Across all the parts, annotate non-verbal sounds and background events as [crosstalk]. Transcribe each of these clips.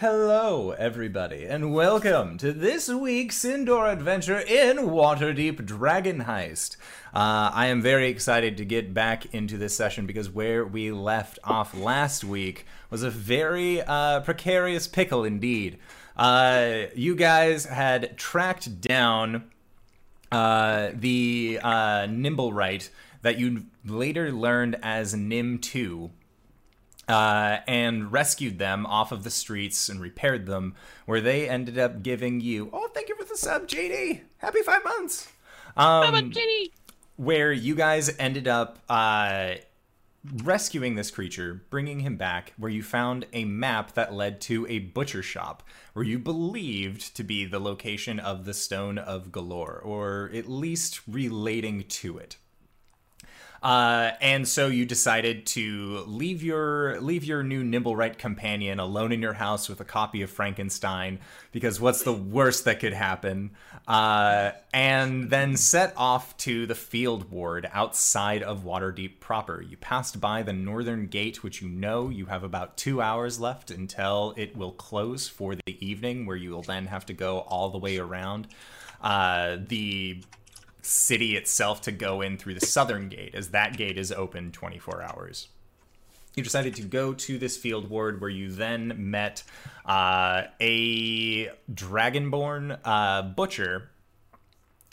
Hello, everybody, and welcome to this week's indoor adventure in Waterdeep Dragon Heist. Uh, I am very excited to get back into this session because where we left off last week was a very uh, precarious pickle indeed. Uh, you guys had tracked down uh, the uh, Nimblewright that you later learned as Nim 2 uh, and rescued them off of the streets and repaired them, where they ended up giving you, oh, thank you for the sub, JD. Happy five months. Um, where you guys ended up uh, rescuing this creature, bringing him back, where you found a map that led to a butcher shop, where you believed to be the location of the Stone of Golorr, or at least relating to it. Uh, and so you decided to leave your leave your new Nimblewright companion alone in your house with a copy of Frankenstein because what's the worst that could happen? Uh, and then set off to the field ward outside of Waterdeep proper. You passed by the northern gate, which you know you have about two hours left until it will close for the evening, where you will then have to go all the way around. Uh, the city itself to go in through the southern gate, as that gate is open 24 hours. You decided to go to this field ward where you then met uh, a dragonborn uh, butcher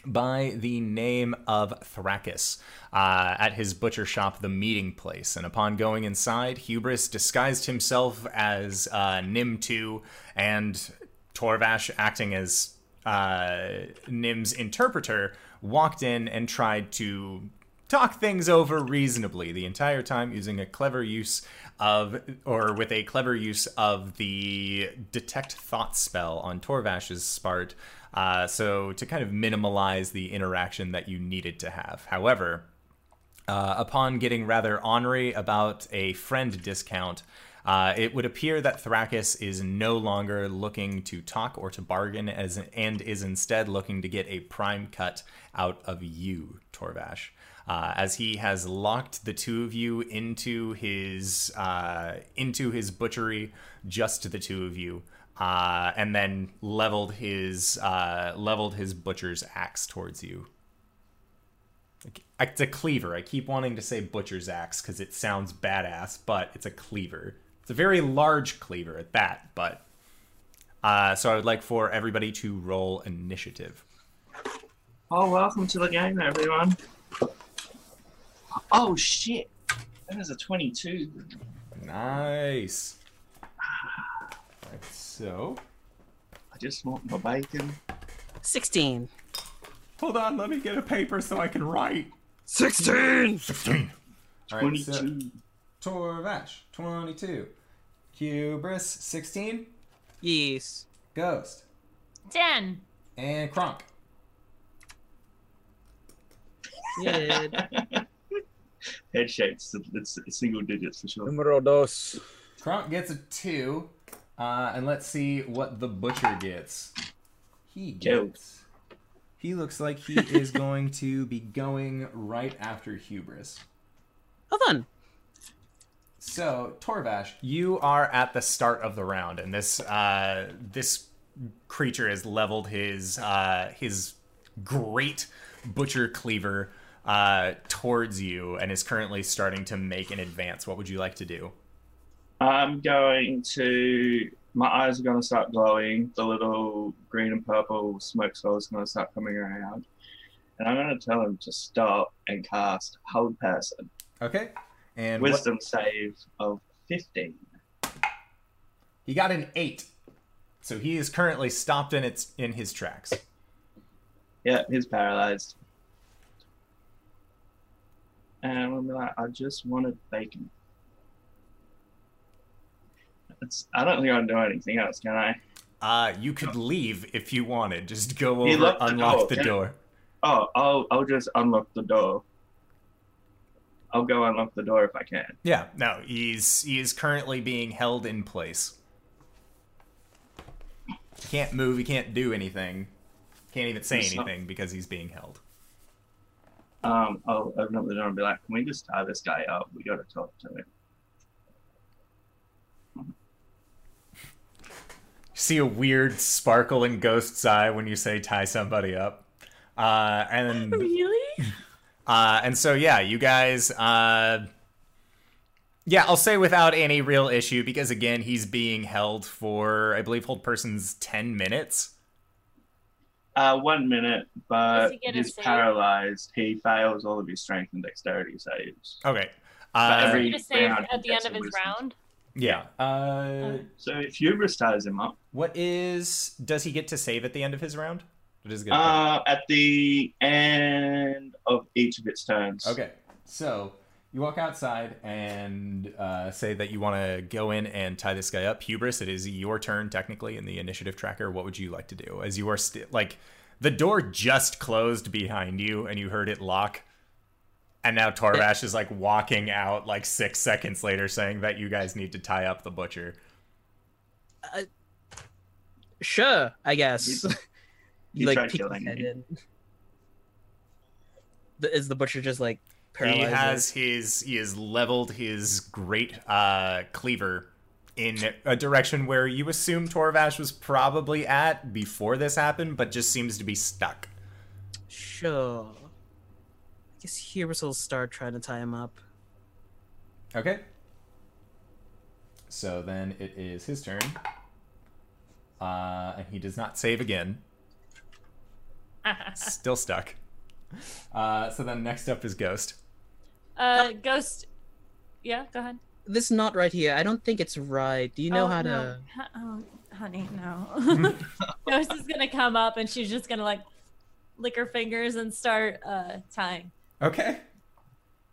by the name of Thrakis uh, at his butcher shop, The Meeting Place. And upon going inside, Hubris disguised himself as uh, Nim 2 and Torvash acting as uh, Nim's interpreter walked in and tried to talk things over reasonably the entire time using a clever use of or with a clever use of the detect thought spell on Torvash's part uh, so to kind of minimalize the interaction that you needed to have. However uh, upon getting rather ornery about a friend discount uh, it would appear that Thrakis is no longer looking to talk or to bargain, as and is instead looking to get a prime cut out of you, Torvash. Uh, as he has locked the two of you into his uh, into his butchery, just the two of you, uh, and then leveled his uh, leveled his butcher's axe towards you. It's a cleaver. I keep wanting to say butcher's axe because it sounds badass, but it's a cleaver. It's a very large cleaver at that, but uh, so I would like for everybody to roll initiative. Oh, welcome to the game, everyone. Oh shit! That is a twenty-two. Nice. Right, so I just want my bacon. 16. hold on, let me get a paper so I can write. 16! Sixteen. All right, so Twenty-two. Torvash, twenty-two. Hubris, sixteen. Yes. Ghost Ten. and Kronk. Yeah. [laughs] Head shapes. It's, it's single digits for sure. Numero dos. Kronk gets a two, uh, and let's see what the butcher gets. He Go. gets. He looks like he [laughs] is going to be going right after Hubris. Well done. So, Torvash, you are at the start of the round, and this uh, this creature has leveled his uh, his great butcher cleaver uh, towards you, and is currently starting to make an advance. What would you like to do? I'm going to. My eyes are going to start glowing. The little green and purple smoke is going to start coming around. And I'm going to tell him to stop and cast Hold Person. Okay, and what, Wisdom save of 15. he got an eight, so he is currently stopped in its in his tracks. Yeah, he's paralyzed. And I'm be like, I just wanted bacon. It's, I don't think I can do anything else, can I? Uh, you could leave if you wanted. Just go over, the unlock door. the Can I- door. Oh, I'll I'll just unlock the door. I'll go unlock the door if I can. Yeah, no, he's he is currently being held in place. He can't move. He can't do anything. Can't even say anything because he's being held. Um, I'll open up the door and be like, "Can we just tie this guy up? We got to talk to him." see a weird sparkle in Ghost's eye when you say tie somebody up. Uh, and [laughs] Really? uh, and so yeah, you guys. Uh, yeah, I'll say without any real issue because again, he's being held for I believe hold person's ten minutes. Uh, one minute, but Does he he's save? paralyzed. He fails all of his strength and dexterity saves. Okay. But Uh, every- Get a save round at the end of his wisdom. round. yeah. Uh, So if hubris ties him up, what is? Does he get to save at the end of his round? Or does he get? uh, at the end of each of its turns. Okay, so you walk outside and uh, say that you want to go in and tie this guy up. Hubris, it is your turn technically in the initiative tracker. What would you like to do? As you are still like the door just closed behind you and you heard it lock. And now Torvash is like walking out like six seconds later saying that you guys need to tie up the butcher. Sure, I guess. You [laughs] like tried peek killing head me. in. Is the butcher just like He has his he has leveled his great uh, cleaver in a direction where you assume Torvash was probably at before this happened, but just seems to be stuck. Sure. I guess Hubris will start trying to tie him up. Okay. So then it is his turn. Uh, and he does not save again. [laughs] Still stuck. Uh, so then next up is Ghost. Uh, Ghost. Yeah, go ahead. This knot right here, I don't think it's right. Do you know Oh, how no. to? Hu- Oh, honey, no. [laughs] [laughs] Ghost is gonna come up and she's just gonna like lick her fingers and start uh tying. Okay.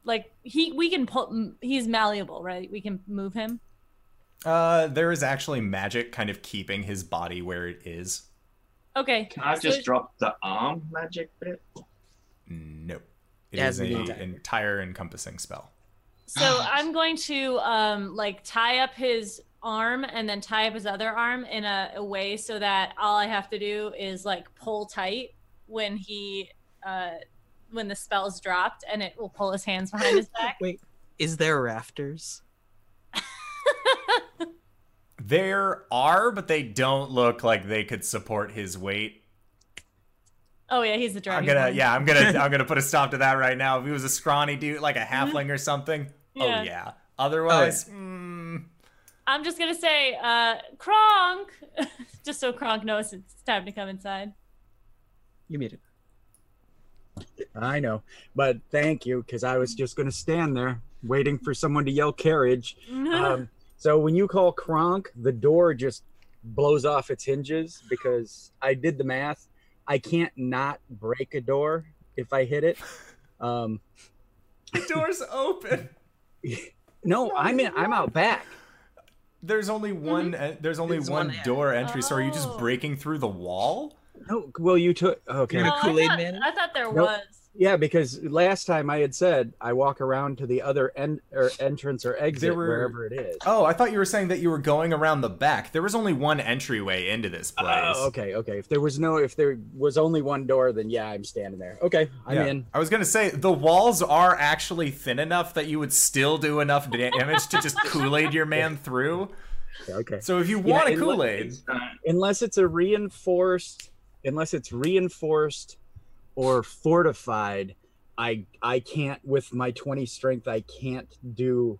Like he, we can pull. He's malleable, right? We can move him. Uh, there is actually magic kind of keeping his body where it is. Okay. Can I so- just drop the arm magic bit? Nope. It Yeah, is a no. entire encompassing spell. So I'm going to um like tie up his arm and then tie up his other arm in a, a way so that all I have to do is like pull tight when he uh when the spell's dropped and it will pull his hands behind his back. [laughs] Wait, is there rafters? [laughs] There are, but they don't look like they could support his weight. Oh yeah, he's the I'm gonna, one. yeah, I'm gonna, [laughs] I'm gonna put a stop to that right now. If he was a scrawny dude, like a halfling or something, oh Yeah. yeah. Otherwise, mm, I'm just gonna say, uh, Kronk, [laughs] just so Kronk knows it's time to come inside. You made it. I know, but thank you because I was just going to stand there waiting for someone to yell carriage. [laughs] Um, so when you call Kronk, the door just blows off its hinges because I did the math. I can't not break a door if I hit it. Um, the door's [laughs] open. no, I'm in. I'm out back. There's only one. uh, there's only There's one one end. door entry. So are you just Oh. breaking through the wall? No, well, you took okay. You're Oh, gonna I Kool-Aid thought- Man? I thought there Nope. was. Yeah, because last time I had said I walk around to the other end or entrance or exit There were- wherever it is. Oh, I thought you were saying that you were going around the back. There was only one entryway into this oh, place. Oh, okay, okay. If there was no, if there was only one door, then yeah, I'm standing there. Okay, I'm Yeah. in. I was gonna say the walls are actually thin enough that you would still do enough damage to just Kool Aid your man through. Okay. So if you Yeah, want a Kool Aid, Unless it's a reinforced, unless it's reinforced or fortified, I I can't with my 20 strength. I can't do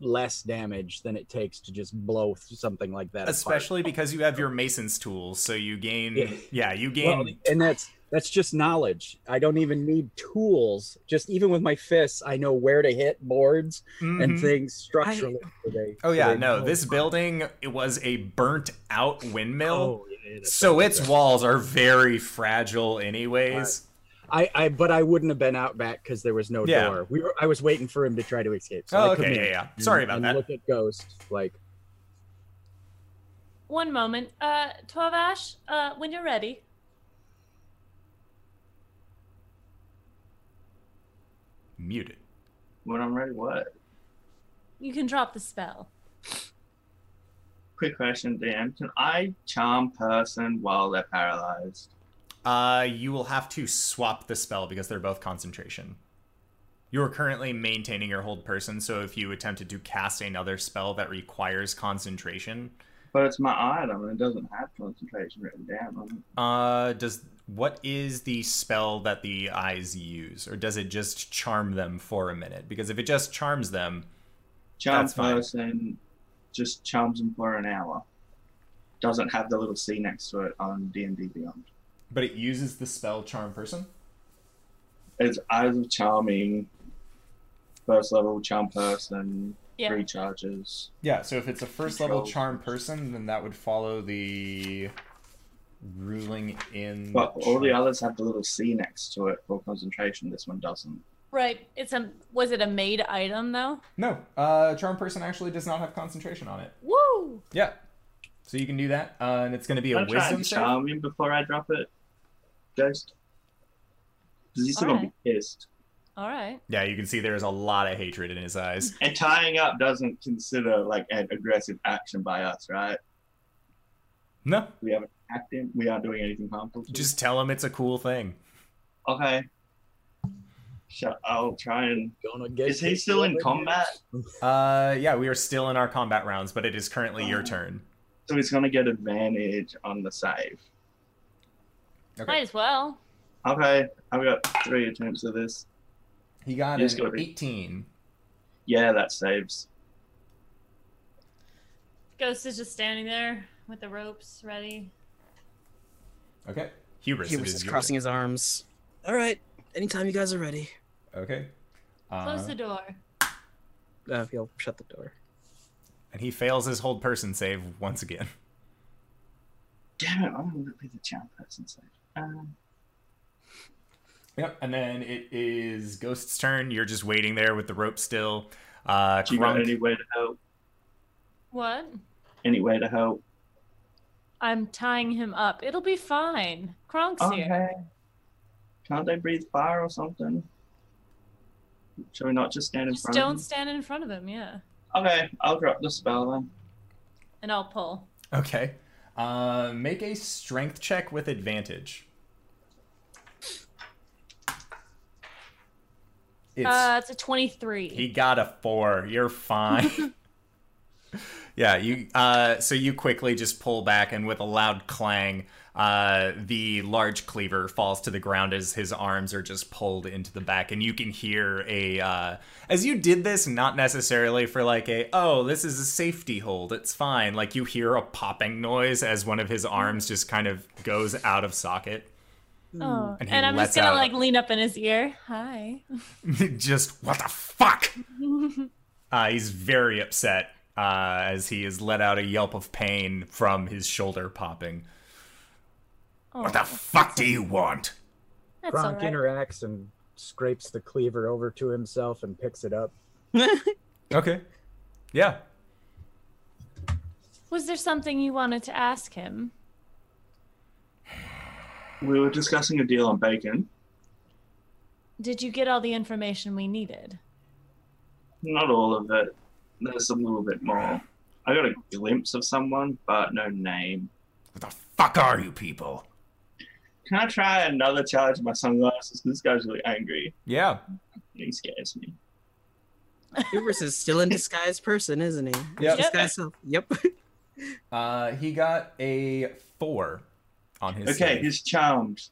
less damage than it takes to just blow something like that. apart. especially because you have your mason's tools, so you gain. Yeah, [laughs] Yeah. you gain. Well, and that's that's just knowledge. I don't even need tools. Just even with my fists, I know where to hit boards and Mhm. things structurally. so they- Oh yeah, no. This building it was a burnt out windmill, Oh, yeah, that's so its that's walls are very fragile, anyways. I, I but I wouldn't have been out back because there was no Yeah. door. We were I was waiting for him to try to escape. So Oh, I okay, in yeah, yeah. and- Sorry about and that. Look at Ghost like One moment, uh, Twavash, uh, when you're ready. Muted. when I'm ready, what? You can drop the spell. Quick question, Dan. Can I charm person while they're paralyzed? Uh, you will have to swap the spell because they're both concentration. You are currently maintaining your hold person, so if you attempted to cast another spell that requires concentration, But it's my item and it doesn't have concentration written down on it. Uh, does what is the spell that the eyes use, or does it just charm them for a minute? Because if it just charms them, Charm That's fine. person just charms them for an hour. Doesn't have the little C next to it on D and D Beyond. but it uses the spell charm person. It's Eyes of Charming, first level charm person, Yeah. three charges. Yeah, so if it's a first level charm person, then that would follow the ruling in. But all the others have the little C next to it for concentration. This one doesn't. Right. It's a was it a made item though? No, uh, charm person actually does not have concentration on it. Woo! Yeah, so you can do that, uh, and it's going to be a I'm wisdom to save. charm him before I drop it. Ghost. Because he's still gonna be pissed. All right. Yeah, you can see there is a lot of hatred in his eyes. [laughs] And tying up doesn't consider like an aggressive action by us, right? No, We haven't attacked him. We aren't doing anything harmful. Just tell him it's a cool thing. okay. Shut. I'll try and. Gonna get Is he still in combat? [laughs] Uh, yeah, we are still in our combat rounds, but it is currently your turn. So he's gonna get advantage on the save. Okay. Might as well. Okay, I've got three attempts of this. He got Yes, an go ahead. 18. Yeah, that saves. Ghost is just standing there with the ropes ready. Okay. Hubris, Hubris is is crossing his arms. All right. Anytime you guys are ready. Turn. Okay. Close Uh, the door. Uh, he'll shut the door. and he fails his hold person save once again. Damn it! I'm gonna be the charm person save. Um, Yep. And then it is Ghost's turn. You're just waiting there with the rope still. Uh, do you got any way to help? What? Any way to help? I'm tying him up. It'll be fine. Kronk's here. Okay. Can't they breathe fire or something? Should we not just stand in Just front don't of stand in front of him, yeah. Okay, I'll drop the spell then. And I'll pull. Okay. Uh, make a strength check with advantage. It's uh, it's a 23. He got a four. You're fine. [laughs] yeah, you. Uh, so you quickly just pull back, and with a loud clang, uh, the large cleaver falls to the ground as his arms are just pulled into the back, and you can hear a. Uh, as you did this, not necessarily for like a oh this is a safety hold, it's fine. Like you hear a popping noise as one of his arms just kind of goes out of socket. oh. and And, I'm just gonna out- like lean up in his ear. Hi. [laughs] just what the fuck? [laughs] Uh, he's very upset uh, as he is let out a yelp of pain from his shoulder popping. Oh, What the fuck do you want? that's Kronk interacts and scrapes the cleaver over to himself and picks it up. [laughs] Okay. Yeah. Was there something you wanted to ask him? We were discussing a deal on bacon. Did you get all the information we needed? Not all of it. There's a little bit more. I got a glimpse of someone, but no name. What the fuck are you people? Can I try another challenge of my sunglasses? This guy's really angry. Yeah. He scares me. Hubris is still in disguise person, isn't he? Yep. Disguise self. Yep. [laughs] Uh, he got a four on his. Okay, save. he's charmed.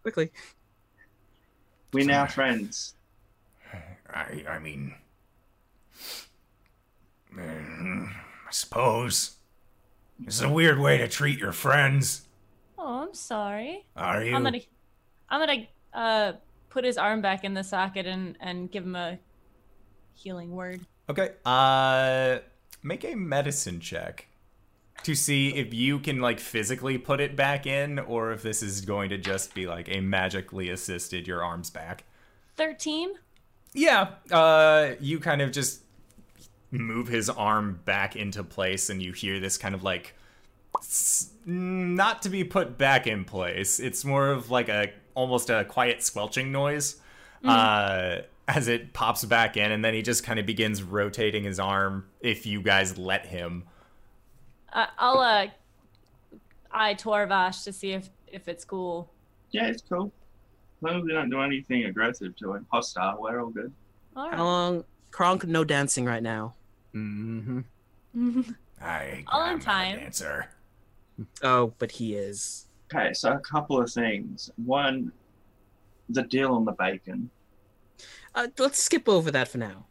Quickly. We're now friends. [sighs] I, I mean, [sighs] I suppose it's a weird way to treat your friends. Oh, I'm sorry. Are you? I'm gonna, I'm gonna uh put his arm back in the socket and and give him a healing word. Okay. Uh, make a medicine check to see if you can like physically put it back in, or if this is going to just be like a magically assisted your arms back. Thirteen. Yeah. Uh, you kind of just move his arm back into place, and you hear this kind of like not to be put back in place. It's more of like a almost a quiet squelching noise. Uh, as it pops back in, and then he just kind of begins rotating his arm if you guys let him. Uh, I'll uh, eye Torvash to see if if it's cool. Yeah, it's cool. As long as we don't do anything aggressive to him, hostile, we're all good. All How long? Kronk, no dancing right now. Mm-hmm. I, All in I'm not a time. dancer. Oh, but he is. Okay, so a couple of things. One, the deal on the bacon. Uh, let's skip over that for now.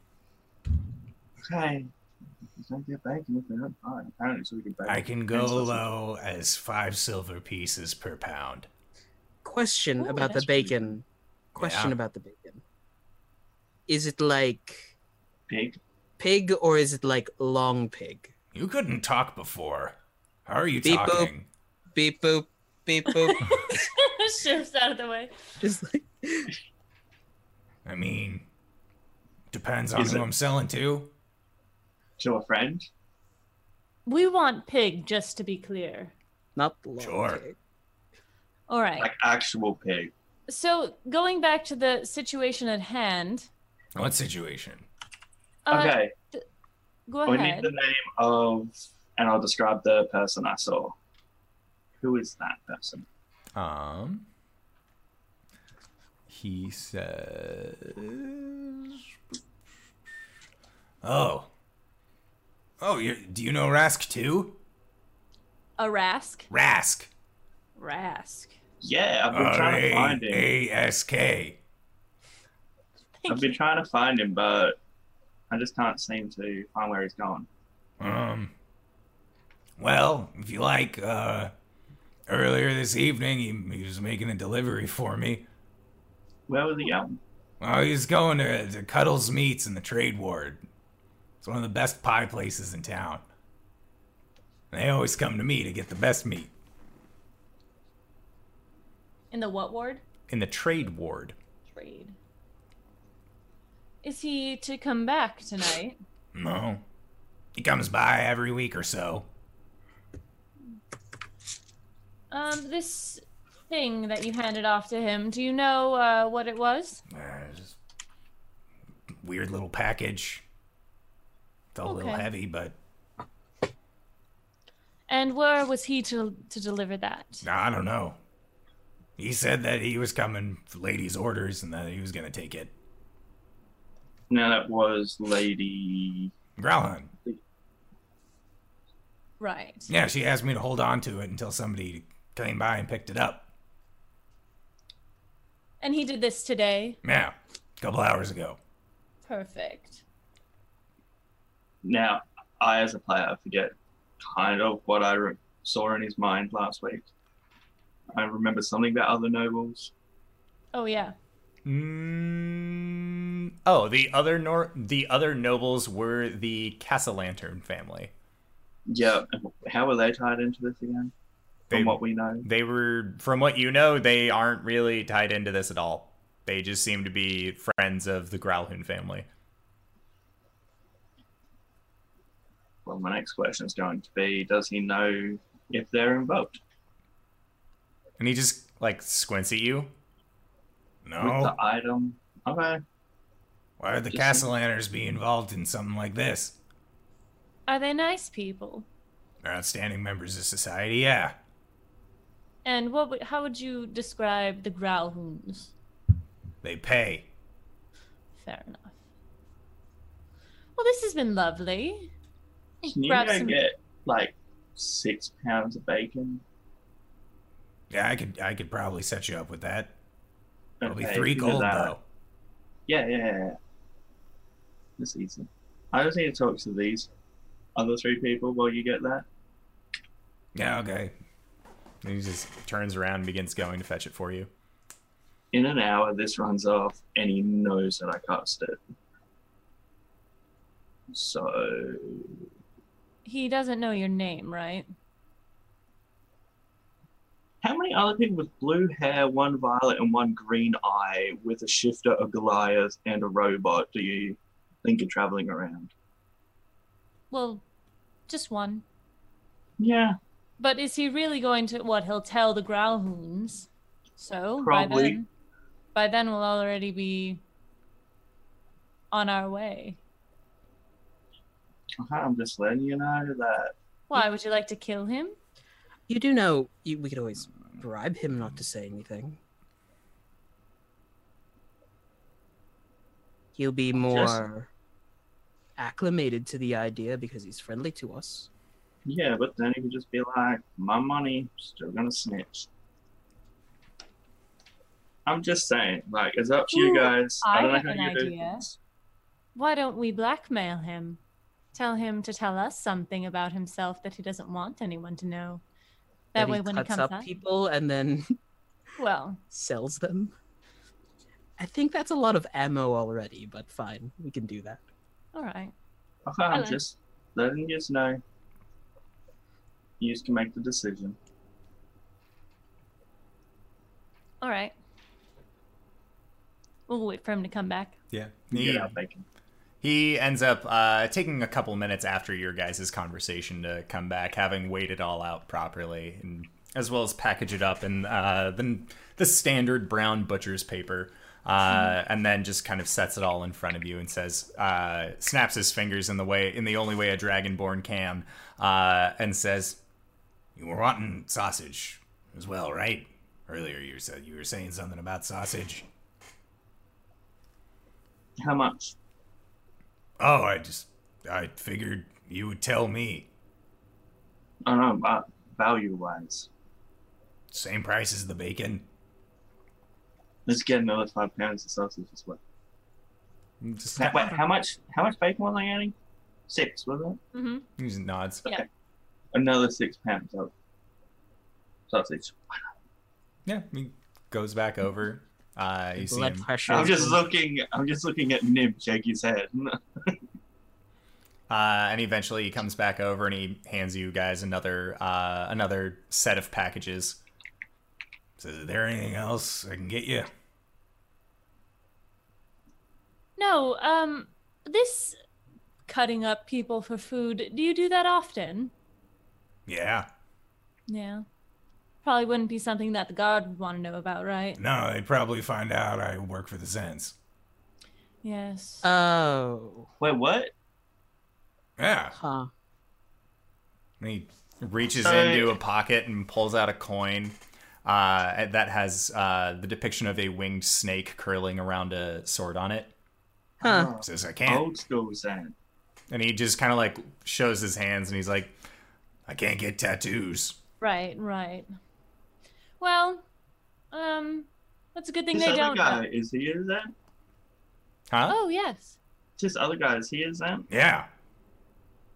Okay. Don't get bacon if they're not fine. Apparently, it's really good bacon. I can go low as five silver pieces per pound. Question Ooh, about the that's pretty bacon. Question Yeah. about the bacon. Is it like Pig. pig or is it like long pig? You couldn't talk before. How are you Beep boop. Beep boop, beep boop. [laughs] [laughs] Shifts out of the way. Just like I mean, depends on Is who it- I'm selling to. To a friend. We want pig, just to be clear. not long Sure. pig. All right. Like actual pig. So going back to the situation at hand. What situation? Uh, okay. Go ahead. we need the name of, and I'll describe the person I saw. Who is that person? Um, he says, "Oh, oh, you do you know Rask too? A Rask. Rask, Rask. Yeah, I've been trying to find him. A S K. I've been trying to find him, but I just can't seem to find where he's gone. Um, well, if you like, uh, earlier this evening he, he was making a delivery for me. Where was he going? Well, he's going to, to Cuddles Meats in the Trade Ward. It's one of the best pie places in town. They always come to me to get the best meat. In the what ward? In the Trade Ward. Trade. Is he to come back tonight? No. He comes by every week or so. Um, this thing that you handed off to him, do you know uh, what it was? Uh, just weird little package. Felt a little heavy, but And where was he to to deliver that? I don't know. He said that he was coming for lady's orders and that he was going to take it. No, that was Lady. Gralhund. Right. Yeah, she asked me to hold on to it until somebody came by and picked it up. And he did this today. Yeah, a couple hours ago. Perfect. Now, I, as a player, forget kind of what I re- saw in his mind last week. I remember something about other nobles. Oh yeah. Mm, oh, the other nor- the other nobles were the Cassalanter family. Yeah, how were they tied into this again? From They- what we know. They were, from what you know, they aren't really tied into this at all. They just seem to be friends of the Gralhund family. Well, my next question is going to be: Does he know if they're involved And he just like squints at you. with No, the item? Okay. why would the just- Cassalanters be involved in something like this? Are they nice people? They're outstanding members of society, yeah. And what? would- How would you describe the Gralhunds? They pay. Fair enough. Well, this has been lovely. Can you Grab go some- get like six pounds of bacon? Yeah, I could I could probably set you up with that. It'll be three gold though. Yeah, yeah, yeah. yeah. That's easy. I just need to talk to these other three people while you get that. Yeah, okay. And he just turns around and begins going to fetch it for you. In an hour, this runs off, and he knows that I cast it. So, He doesn't know your name, right? how many other people with blue hair, one violet, and one green eye, with a shifter, a Goliath, and a robot do you think are traveling around? Well, just one. Yeah, But is he really going to what? He'll tell the Gralhunds. So by then, by then we'll already be on our way. Uh-huh, I'm just letting you know that. Why would you like to kill him? You do know you, we could always bribe him not to say anything. He'll be more acclimated to the idea because he's friendly to us. Yeah, but then you could just be like, my money, still gonna snitch. I'm just saying, like, it's up to you guys. I don't have know an how you do idea. things. Why don't we blackmail him? Tell him to tell us something about himself that he doesn't want anyone to know. That, That way, he when cuts he comes up out, people and then [laughs] well, sells them. I think that's a lot of ammo already, but fine, we can do that. all right. Okay, I'm just letting you know. You can make the decision. All right. We'll wait for him to come back. Yeah. You He, Get bacon. he ends up uh, taking a couple minutes after your guys' conversation to come back, having weighed it all out properly, and as well as package it up in uh, the the standard brown butcher's paper, uh, and then just kind of sets it all in front of you and says, uh, snaps his fingers in the way in the only way a dragonborn can, uh, and says, "You were wanting sausage as well, right? Earlier you said you were saying something about sausage." How much? Oh, I just I figured you would tell me. I don't know, but value wise. Same price as the bacon. Let's get another five pounds of sausage as well. Just Wait, how much? How much bacon was I adding? Six, was it? Mm-hmm. he just nods. Yeah. Another six pounds of sausage. Yeah, he goes back over. Uh, you see Blood him. pressure. I'm just looking. I'm just looking at Nim shake his head. [laughs] Uh, and eventually he comes back over and he hands you guys another uh, another set of packages. Says, "Is there anything else I can get you?" No, um, this cutting up people for food, do you do that often? Yeah. Yeah. Probably wouldn't be something that the guard would want to know about, right? No, they'd probably find out I work for the Zhents. Yes. Oh. Wait, what? Yeah. Huh. And he reaches Sorry. into a pocket and pulls out a coin uh, that has uh, the depiction of a winged snake curling around a sword on it. Huh. Says, I can't. old school Zhent. And he just kind of like shows his hands and he's like, I can't get tattoos. right, right. Well, um, that's a good thing This they other don't. guy know. is he a Zhent? Huh? Oh, yes. This other guy is he a Zhent? Yeah.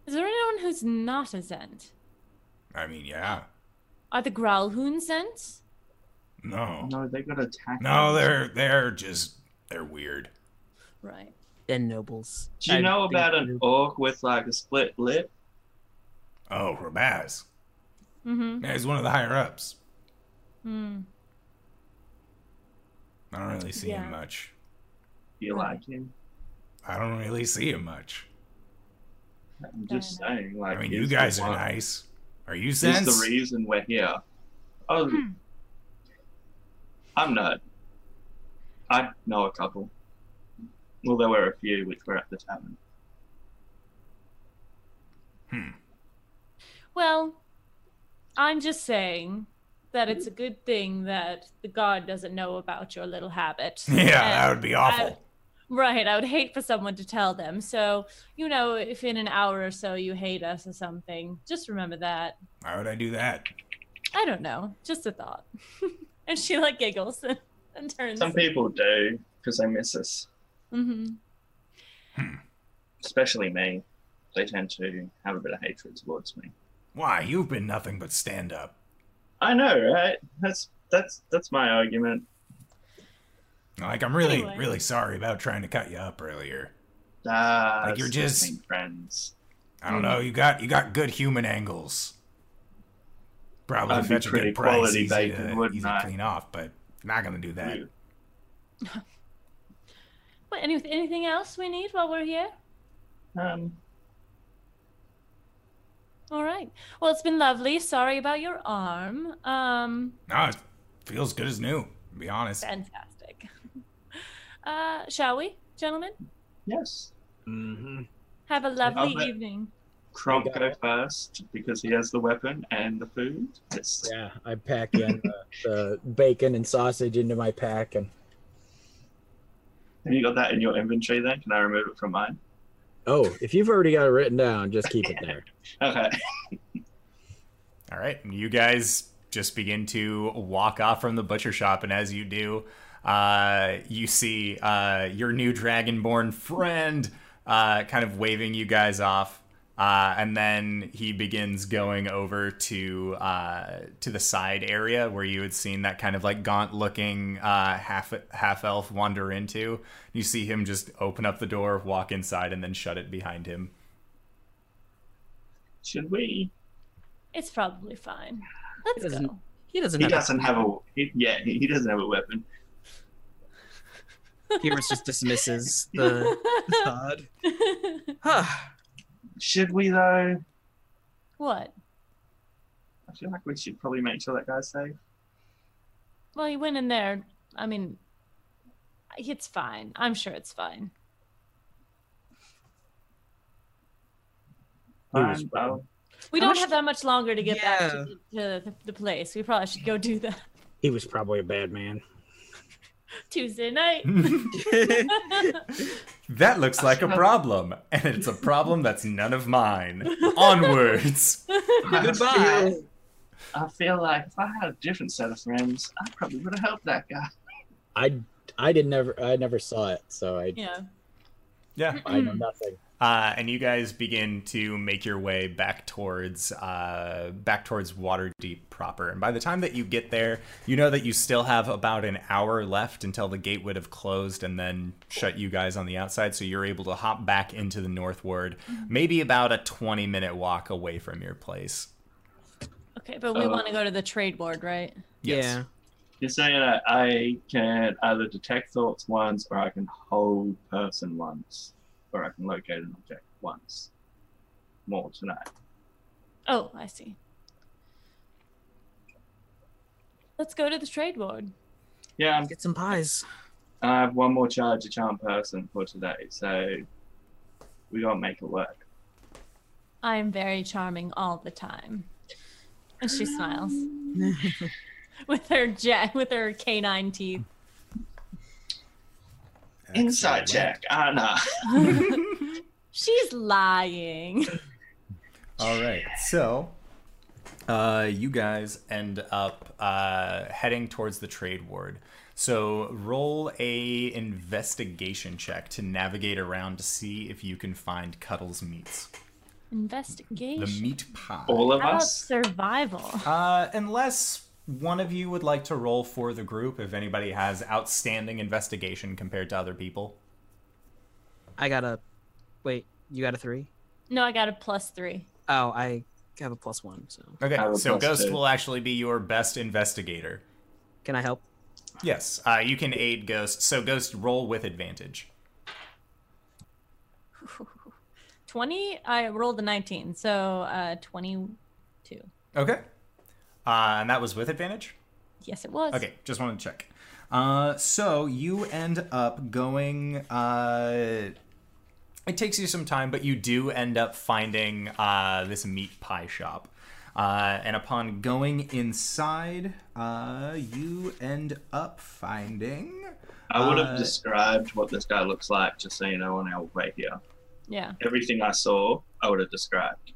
Is there anyone who's not a Zhent? I mean, yeah. Are the Gralhund Zhents? No. No, they got attacked. No, they're they're just they're weird. Right. Then nobles. Do you I know about an orc with like a split lip? Oh, Rabaz. Mm-hmm. Yeah, he's one of the higher ups. Hmm. I don't really see Yeah. him much. You like him? I don't really see him much. I'm just Fair saying, like. I mean, you guys are one- nice. Are you He's sense? the reason we're here. Oh, Hmm. I'm not. I know a couple. Well, there were a few which were at the tavern. Hmm. Well, I'm just saying that it's a good thing that the guard doesn't know about your little habit. [laughs] Yeah, that would be awful. Right, I would hate for someone to tell them. So, you know, if in an hour or so you hate us or something, just remember that. Why would I do that? I don't know, just a thought. [laughs] and she like giggles and, [laughs] and turns. Some people do because they miss us, Mm-hmm. especially me. They tend to have a bit of hatred towards me. Why? You've been nothing but stand up. I know, right? That's that's that's my argument. Like, I'm really, Anyway. really sorry about trying to cut you up earlier. Ah, Like you're just- being friends. I don't know. You got you got good human angles. Probably I'd be fetch a pretty good price, quality easy, bacon, to, wouldn't easy to clean off, but not gonna do that. What, [laughs] any, anything else we need while we're here? Um, All right. Well, it's been lovely. Sorry about your arm. Um, No, it feels good as new. To be honest. fantastic. [laughs] Uh, shall we, gentlemen? yes. Mm-hmm. Have a lovely bet. evening. Kronk go it. first because he has the weapon and the food. Yes. Yeah, I pack in the, the bacon and sausage into my pack, and Have you got that in your inventory then? Can I remove it from mine? Oh, if you've already got it written down, just keep it there. [laughs] Okay. All right, you guys just begin to walk off from the butcher shop, and as you do, uh, you see uh, your new dragonborn friend uh, kind of waving you guys off, uh, and then he begins going over to uh, to the side area where you had seen that kind of like gaunt-looking uh, half half elf wander into. You see him just open up the door, walk inside, and then shut it behind him. Should we? It's probably fine. Let's doesn't. go. He doesn't He have. doesn't have a. He, yeah, he he doesn't have a weapon. Humorous just dismisses the [laughs] thought. Huh. Should we though? what? I feel like we should probably make sure that guy's safe. Well, he went in there. I mean, it's fine. I'm sure it's fine. He was um, Fine, well, We don't much- have that much longer to get back Yeah. to, the, to the place. We probably should go do that He was probably a bad man. Tuesday night. [laughs] That looks like a problem, and it's a problem that's none of mine. Onwards. Goodbye. I feel like if I had a different set of friends, I probably would have helped that guy. I I did never I never saw it, so I yeah. Yeah. I know nothing. Uh, and you guys begin to make your way back towards uh, back towards Waterdeep proper. And by the time that you get there, you know that you still have about an hour left until the gate would have closed and then shut you guys on the outside. So you're able to hop back into the North Ward, maybe about a 20 minute walk away from your place. Okay, but we So- want to go to the trade ward, right? Yes. Yeah. You're saying that I can either detect thoughts once, or I can hold person once, or I can locate an object once. More tonight. Oh, I see. Let's go to the trade ward. Yeah, Get some pies. I have one more charge of charm person for today, so we gotta make it work. I am very charming all the time. And she smiles [laughs] with her jet with her canine teeth. Inside Excellent. check, Anna. [laughs] She's lying. [laughs] All right. So, uh, you guys end up uh, heading towards the trade ward. So, roll a investigation check to navigate around to see if you can find Cuddles meats. Investigation. The meat pie. All of How about us. survival? Uh, unless one of you would like to roll for the group, if anybody has outstanding investigation compared to other people. I got a. Wait, you got a three? No, I got a plus three. Oh, I have a plus one. So Okay, I have a so Ghost two. will actually be your best investigator. can I help? Yes, uh, you can aid Ghost. So Ghost, roll with advantage. [laughs] 20? I rolled a 19, so uh, 22. Okay. Uh, and that was with advantage? Yes, it was. Okay, just wanted to check. Uh, so you end up going. Uh, it takes you some time, but you do end up finding uh, this meat pie shop. Uh, and upon going inside, uh, you end up finding. I would have Uh, described what this guy looks like, just so you know, on our way here. Yeah. Everything I saw, I would have described.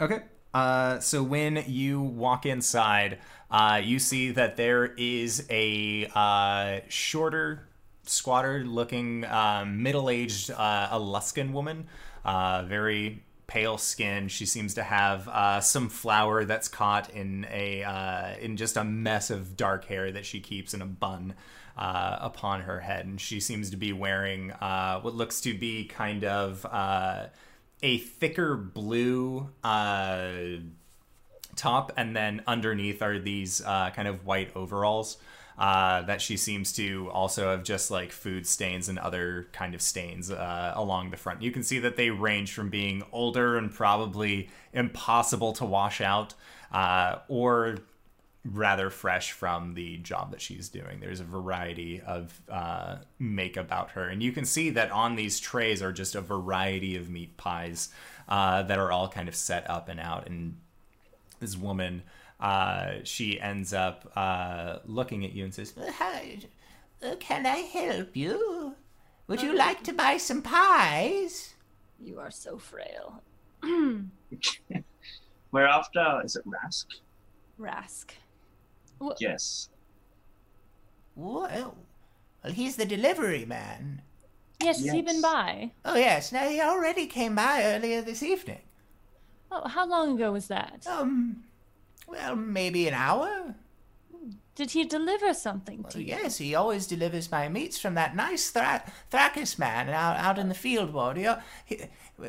Okay. Uh, so when you walk inside, uh, you see that there is a uh, shorter, squatter-looking, um, middle-aged uh, Illuskan woman, uh, very pale skin. She seems to have uh, some flour that's caught in a uh, in just a mess of dark hair that she keeps in a bun uh, upon her head, and she seems to be wearing uh, what looks to be kind of uh, a thicker blue uh, top, and then underneath are these uh, kind of white overalls. Uh, that she seems to also have just like food stains and other kind of stains uh, along the front. You can see that they range from being older and probably impossible to wash out, uh, or rather fresh from the job that she's doing. There's a variety of uh, make about her, and you can see that on these trays are just a variety of meat pies uh, that are all kind of set up and out. And this woman, uh, she ends up uh, looking at you and says, Hi, can I help you? Would you like to buy some pies? You are so frail. [clears throat] We're after, is it Rask? Rask. Yes. Well, well, he's the delivery man. Yes, has he been by? Oh, yes. Now, he already came by earlier this evening. Oh, how long ago was that? Um, well, maybe an hour? Did he deliver something Well, to you? yes, he always delivers my meats from that nice Thra- Thrakis man out, out in the field ward. He, al- he,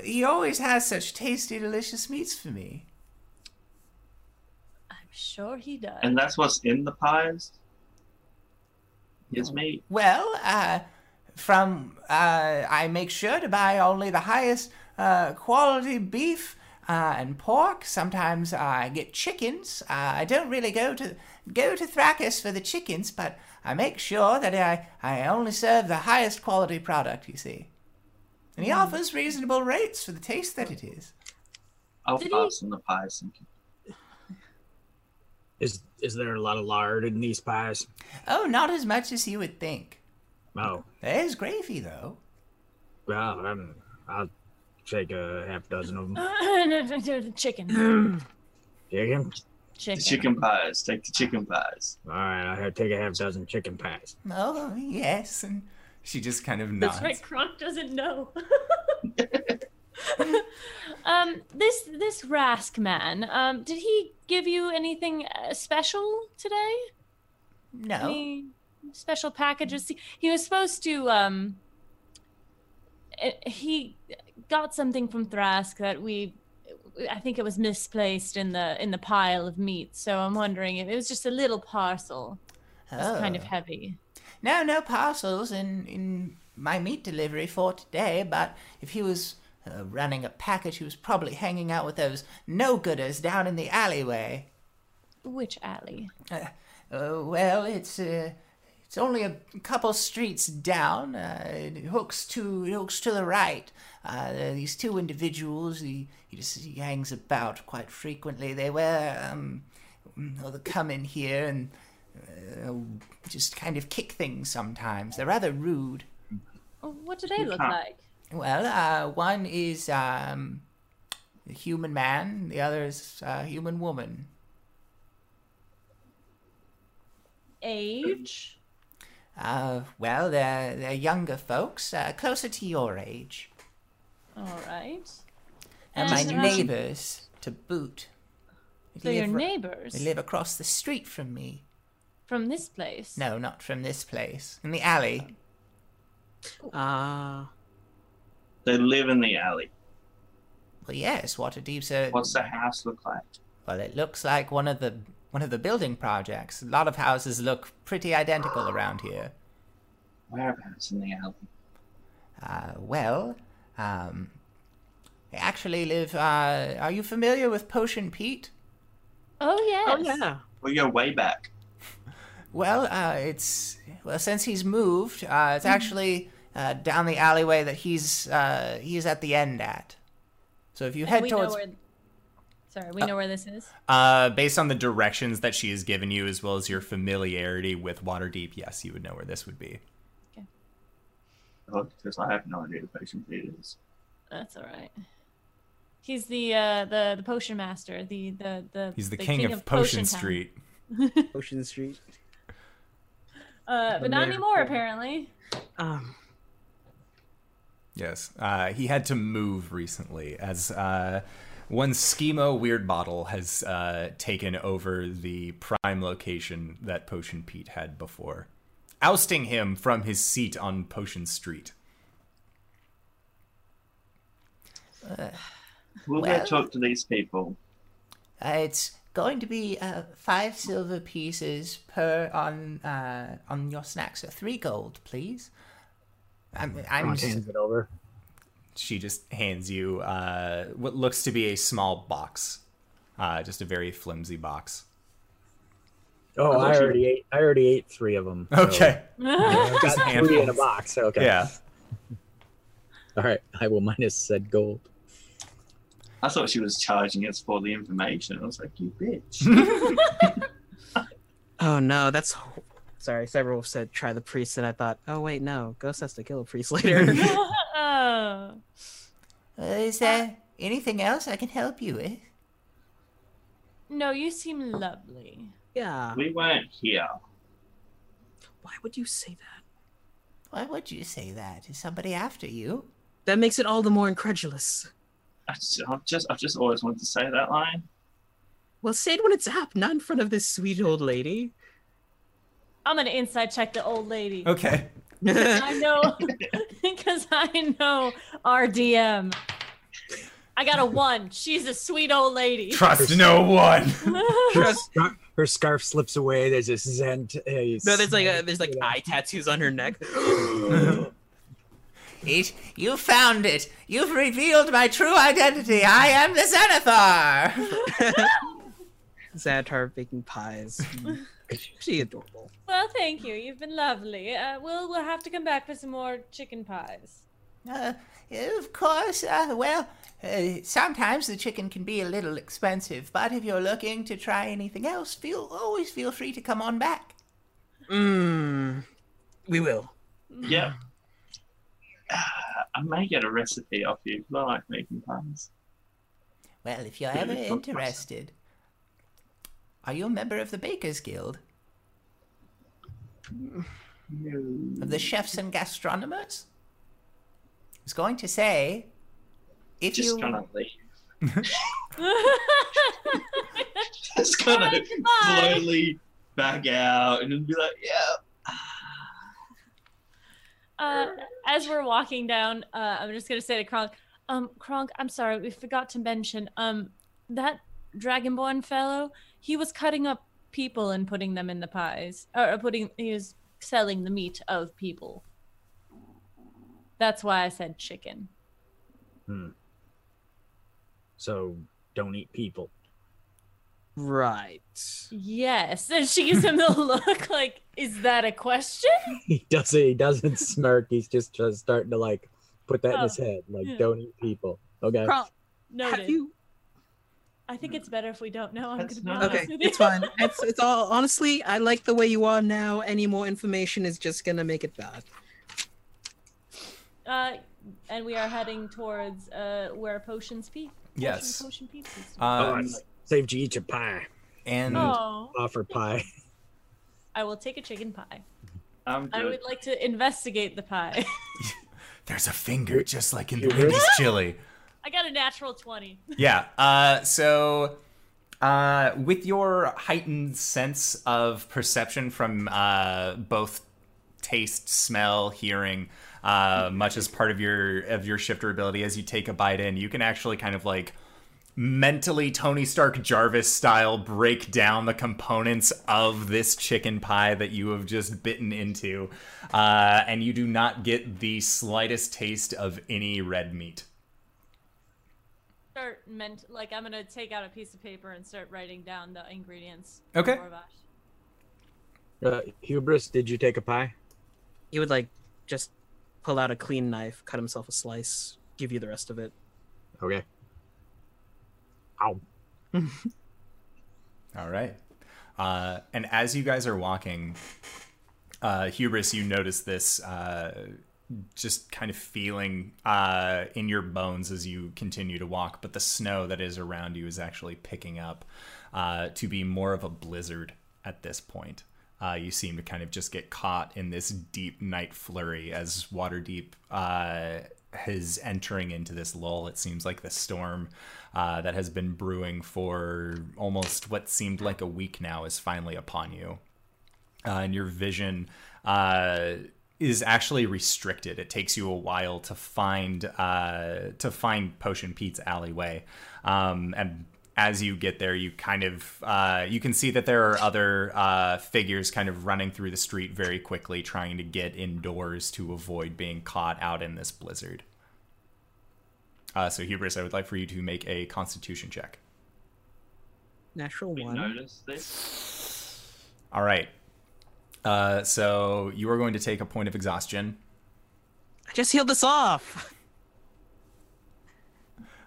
he always has such tasty, delicious meats for me. I'm sure he does. And that's what's in the pies? Is meat. Well, uh, from uh, I make sure to buy only the highest uh, quality beef uh, and pork. Sometimes I get chickens. Uh, I don't really go to go to Thrakis for the chickens, but I make sure that I, I only serve the highest quality product. You see, and he offers reasonable rates for the taste that it is. I'll Did he- pass on the pies. Thank you. Is is there a lot of lard in these pies? Oh, not as much as you would think. Oh, There's gravy though. well, um, I'll take a half dozen of [laughs] them. chicken. [clears throat] Chicken. Chicken. The chicken pies. Take the chicken pies. All right, I'll take a half dozen chicken pies. Oh yes, And she just kind of nods. That's right. Kronk doesn't know. [laughs] [laughs] um, this this Rask man. Um, did he give you anything uh, special today? no. Any special packages? He- was supposed to. Um, eh, he got something from Thrask that we. I think it was misplaced in the in the pile of meat. So I'm wondering if it was just a little parcel. It's kind of Oh. heavy. No, no parcels in, in my meat delivery for today, but if he was uh, running a package, he was probably hanging out with those no-gooders down in the alleyway. Which alley? Uh, uh, well, it's uh, it's only a couple streets down. Uh, it hooks to it hooks to the right. Uh, these two individuals. He he just he hangs about quite frequently. They wear um, or they come in here and uh, just kind of kick things sometimes. They're rather rude. What do they look Huh. like? Well, uh, one is um, a human man. The other is a human woman. Age? Uh, well, they're, they're younger folks, uh, closer to your age. All right. And my And, um, neighbors, to boot. They So your live ri- neighbors They live across the street from me. from this place? No, not from this place. In the alley. Ah. They live in the alley. Well, yes, Waterdeep's a... What's the house look like? Well, it looks like one of the one of the building projects. A lot of houses look pretty identical around here. Whereabouts in the alley? Uh, well, um, they actually live. Uh, are you familiar with Potion Pete? Oh yes. Oh yeah. We go way back. [laughs] Well, uh, it's well since he's moved. Uh, it's actually uh, down the alleyway that he's uh, he's at the end at. So if you head we towards, know where. Sorry, we know where this is. Uh, based on the directions that she has given you, as well as your familiarity with Waterdeep, yes, you would know where this would be. Okay. Oh, because I have no idea who Potion Pete is. That's all right. He's the uh, the the potion master. The the the. He's the, king, of, Potion Town. Street. potion Street. [laughs] Uh, but not anymore, apparently. Um. Yes, uh, he had to move recently as uh, one schemo weird bottle has uh, taken over the prime location that Potion Pete had before, ousting him from his seat on Potion Street. We'll Well- go talk to these people. uh, it's going to be uh, five silver pieces per on uh, on your snacks. So three gold, please. I'm, I'm Kronk hands it over. She just hands you uh, what looks to be a small box, uh, just a very flimsy box. Oh, I already ate. I already ate three of them. Okay. [laughs] I've Just got three in a box. Okay. Yeah. [laughs] All right. I will minus said gold. I thought she was charging us for the information. I was like, you bitch. [laughs] Oh no, that's. Sorry, several said try the priest, and I thought, oh wait, no, Ghost has to kill a priest [laughs] later. [laughs] [laughs] Uh, is there anything else I can help you with? No, you seem lovely. Yeah. We weren't here. Why would you say that? Why would you say that? Is somebody after you? That makes it all the more incredulous. I just, I've just, I've just always wanted to say that line. Well, say it when it's up, not in front of this sweet old lady. I'm gonna inside check the old lady. Okay. [laughs] I know [laughs] because I know our DM. I got a one. She's a sweet old lady. Trust no one. [laughs] Her, scar- her scarf slips away. There's this zen. T- uh, No, there's like a, there's like eye tattoos on her neck. [gasps] It, you found it. You've revealed my true identity. I am the Xanathar. Xanatar baking pies. She adorable. Well, thank you. You've been lovely. Uh, we'll we'll have to come back for some more chicken pies. Uh, of course. Uh, well, uh, sometimes the chicken can be a little expensive, but if you're looking to try anything else, feel always feel free to come on back. Mmm. We will. Yeah. I may get a recipe off you if I like making pies. Well, if you're Yeah, ever it's not interested, are you a member of the Bakers Guild No. of the chefs and gastronomers? I was going to say, if Just you gonna [laughs] leave. [laughs] Just gonna slowly back out and then be like, yeah. Uh, as we're walking down, uh, I'm just gonna say to Kronk, um, Kronk, I'm sorry, we forgot to mention, um, that Dragonborn fellow, he was cutting up people and putting them in the pies, or putting, he was selling the meat of people. That's why I said chicken. Hmm. So don't eat people. Right. Yes, and she gives him the [laughs] look like, is that a question? He doesn't. He doesn't smirk. He's just, just starting to like put that in his Oh, head. Like, yeah. don't eat people. Okay. Kronk, Noted. have you? I think it's better if we don't know. I'm That's gonna be not- honest Okay, with you. it's fine. [laughs] It's it's all honestly. I like the way you are now. Any more information is just gonna make it bad. Uh, and we are heading towards uh where potions peak. Yes. Potion peak. is. Oh, Uh, I saved you each a pie. and oh, Offer pie. I will take a chicken pie. I'm I good. would like to investigate the pie. [laughs] there's a finger just like in the Hubris? Wendy's chili. I got a natural twenty. Yeah. Uh, so, uh, with your heightened sense of perception from uh, both taste, smell, hearing, uh, much as part of your of your shifter ability, as you take a bite in, you can actually kind of like mentally Tony Stark Jarvis style break down the components of this chicken pie that you have just bitten into, uh, and you do not get the slightest taste of any red meat. Start meant like I'm gonna take out a piece of paper and start writing down the ingredients. Okay. Uh, Hubris, did you take a pie? He would like just pull out a clean knife, cut himself a slice, give you the rest of it. Okay. Ow. [laughs] All right. Uh, and as you guys are walking, uh, Hubris, you notice this uh, just kind of feeling uh, in your bones as you continue to walk, but the snow that is around you is actually picking up uh, to be more of a blizzard at this point. Uh, you seem to kind of just get caught in this deep night flurry as Waterdeep uh, is entering into this lull. It seems like the storm uh, that has been brewing for almost what seemed like a week now is finally upon you. Uh, and your vision uh, is actually restricted. It takes you a while to find uh, to find Potion Pete's alleyway, um, and as you get there, you kind of uh, you can see that there are other uh, figures kind of running through the street very quickly, trying to get indoors to avoid being caught out in this blizzard. Uh, so, Hubris, I would like for you to make a Constitution check. Natural we one. noticed this. All right. Uh, so you are going to take a point of exhaustion. I just healed this off.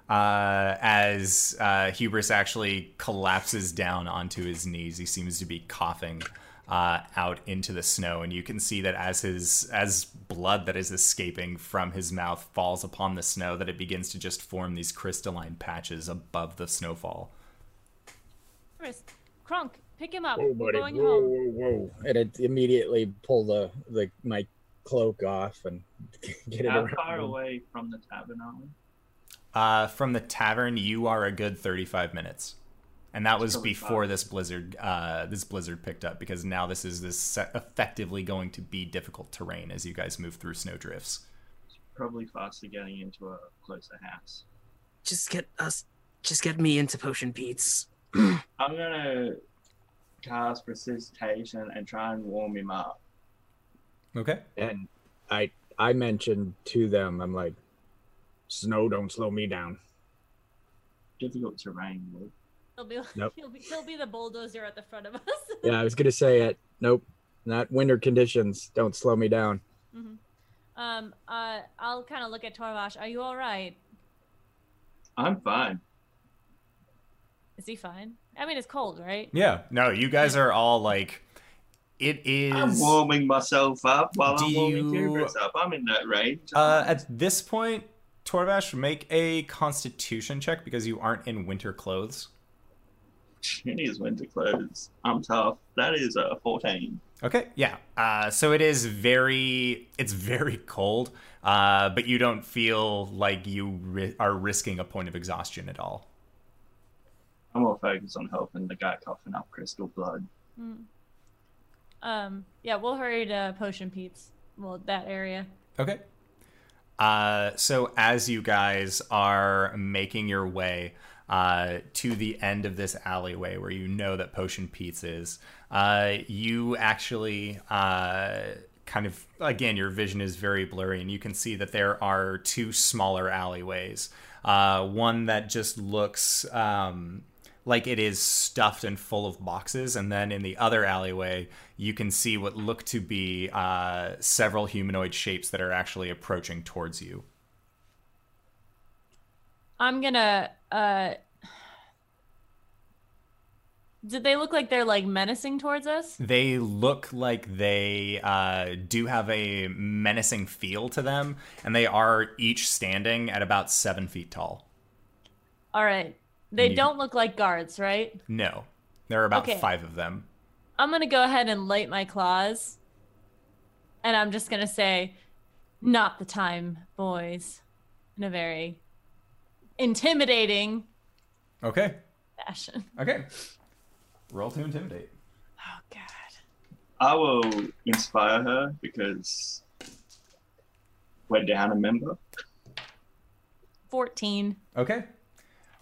uh, as uh, Hubris actually collapses down onto his knees. He seems to be coughing uh, out into the snow, and you can see that as his as blood that is escaping from his mouth falls upon the snow, that it begins to just form these crystalline patches above the snowfall. Chris, Kronk, pick him up. Whoa, We're going Whoa, home. whoa, whoa. And it immediately pull the, the my cloak off and [laughs] get it How far away from the tavern are we? Uh, from the tavern, you are a good thirty-five minutes, and that was before this blizzard. Uh, this blizzard picked up because now this is this se- effectively going to be difficult terrain as you guys move through snow drifts. Probably faster getting into a closer house. Just get us. Just get me into Potion Pete's. [clears throat] I'm gonna cast precipitation and try and warm him up. Okay. And I I mentioned to them, I'm like, snow don't slow me down. Difficult terrain. Would. He'll be, [laughs] Nope. he'll be he'll be the bulldozer at the front of us. [laughs] Yeah, I was gonna say it. Nope, not winter conditions. Don't slow me down. um, uh, I'll kind of look at Torvash. Are you all right? I'm fine. Is he fine? I mean, it's cold, right? Yeah. No, you guys are all like, it is. I'm warming myself up while Do I'm warming you- Hubris up. I'm in that range. Uh, at this point, Torvash, make a Constitution check because you aren't in winter clothes. it is winter clothes. I'm tough. That is a 14. Okay, yeah. Uh, so it is very, it's very cold, uh, but you don't feel like you ri- are risking a point of exhaustion at all. I'm more focused on helping the guy coughing up crystal blood. Um, yeah, we'll hurry to Potion Pete's. Well, that area. Okay. Uh, so as you guys are making your way uh, to the end of this alleyway where you know that Potion Pete's is, uh, you actually uh, kind of again your vision is very blurry, and you can see that there are two smaller alleyways. Uh, one that just looks um, like it is stuffed and full of boxes, and then in the other alleyway, you can see what look to be uh, several humanoid shapes that are actually approaching towards you. I'm gonna. Uh, did they look like they're like menacing towards us? They look like they uh, do have a menacing feel to them, and they are each standing at about seven feet tall. All right. They You- don't look like guards, right? No, there are about Okay. five of them. I'm gonna go ahead and light my claws, and I'm just gonna say, "Not the time, boys," in a very intimidating Okay, fashion. [laughs] okay. Roll to intimidate. Oh God. I will inspire her because we're down a member. Fourteen. Okay.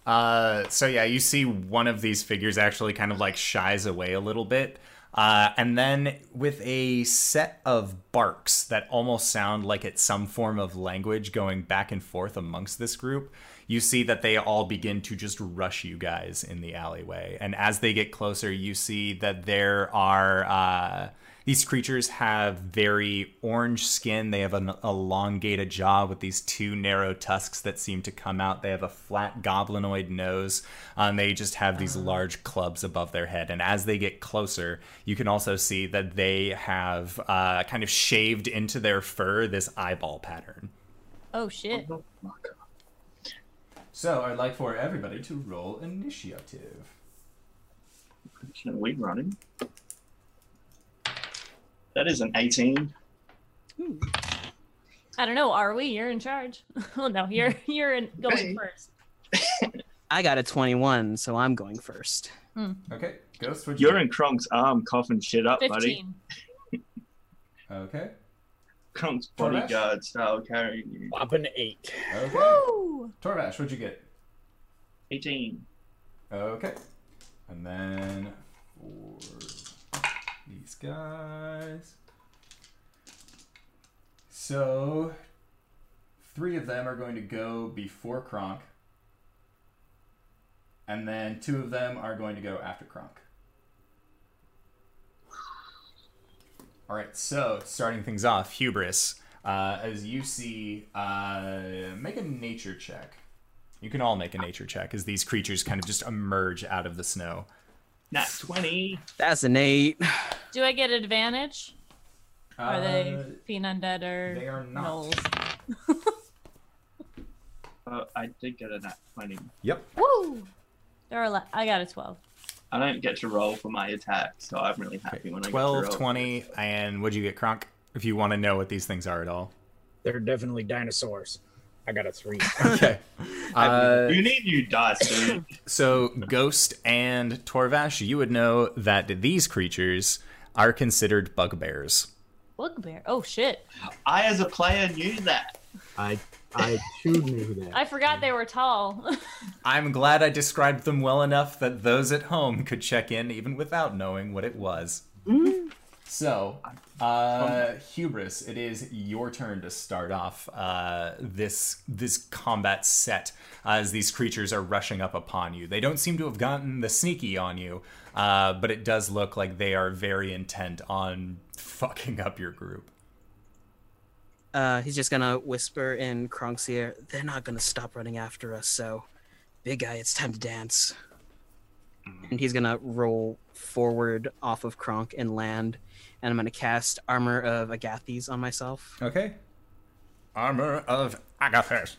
Uh, so yeah, you see one of these figures actually kind of like shies away a little bit. Uh, and then with a set of barks that almost sound like it's some form of language going back and forth amongst this group, you see that they all begin to just rush you guys in the alleyway. And as they get closer, you see that there are uh, these creatures have very orange skin. They have an elongated jaw with these two narrow tusks that seem to come out. They have a flat goblinoid nose. And they just have these large clubs above their head. And as they get closer, you can also see that they have uh, kind of shaved into their fur this eyeball pattern. Oh shit. Oh my God. So I'd like for everybody to roll initiative. Can we run him? That is an 18. I don't know. Are we? You're in charge. well, [laughs] oh, no, you're you're in, going Hey. first. [laughs] I got a 21, so I'm going first. Hmm. Okay, Ghost, what'd You're get? in Kronk's arm coughing shit up, buddy. Fifteen. Okay. Kronk's bodyguard style carrying you. Up an eight. Okay. Woo! Torvash, what'd you get? 18. Okay. And then for these guys. So three of them are going to go before Kronk. And then two of them are going to go after Kronk. All right, so starting things off, Hubris, uh, as you see, uh, make a nature check. You can all make a nature check as these creatures kind of just emerge out of the snow. Nat 20. That's an eight. Do I get advantage? Are they Uh, fiend undead or they are not. gnolls? [laughs] Uh, I did get a nat 20. Yep. Woo! They're ele- I got a 12. I don't get to roll for my attack, so I'm really happy when I get 12, roll. 20, and what'd you get, Kronk? If you want to know what these things are at all. They're definitely dinosaurs. I got a three. [laughs] [laughs] Okay. Uh, You need new dice, dude. [laughs] so, Ghost and Torvash, you would know that these creatures are considered bugbears. Bugbear. Oh shit! I, as a player, knew that. I I too knew that. I forgot they were tall. I'm glad I described them well enough that those at home could check in even without knowing what it was. So, uh, Hubris, it is your turn to start off uh, this this combat set as these creatures are rushing up upon you. They don't seem to have gotten the sneaky on you, uh, but it does look like they are very intent on [laughs] fucking up your group. Uh, he's just gonna whisper in Kronk's ear. They're not gonna stop running after us. So, big guy, it's time to dance. And he's gonna roll forward off of Kronk and land. And I'm gonna cast Armor of Agathys on myself. Okay. Armor of Agathys.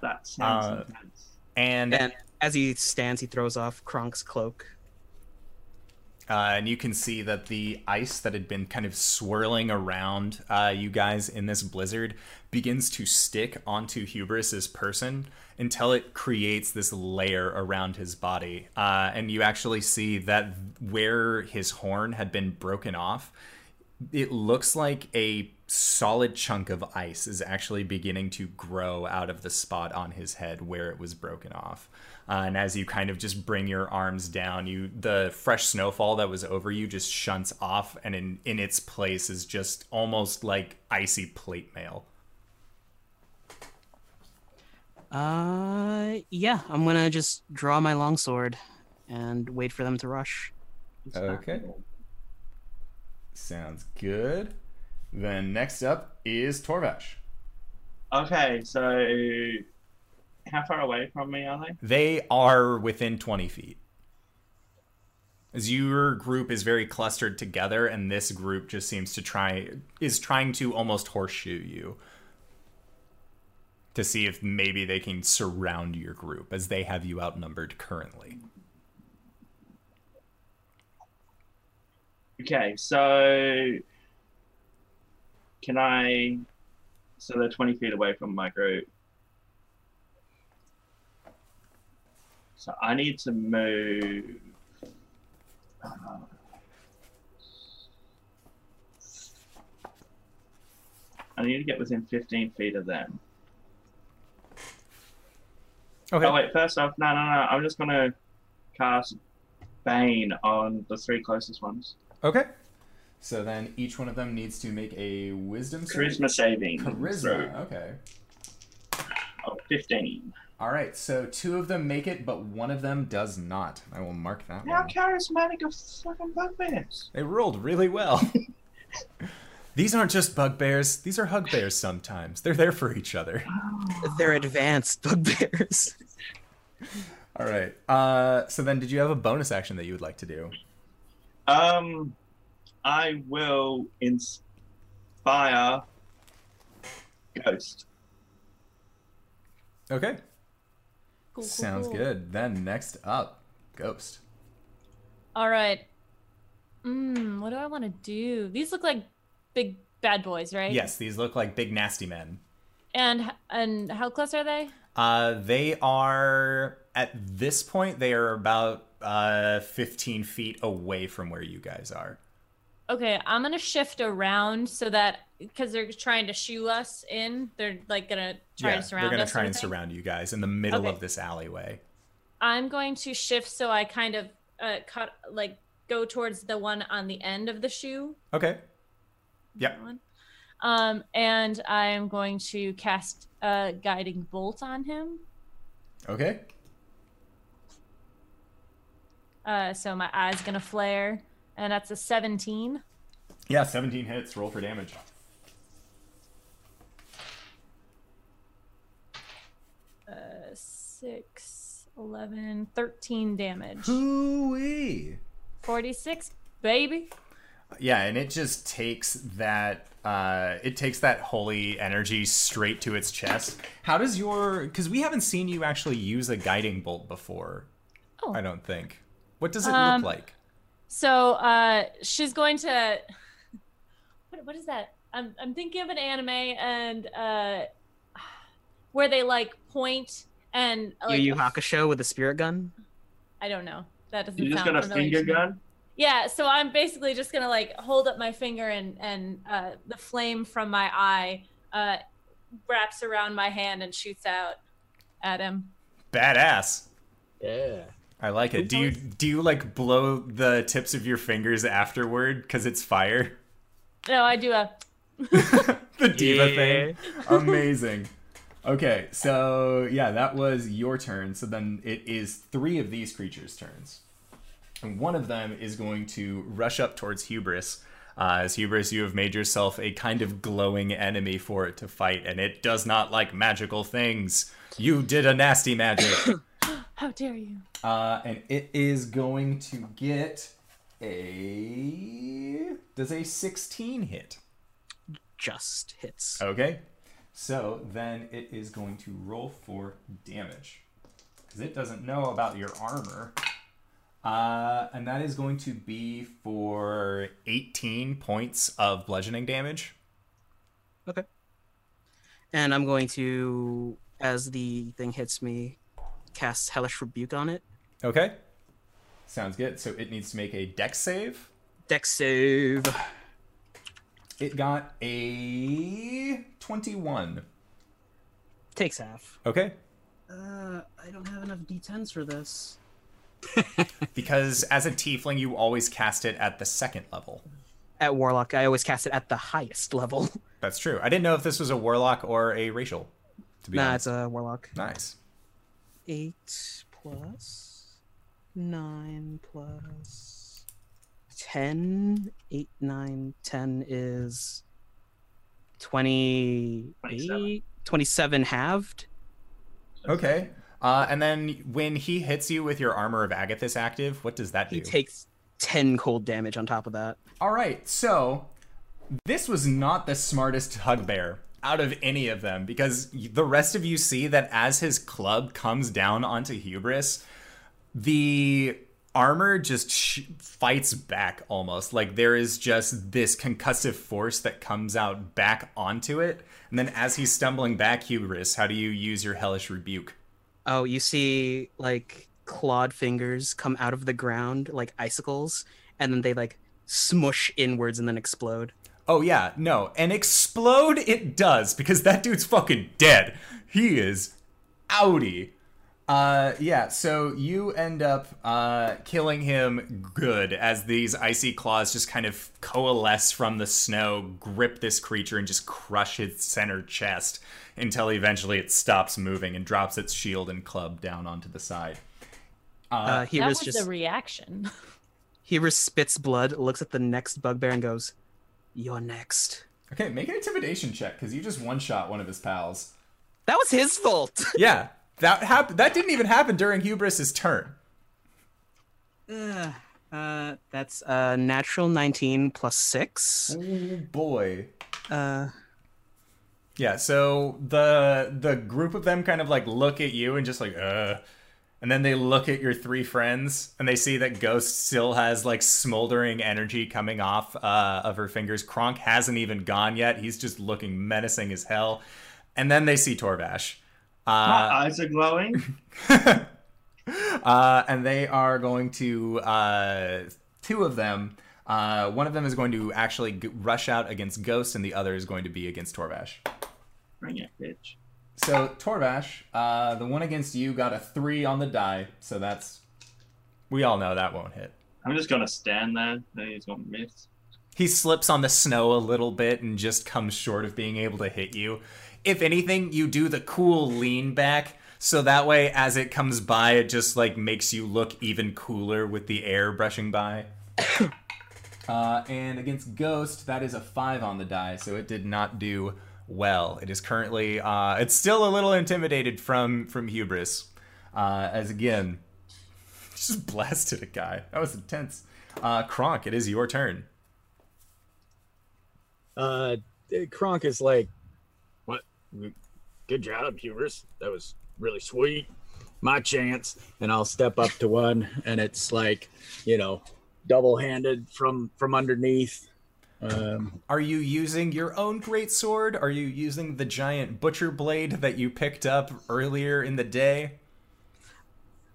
That sounds Uh, intense. And And as he stands, he throws off Kronk's cloak. Uh, and you can see that the ice that had been kind of swirling around uh, you guys in this blizzard begins to stick onto Hubris's person until it creates this layer around his body. Uh, and you actually see that where his horn had been broken off, it looks like a solid chunk of ice is actually beginning to grow out of the spot on his head where it was broken off. Uh, and as you kind of just bring your arms down, you the fresh snowfall that was over you just shunts off, and in in its place is just almost like icy plate mail. Uh, yeah, I'm gonna just draw my longsword and wait for them to rush. Okay. Sounds good. Then next up is Torvash. Okay, so how far away from me are they? They are within 20 feet. As your group is very clustered together, and this group just seems to try is trying to almost horseshoe you to see if maybe they can surround your group, as they have you outnumbered currently. Okay, so can I? So they're twenty feet away from my group. So I need to move. uh, I need to get within fifteen feet of them. Okay. Oh wait, first off, no, no, no. I'm just gonna cast Bane on the three closest ones. Okay. So then each one of them needs to make a wisdom. Charisma saving. Charisma. Okay. throw of 15. All right. So two of them make it, but one of them does not. I will mark that How one. charismatic are fucking bugbears? They rolled really well. [laughs] These aren't just bugbears. These are hugbears sometimes. They're there for each other. They're advanced bugbears. [laughs] All right. Uh, so then, did you have a bonus action that you would like to do? Um, I will inspire Ghost. Okay. Cool, cool, Sounds cool. good. Then next up, Ghost. All right. Mm, what do I want to do? These look like big bad boys, right? Yes, these look like big nasty men. And and how close are they? Uh, they are at this point. They are about uh 15 feet away from where you guys are. Okay, I'm gonna shift around so that because they're trying to shoo us in, they're like gonna try yeah, to surround they're gonna us. try and thing. surround you guys in the middle Okay. of this alleyway. I'm going to shift so I kind of uh, cut like go towards the one on the end of the shoe. Okay. Yep. That one. Um, and I'm going to cast a guiding bolt on him. Okay. Uh, so my eye's gonna flare, and that's a 17. Yeah, 17 hits. Roll for damage. Uh, 6, 11, 13 damage. Hooey. 46, baby. Yeah, and it just takes that uh, it takes that holy energy straight to its chest. How does your because we haven't seen you actually use a guiding bolt before. Oh. I don't think. What does it Um, look like? So uh, she's going to. [laughs] What, what is that? I'm I'm thinking of an anime and uh, where they like point and like Yu Yu Hakusho with a spirit gun. I don't know. That doesn't You just sound got a familiar finger gun? Yeah, so I'm basically just gonna like hold up my finger and and uh, the flame from my eye uh, wraps around my hand and shoots out at him. Badass. Yeah. I like it. Do you do you like blow the tips of your fingers afterward because it's fire? No, I do a. [laughs] the diva Yeah. thing. Amazing. Okay, so yeah, that was your turn. So then it is three of these creatures' turns. And one of them is going to rush up towards Hubris. Uh, as Hubris, you have made yourself a kind of glowing enemy for it to fight, and it does not like magical things. You did a nasty magic. [coughs] How dare you? Uh, and it is going to get a. Does a 16 hit? Just hits. Okay. So then it is going to roll for damage. Because it doesn't know about your armor. Uh, and that is going to be for 18 points of bludgeoning damage. Okay. And I'm going to, as the thing hits me, cast Hellish Rebuke on it. Okay. Sounds good. So it needs to make a dex save. Dex save. It got a 21. Takes half. Okay. Uh, I don't have enough d10s for this. Because as a tiefling, you always cast it at the second level. At Warlock, I always cast it at the highest level. [laughs] That's true. I didn't know if this was a warlock or a racial. To be nah, honest. it's a Warlock. nice. 8 plus 9 plus 10. 8, 9, 10 is 28. 27. 27 halved. Okay. Uh, and then when he hits you with your armor of Agathys active, what does that do? He takes 10 cold damage on top of that. All right, so this was not the smartest Hugbear out of any of them because the rest of you see that as his club comes down onto Hubris, the armor just sh- fights back almost. Like there is just this concussive force that comes out back onto it. And then as he's stumbling back, Hubris, how do you use your Hellish Rebuke? Oh, you see like clawed fingers come out of the ground like icicles, and then they like smush inwards and then explode. Oh yeah, no. And explode it does because that dude's fucking dead. He is outie. Uh yeah, so you end up uh killing him good as these icy claws just kind of coalesce from the snow, grip this creature and just crush his center chest until eventually it stops moving and drops its shield and club down onto the side. Uh, he that was was just the reaction. [laughs] he spits blood, looks at the next bugbear and goes, "You're next." Okay, make an intimidation check because you just one shot one of his pals. That was his fault. Yeah, that happened. That didn't even happen during Hubris's turn. uh, uh, that's a natural 19 plus 6. Oh boy. Uh Yeah, so the the group of them kind of like look at you and just like uh and then they look at your three friends and they see that Ghost still has like smoldering energy coming off uh, of her fingers. Kronk hasn't even gone yet. He's just looking menacing as hell. And then they see Torvash. My Uh, eyes are glowing. [laughs] [laughs] uh, and they are going to uh, two of them. Uh, one of them is going to actually g- rush out against Ghost, and the other is going to be against Torvash. Bring it, bitch. So Torvash, uh, the one against you got a three on the die, so that's we all know that won't hit. I'm just gonna stand there. Then he's gonna miss. He slips on the snow a little bit and just comes short of being able to hit you. If anything, you do the cool lean back, so that way as it comes by, it just like makes you look even cooler with the air brushing by. [coughs] uh, and against Ghost, that is a five on the die, so it did not do well. It is currently uh, it's still a little intimidated from from Hubris, uh, as again [laughs] just blasted a guy. That was intense. Uh, Kronk, it is your turn. uh, Kronk is like, "What? Good job, Hubris. That was really sweet. My chance." And I'll step up to one, and it's like, you know, double-handed from from underneath. Um, Are you using your own great sword? Are you using the giant butcher blade that you picked up earlier in the day?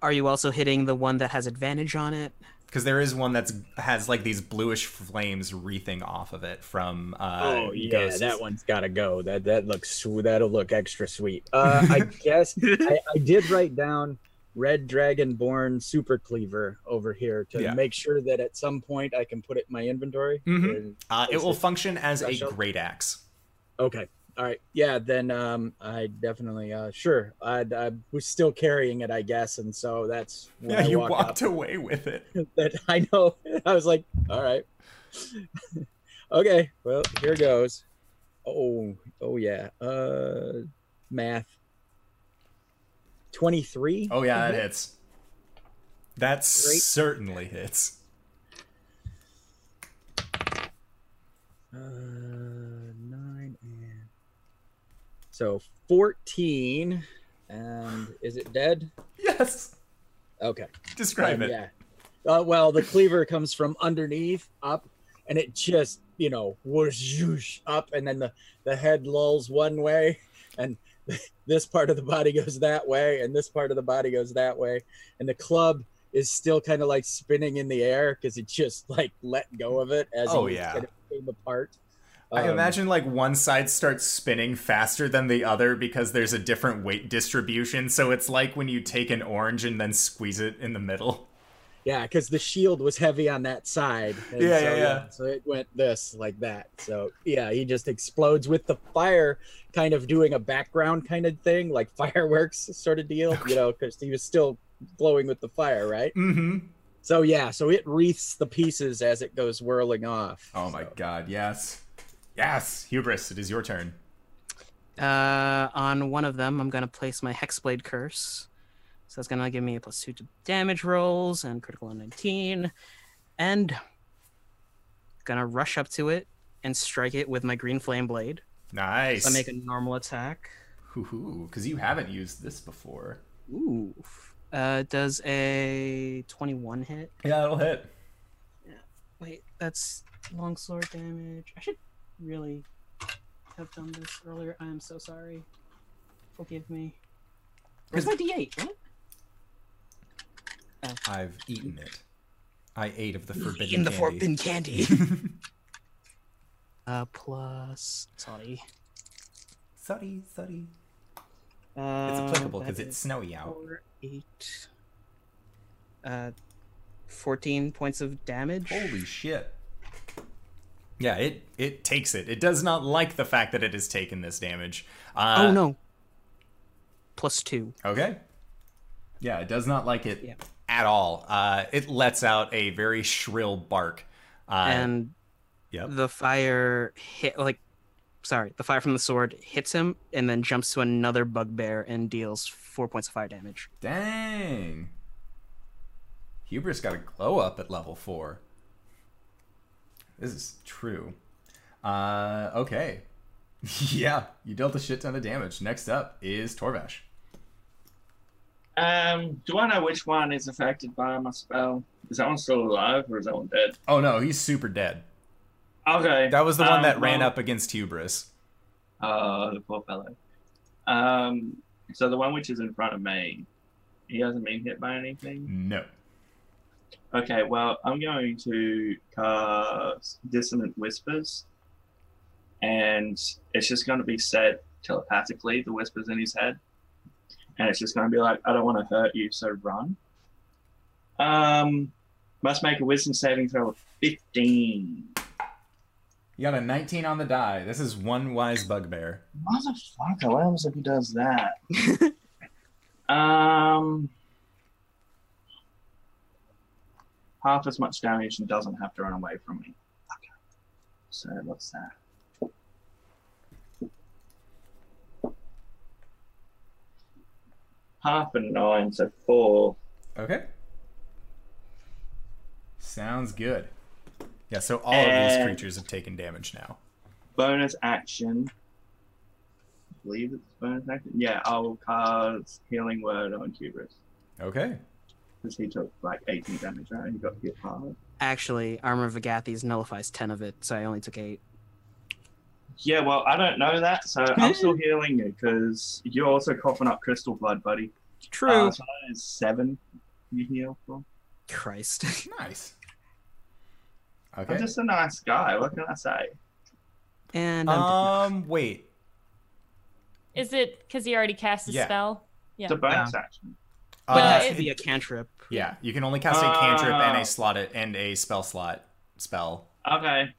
Are you also hitting the one that has advantage on it? Because there is one that's has like these bluish flames wreathing off of it from. Uh, oh yeah, ghosts. that one's got to go. That that looks that'll look extra sweet. Uh, I [laughs] guess I, I did write down red dragonborn super cleaver over here to Yeah. make sure that at some point I can put it in my inventory. Mhm. Uh, it will function as a great axe. Okay. All right. Yeah. Then um, I definitely uh, sure. I, I was still carrying it, I guess, and so that's Yeah, I you walked away with it. [laughs] that I know. [laughs] I was like, all right. [laughs] okay. Well, here goes. Oh. Oh yeah. Uh, math. Twenty-three. Oh yeah, that hits. That Great. certainly hits. Uh, nine and so fourteen. And is it dead? Yes. Okay. Describe Um, it. Yeah. Uh, well, the cleaver comes from underneath up, and it just you know whoosh up, and then the the head lulls one way, and [laughs] this part of the body goes that way, and this part of the body goes that way, and the club is still kind of like spinning in the air because it just like let go of it as Oh, it yeah. kind came apart. I Um, imagine like one side starts spinning faster than the other because there's a different weight distribution. So it's like when you take an orange and then squeeze it in the middle. Yeah, because the shield was heavy on that side. and Yeah, so, yeah, yeah. So it went this like that. So yeah, he just explodes with the fire, kind of doing a background kind of thing, like [laughs] fireworks sort of deal, you know, because he was still glowing with the fire, right? Mm-hmm. So yeah, so it wreaths the pieces as it goes whirling off. Oh my god, yes. Yes, Hubris, it is your turn. Uh, on one of them, I'm gonna place my Hexblade Curse. So that's gonna give me a plus two to damage rolls and critical on 19, and gonna rush up to it and strike it with my green flame blade. Nice. So I make a normal attack. because you haven't used this before. Ooh. Uh, does a 21 hit? Yeah, it'll hit. Yeah. Wait, that's longsword damage. I should really have done this earlier. I am so sorry. Forgive me. Where's my D8? What? I've eaten it. I ate of the forbidden candy. In the candy. forbidden candy. [laughs] uh, plus. Sorry. Sorry, sorry. Uh, It's applicable because it's is snowy out. four, eight. Uh, 14 points of damage. Holy shit. Yeah, it it takes it. It does not like the fact that it has taken this damage. Uh, oh no. Plus two. Okay. Yeah, it does not like it Yeah. at all. Uh, it lets out a very shrill bark. Uh, and yep. the fire hit like sorry the fire from the sword hits him and then jumps to another bugbear and deals four points of fire damage Dang. Hubris got a glow up at level four. This is true. Uh, okay. [laughs] yeah, you dealt a shit ton of damage. Next up is Torvash. Um, do I know which one is affected by my spell? Is that one still alive or is that one dead? Oh no, he's super dead. Okay. That was the one um, that ran well- up against Hubris. Oh, the poor fellow. Um, so the one which is in front of me, he hasn't been hit by anything. No. Okay, well, I'm going to cast Dissonant Whispers, and it's just going to be said telepathically, the whispers in his head, and it's just going to be like, I don't want to hurt you, so run. Um, must make a Wisdom saving throw of 15. You got a 19 on the die. This is one wise bugbear. Motherfucker, what happens if he does that? [laughs] um, half as much damage and doesn't have to run away from me. Okay. So what's that? Half and nine, so four. Okay. Sounds good. Yeah, so all of these creatures have taken damage now. bonus action, I believe it's bonus action. Yeah, I'll cast Healing Word on Hubris Okay. Because he took like 18 damage, right? He got hit hard. Actually, Armor of Agathys nullifies 10 of it, so I only took 8. Yeah, well, I don't know that, so I'm [laughs] still healing you because you're also coughing up crystal blood, buddy. True. Uh, so that is seven you heal for. Christ. [laughs] Nice. Okay. I'm just a nice guy. What can I say? and I'm dead. Um, wait. Is it because he already cast his Yeah. spell? It's a bonus action. Uh, But it Well, has to be a cantrip. yeah, you can only cast a cantrip and a slot it and a spell slot spell. Okay.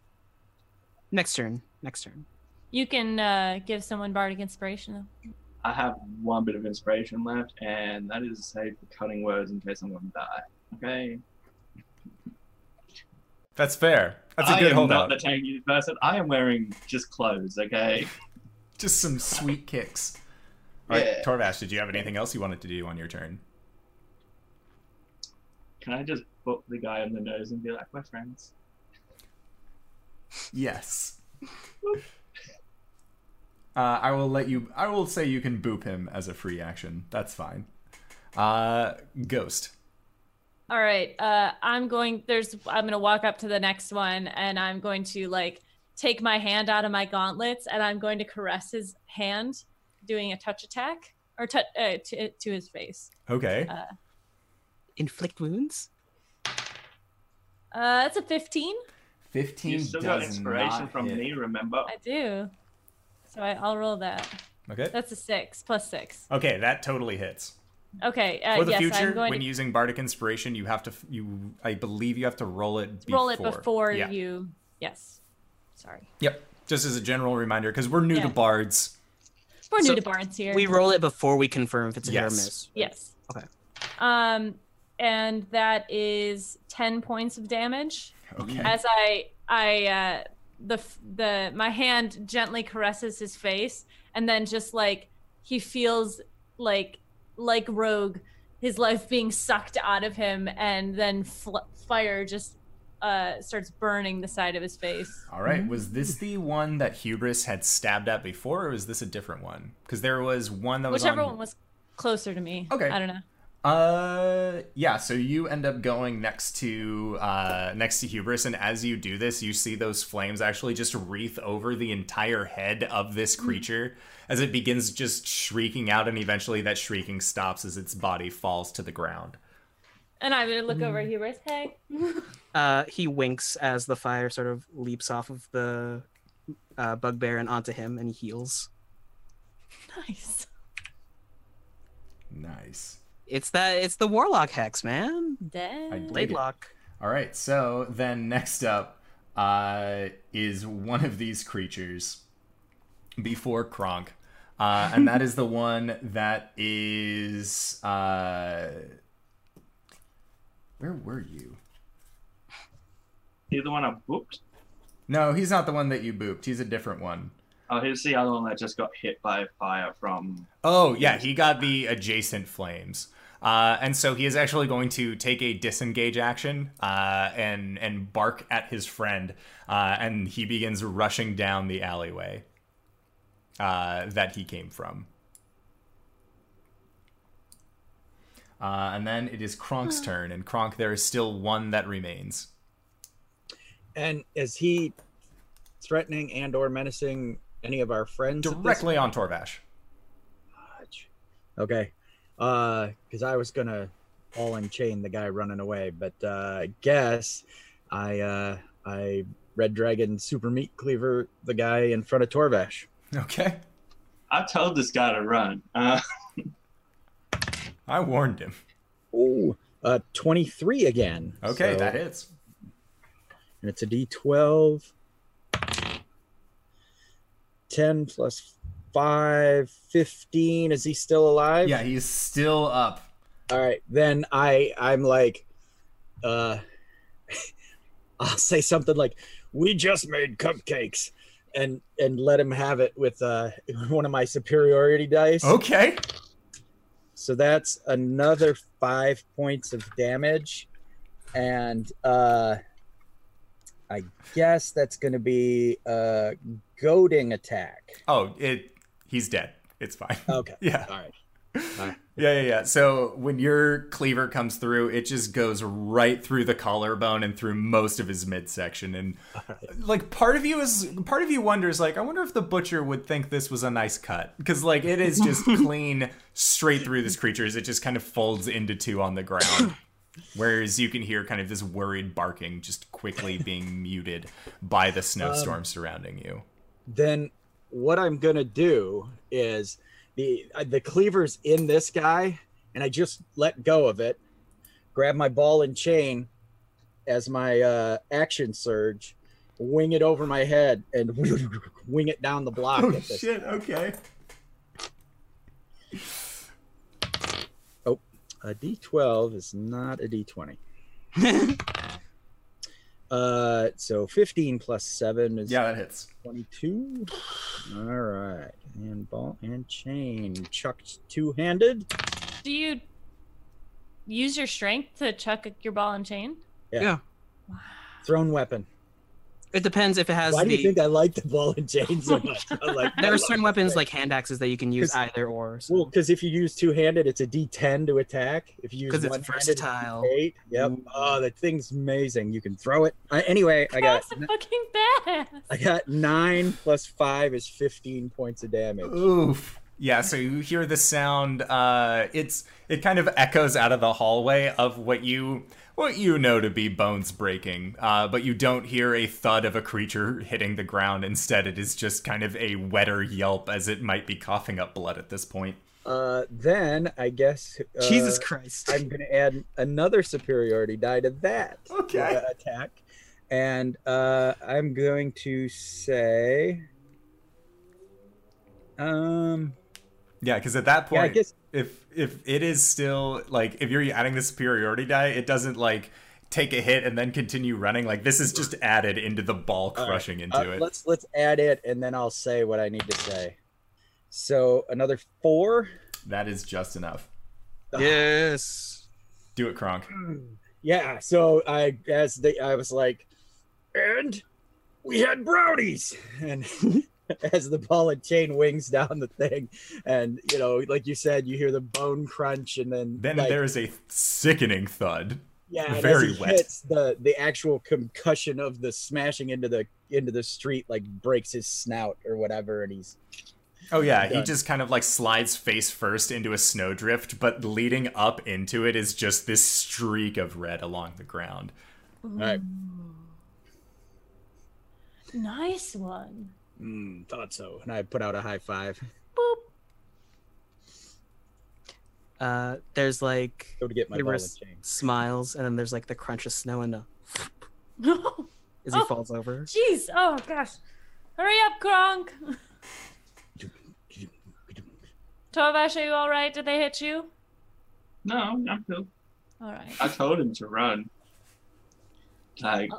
Next turn. Next turn. You can uh, give someone bardic inspiration though. I have one bit of inspiration left, and that is a save for cutting words in case I'm going to die. Okay. That's fair. That's a I good am holdout. not the tanky person. I am wearing just clothes. Okay. [laughs] Just some sweet kicks. All right, Yeah. Torvash, did you have anything else you wanted to do on your turn? Can I just book the guy on the nose and be like, we're friends? Yes. Uh, I will let you. I will say you can boop him as a free action. That's fine. Uh, Ghost. All right. Uh, I'm going. There's. I'm gonna walk up to the next one, and I'm going to like take my hand out of my gauntlets, and I'm going to caress his hand, doing a touch attack or touch uh, to to his face. Okay. Uh, Inflict wounds? Uh, that's a 15. Fifteen. You still got inspiration from hit. me, remember? I do. So I, I'll roll that. Okay. That's a six plus six. Okay, that totally hits. Okay. Uh, For the yes, future, I'm going when to using bardic inspiration, you have to. You, I believe, you have to roll it. Before. roll it before Yeah. you. Yes. Sorry. Yep. Just as a general reminder, because we're new to bards. We're So new to bards here. We roll it before we confirm if it's a hit or Yes. miss. Yes. Okay. Um, and that is ten points of damage. Okay. As I, I, uh, the the my hand gently caresses his face, and then just like he feels like like Rogue, his life being sucked out of him, and then fl- fire just uh starts burning the side of his face. All right. Was this the one that Hubris had stabbed at before, or was this a different one? Because there was one that was Whichever on... one was closer to me. Okay. I don't know. Uh, yeah. So you end up going next to uh next to Hubris, and as you do this, you see those flames actually just wreath over the entire head of this creature as it begins just shrieking out, and eventually that shrieking stops as its body falls to the ground. And I'm gonna look over at Hubris. Hey. [laughs] Uh, he winks as the fire sort of leaps off of the uh, bugbear and onto him, and he heals. [laughs] Nice. Nice. It's that. It's the warlock hex, man. Dead. Dig it. All right. So then next up uh, is one of these creatures before Kronk. Uh, and that is the [laughs] one that is. Uh, where were you? He's the one I booped. No, he's not the one that you booped. He's a different one. Oh, here's the other one that just got hit by fire from. Oh, yeah, he got the adjacent flames. Uh, and so he is actually going to take a disengage action uh, and and bark at his friend, uh, and he begins rushing down the alleyway uh, that he came from. Uh, and then it is Kronk's turn, and Kronk, there is still one that remains. And is he threatening and or menacing any of our friends? Directly on Torvash. Fudge. Okay. Uh, because I was gonna all in chain the guy running away, but uh, I guess I uh I red dragon super meat cleaver the guy in front of Torvash. Okay. I told this guy to run. Uh, [laughs] I warned him. Oh, uh, twenty three again. Okay, So- that hits. and it's a D12. 10 plus 5, 15. Is he still alive? Yeah, he's still up. All right, then I I'm like uh [laughs] I'll say something like we just made cupcakes and and let him have it with uh [laughs] one of my superiority dice. Okay. So that's another 5 points of damage and uh I guess that's going to be a goading attack. Oh, it. He's dead. It's fine. [laughs] Okay. Yeah. All right. All right. Yeah, yeah, yeah. So when your cleaver comes through, it just goes right through the collarbone and through most of his midsection. And like part of you is part of you wonders, like, I wonder if the butcher would think this was a nice cut. Because like it is just [laughs] clean straight through this creature as it just kind of folds into two on the ground. [coughs] Whereas you can hear kind of this worried barking just quickly being muted by the snowstorm um, surrounding you. Then what I'm going to do is the uh, the cleaver's in this guy and I just let go of it. Grab my ball and chain as my uh, action surge, wing it over my head and [laughs] wing it down the block Oh at this shit, okay. Oh, a D12 is not a D20. [laughs] uh, so 15 plus 7 is Yeah, that hits. 22. All right. And ball and chain chucked two handed. Do you use your strength to chuck your ball and chain? Yeah. Wow. Thrown weapon. It depends if it has Why do the. you think I like the ball and chain so much? [laughs] Like, there are certain it. weapons like hand axes that you can use either or. so- Well, because if you use two handed, it's a D10 to attack. If you use 'Cause it's one versatile. Eight. Yep. Oh, that thing's amazing. You can throw it. Uh, anyway, I got That's fucking badass. I got nine plus five is 15 points of damage. Oof. Yeah, so you hear the sound. Uh, it's it kind of echoes out of the hallway of what you what you know to be bones breaking, uh, but you don't hear a thud of a creature [laughs] hitting the ground. Instead, it is just kind of a wetter yelp as it might be coughing up blood at this point. Uh, then I guess uh, Jesus Christ. I'm going to add another superiority die to that [laughs] Okay. uh, attack, and uh, I'm going to say, um, Yeah, because at that yeah, point, I guess if if it is still like if you're adding the superiority die, it doesn't like take a hit and then continue running. Like this is just added into the ball All right. crushing into uh, it. let's let's add it, and then I'll say what I need to say. So another four. That is just enough. yes. Do it, Kronk. Yeah, so I as they I was like, and we had brownies, [laughs] and [laughs] as the ball and chain wings down the thing, and you know, like you said, you hear the bone crunch, and then Then like, there is a sickening thud. yeah, and very as he wet. hits the the actual concussion of the smashing into the into the street, like breaks his snout or whatever, and he's Oh yeah, he just kind of like slides face first into a snowdrift, but leading up into it is just this streak of red along the ground. all right. Nice one. Mm, thought so, and I put out a high five. Boop. Uh, there's like Go to get my Your ball wrist- and chain. smiles, and then there's like the crunch of snow and the [laughs] as he Oh. falls over. jeez. Oh gosh. Hurry up, Kronk. Torvash, are you all right? Did they hit you? No, I'm cool. All right. I told him to run. Like,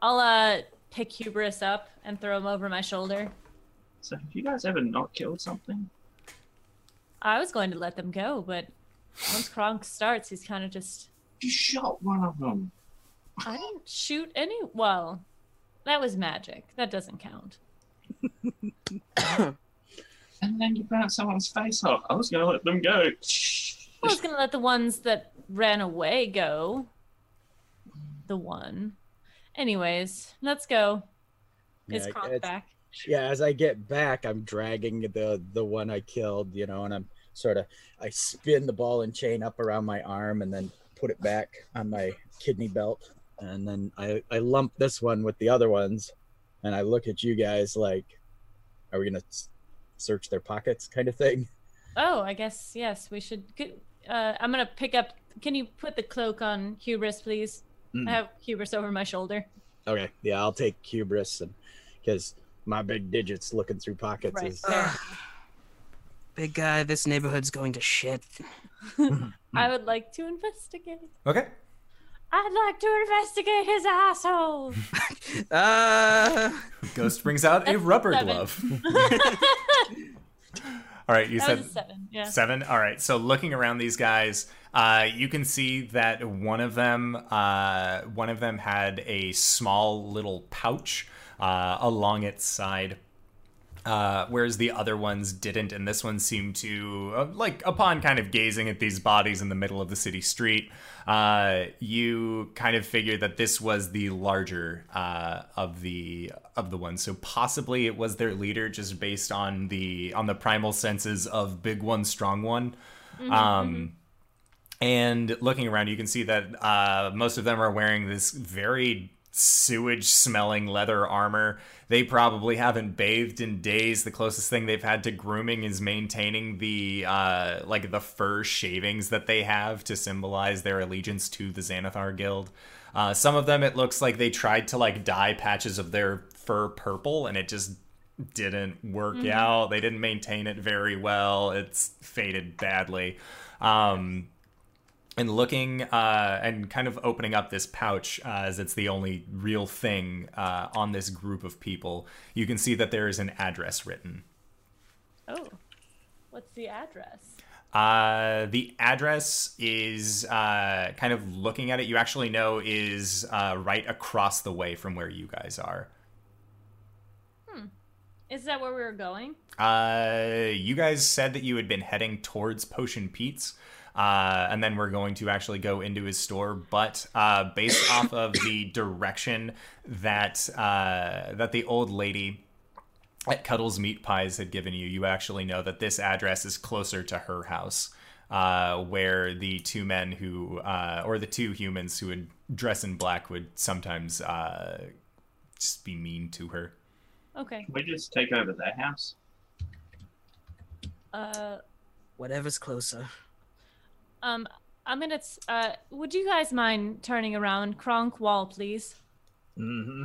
I'll uh pick Hubris up and throw him over my shoulder. so have you guys ever not killed something? I was going to let them go, but once Kronk starts, he's kind of just. You shot one of them. I didn't shoot any. Well, that was magic. That doesn't count. [coughs] And then you burnt someone's face off. I was gonna let them go. I was gonna let the ones that ran away go. The one. Anyways, let's go. Is Yeah, Kronk it's- back? yeah as i get back i'm dragging the the one i killed you know and i'm sort of i spin the ball and chain up around my arm and then put it back on my kidney belt and then i i lump this one with the other ones and i look at you guys like are we gonna search their pockets kind of thing Oh, I guess yes. We should. Uh, I'm gonna pick up. Can you put the cloak on Hubris, please? Mm. I have Hubris over my shoulder. okay yeah i'll take hubris and because my big digits looking through pockets Right. is Big guy, this neighborhood's going to shit. [laughs] I would like to investigate. Okay. I'd like to investigate his asshole. [laughs] Uh, Ghost brings out a rubber seven. glove. [laughs] All right, you that said was a seven. Yeah. Seven. All right. So looking around these guys, Uh, you can see that one of them, uh, one of them had a small little pouch uh, along its side. Uh, whereas the other ones didn't, and this one seemed to, uh, like, upon kind of gazing at these bodies in the middle of the city street, uh, you kind of figured that this was the larger uh, of the of the ones. So possibly it was their leader, just based on the on the primal senses of big one, strong one. um, and looking around, you can see that uh, most of them are wearing this very sewage smelling leather armor. They probably haven't bathed in days. The closest thing they've had to grooming is maintaining the uh, like the fur shavings that they have to symbolize their allegiance to the Xanathar Guild. Uh, some of them, it looks like they tried to like dye patches of their fur purple, and it just didn't work out. They didn't maintain it very well. It's faded badly. Um, and looking uh, and kind of opening up this pouch uh, as it's the only real thing uh, on this group of people, you can see that there is an address written. Oh, what's the address? Uh, the address is uh, kind of looking at it. You actually know is uh, right across the way from where you guys are. Hmm. Is that where we were going? Uh, you guys said that you had been heading towards Potion Pete's, uh, and then we're going to actually go into his store. But uh, based [coughs] off of the direction that uh, that the old lady at Cuddles Meat Pies had given you, you actually know that this address is closer to her house, uh, where the two men who, uh, or the two humans who would dress in black, would sometimes uh, just be mean to her. Okay. We just take over their house. Uh, Whatever's closer. Um, I'm gonna. Uh, would you guys mind turning around, Kronk Wall, please? Mm-hmm.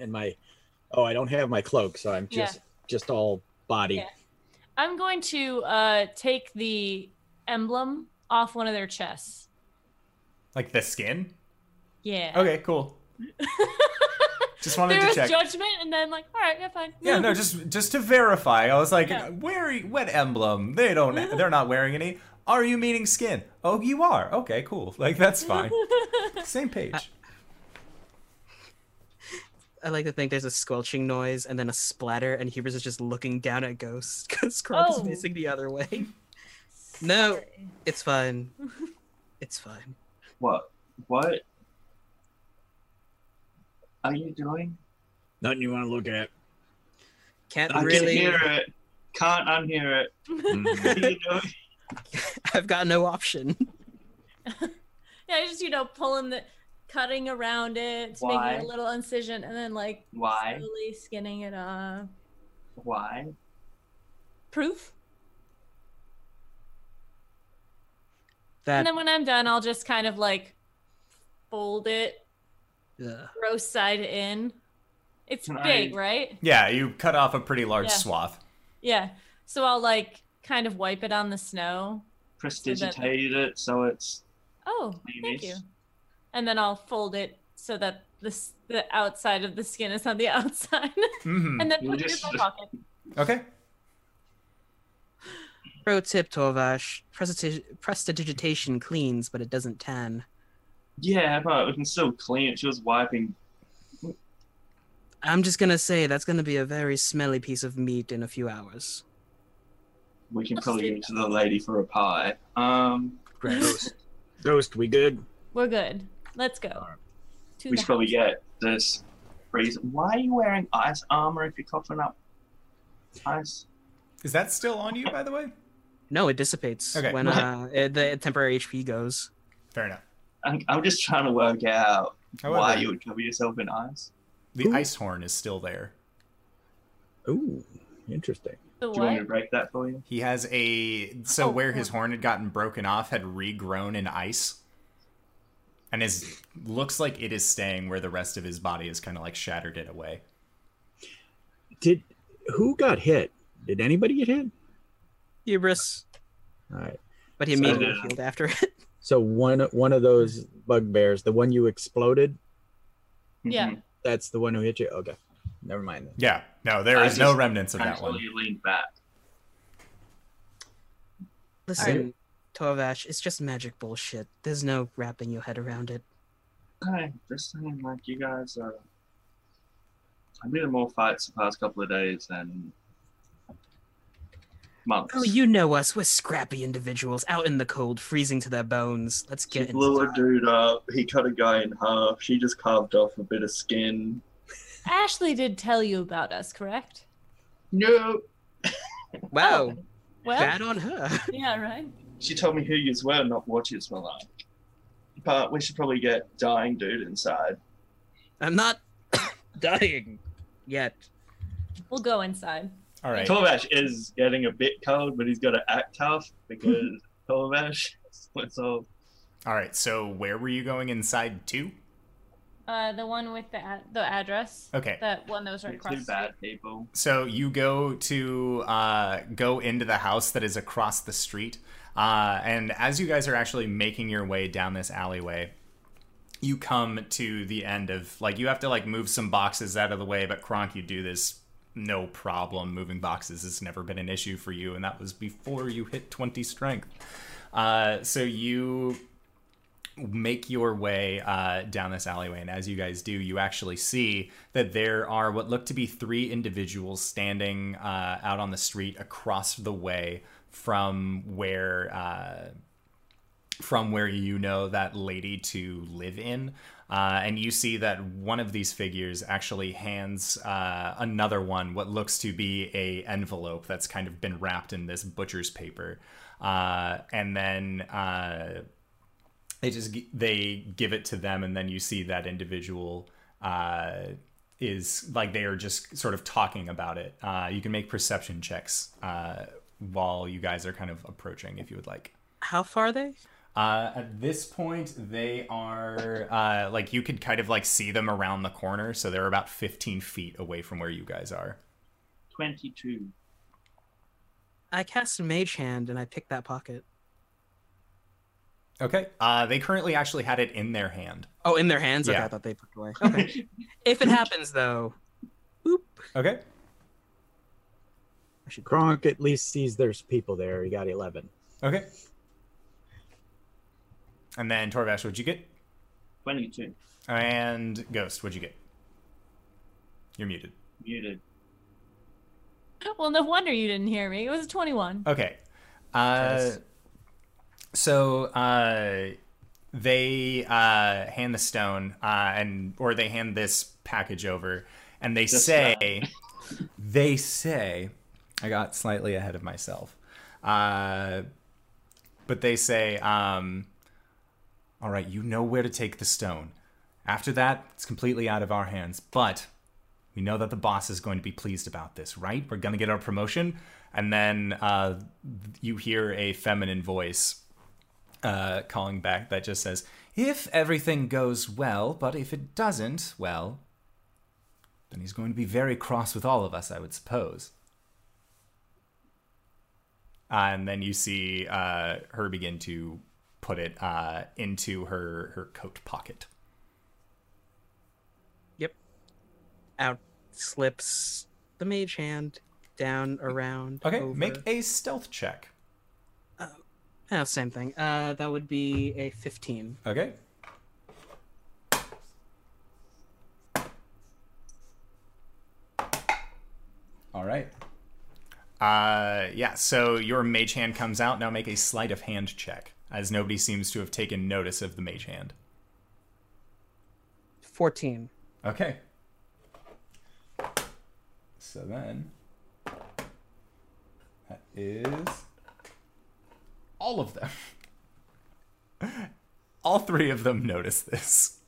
And my, oh, I don't have my cloak, so I'm Yeah. just just all body. Yeah. I'm going to uh take the emblem off one of their chests. Like the skin? Yeah. Okay, cool. [laughs] just wanted There to was check. judgment, and then like, all right, yeah, fine. yeah, no, [laughs] just just to verify. I was like, Yeah. where what emblem? They don't they're not wearing any. Are you meaning skin? Oh, you are. Okay, cool. Like that's fine. [laughs] Same page. I like to think there's a squelching noise and then a splatter, and Hubris is just looking down at Ghost [laughs] because Kronk Oh. is facing the other way. [laughs] No, it's fine. It's fine. What? What? Are you doing? Nothing you want to look at. Can't I really. can hear it. Can't unhear it. Mhm. What are you doing? [laughs] I've got no option. [laughs] Yeah, just you know, pulling the, cutting around it, Why? making a little incision, and then like Why? slowly skinning it off. Why? Proof. That And then when I'm done, I'll just kind of like fold it, yeah. gross side in. It's Can big, I- right? Yeah, you cut off a pretty large Yeah. swath. Yeah. So I'll like kind of wipe it on the snow. Prestigitate it so it's Oh, thank you. And then I'll fold it so that the the outside of the skin is on the [laughs] outside, hmm and then You put it just- in my pocket. Okay. Pro tip, Torvash: prestigi- prestidigitation cleans, but it doesn't tan. yeah, but we can still clean it. She was wiping. I'm just gonna say that's gonna be a very smelly piece of meat in a few hours. We can probably do give it to the lady for a pie. Um, Ghost, Ghost, we good? We're good. Let's go. Alright. To we should probably get this freezer. Why are you wearing ice armor if you're coughing up ice? Is that still on you, by the way? No, it dissipates Okay. when uh, it, the temporary HP goes. Fair enough. I'm, I'm just trying to work out However, why you would cover yourself in ice. the Ooh. ice horn is still there. Ooh, interesting. The Do you want me to break that for you? He has a so Oh, where his horn. horn had gotten broken off had regrown in ice. And is looks like it is staying where the rest of his body is kind of like shattered it away. Did who got hit? Did anybody get hit? Hubris, All right. but he So immediately did- healed after it. [laughs] So one one of those bugbears, the one you exploded, Yeah. Mhm. that's the one who hit you. Okay, never mind. Yeah, no, there I is no remnants of that one. you leaned back. Listen, Torvash, it's just magic bullshit. There's no wrapping your head around it. Hey, just saying, like you guys are. I've been in more fights the past couple of days than months. Oh, you know us. We're scrappy individuals out in the cold, freezing to their bones. Let's She get into blew a dude up. He cut a guy in half. She just carved off a bit of skin. Ashley did tell you about us, correct? No. [laughs] Wow, oh, Well, bad on her. [laughs] yeah, right. She told me who you were, not what you smell like. But we should probably get dying dude inside. I'm not [coughs] dying yet. We'll go inside. All right. Torvash is getting a bit cold, but he's got to act tough because [laughs] Torvash splits off. All right. So where were you going inside to? Uh, the one with the ad- the address. Okay. That one that was right across. Two the street. bad people. So you go to uh, go into the house that is across the street, uh, and as you guys are actually making your way down this alleyway, you come to the end of like you have to like move some boxes out of the way. But Kronk, you do this no problem. Moving boxes has never been an issue for you, and that was before you hit twenty strength. Uh, so you make your way uh, down this alleyway, and as you guys do, you actually see that there are what look to be three individuals standing uh, out on the street across the way from where uh, from where you know that lady to live in. Uh, and you see that one of these figures actually hands uh, another one what looks to be a envelope that's kind of been wrapped in this butcher's paper, uh, and then they just they give it to them and then you see that individual uh, is like they are just sort of talking about it uh, you can make perception checks uh, while you guys are kind of approaching if you would like How far are they? uh, at this point they are uh, like you could kind of like see them around the corner so they're about 15 feet away from where you guys are 22. I cast Mage Hand and I pick that pocket. Okay uh, they currently actually had it in their hand Oh, in their hands? Okay, Yeah. I thought they put it away. Okay. [laughs] if it happens though, boop. okay I should Kronk at least sees there's people there. He got 11. okay and then torvash what'd you get 22. And Ghost, what'd you get? You're muted. Muted. Well, no wonder you didn't hear me. It was 21. Okay. Uh, so uh, they uh, hand the stone, uh, and or they hand this package over, and they Just say, [laughs] they say, I got slightly ahead of myself, uh, but they say, um, all right, you know where to take the stone. After that, it's completely out of our hands, but we know that the boss is going to be pleased about this, right? We're going to get our promotion. And then uh, you hear a feminine voice uh, calling back that just says, If everything goes well, but if it doesn't, well, then he's going to be very cross with all of us, I would suppose. Uh, and then you see uh, her begin to put it uh, into her, her coat pocket. Yep. Out slips the mage hand down around. Okay, over. make a stealth check. Oh, same thing. Uh, that would be a fifteen. Okay. All right. Uh, yeah. So your mage hand comes out. Now make a sleight of hand check, as nobody seems to have taken notice of the mage hand. Fourteen. Okay. So then, that is all of them. all three of them notice this.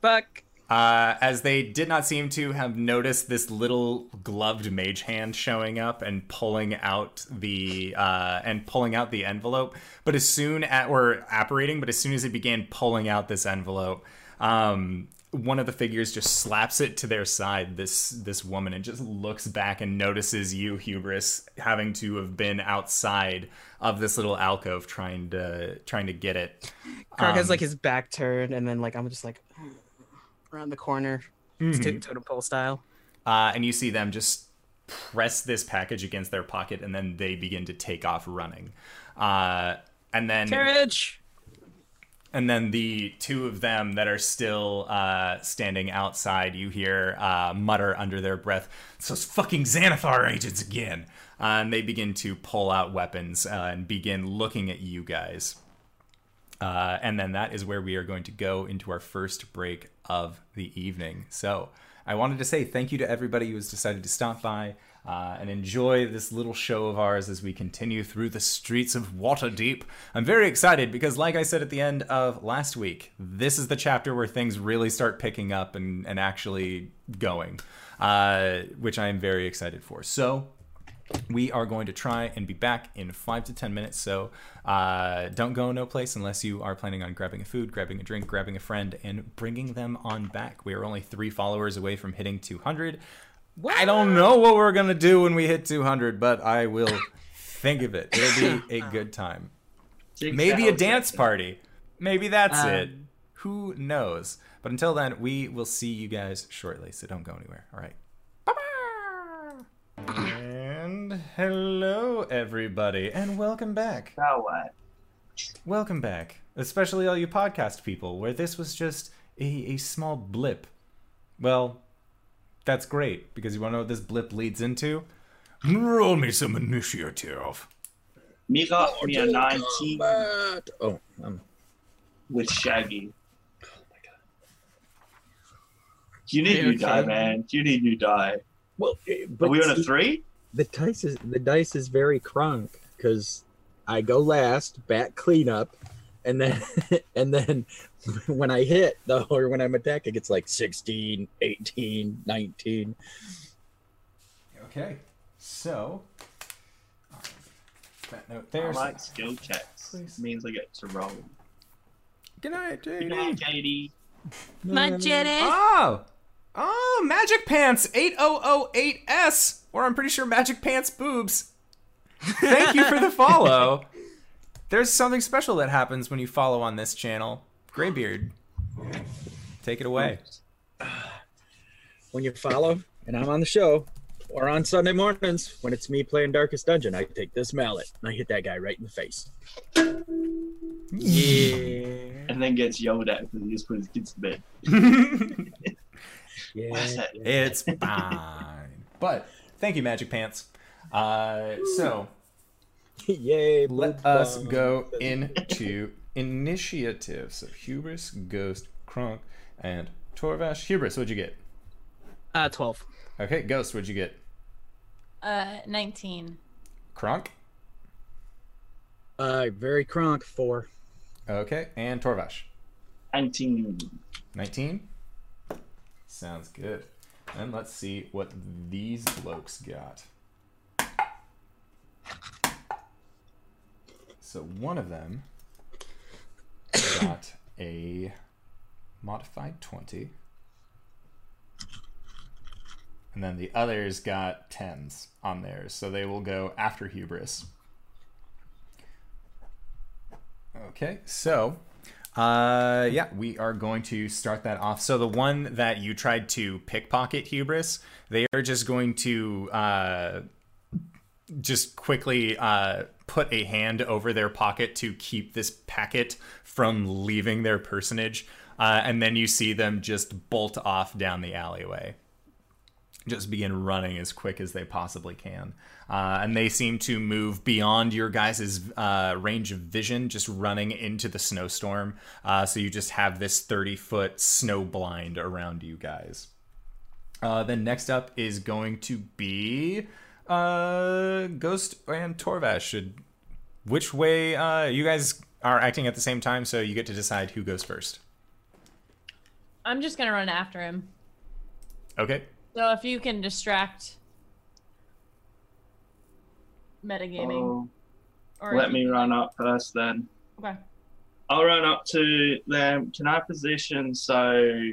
Fuck. Uh, as they did not seem to have noticed this little gloved mage hand showing up and pulling out the uh, and pulling out the envelope. But as soon at or apparating, but as soon as it began pulling out this envelope, um, one of the figures just slaps it to their side. This this woman and just looks back and notices you, Hubris, having to have been outside of this little alcove trying to trying to get it. Has Um, like his back turned, and then like I'm just like around the corner, Mhm. to- totem pole style. uh, and you see them just press this package against their pocket and then they begin to take off running uh, and then Courage. And then the two of them that are still uh, standing outside, you hear uh, mutter under their breath, "It's those fucking Xanathar agents again!" Uh, and they begin to pull out weapons uh, and begin looking at you guys. Uh, and then that is where we are going to go into our first break of the evening. So I wanted to say thank you to everybody who has decided to stop by uh, and enjoy this little show of ours as we continue through the streets of Waterdeep. I'm very excited because, like I said at the end of last week, this is the chapter where things really start picking up and, and actually going, uh, which I am very excited for. So we are going to try and be back in five to ten minutes. So uh, don't go no place unless you are planning on grabbing a food, grabbing a drink, grabbing a friend, and bringing them on back. We are only three followers away from hitting 200. I don't know what we're gonna do when we hit 200, but I will think of it. It'll be a [laughs] good time. Maybe a dance party. Maybe that's Um, it. Who knows? But until then, we will see you guys shortly. So don't go anywhere. All right. Bye-bye. And hello, everybody, and welcome back. Now what? Welcome back, especially all you podcast people, where this was just a, a small blip. Well, that's great, because you want to know what this blip leads into? Roll me some initiative. Me got me a 19 Combat. Oh, um, with Shaggy. Oh my god. You need new Okay. die, man. You need new die. well, eh, Are we on a three? the dice is the dice is very crunk because I go last, bat cleanup, and then [laughs] and then [laughs] when I hit though, or when I'm attacking, it's like 16, 18, 19. Okay, so. Uh, that note I there's. like skill checks. Please. means I get to roll. Good night, Good night, Katie. My Jenny. Oh! Oh, Magic Pants 8008S! Or I'm pretty sure Magic Pants boobs. Thank you for the follow. [laughs] There's something special that happens when you follow on this channel. Graybeard. Take it away. When you follow, and I'm on the show, or on Sunday mornings when it's me playing Darkest Dungeon, I take this mallet and I hit that guy right in the face. Yeah. And then gets yelled at because he just put his kids to bed. [laughs] Yeah, What's that? it's fine. But thank you, Magic Pants. Uh, so [laughs] yay! let us go into initiative. So Hubris, Ghost, Kronk, and Torvash. Hubris, what'd you get? Uh, 12. Okay, Ghost, what'd you get? Uh, 19. Kronk? Uh, very crunk four. Okay, and Torvash. 19. 19? Sounds good. And let's see what these blokes got. So one of them got a modified 20. And then the others got 10s on theirs. So they will go after Hubris. Okay, so uh, yeah, we are going to start that off. So the one that you tried to pickpocket hubris, they are just going to uh, just quickly uh, put a hand over their pocket to keep this packet from leaving their personage, uh, and then you see them just bolt off down the alleyway just begin running as quick as they possibly can. Uh, and they seem to move beyond your guys' uh, range of vision, just running into the snowstorm. Uh, so you just have this 30 foot snow blind around you guys. Uh, then next up is going to be uh, Ghost and Torvash. Should which way you guys are acting at the same time, so you get to decide who goes first. I'm just gonna run after him. Okay. So if you can distract metagaming, Oh, or let me run up first then. Okay. I'll run up to them. Can I position so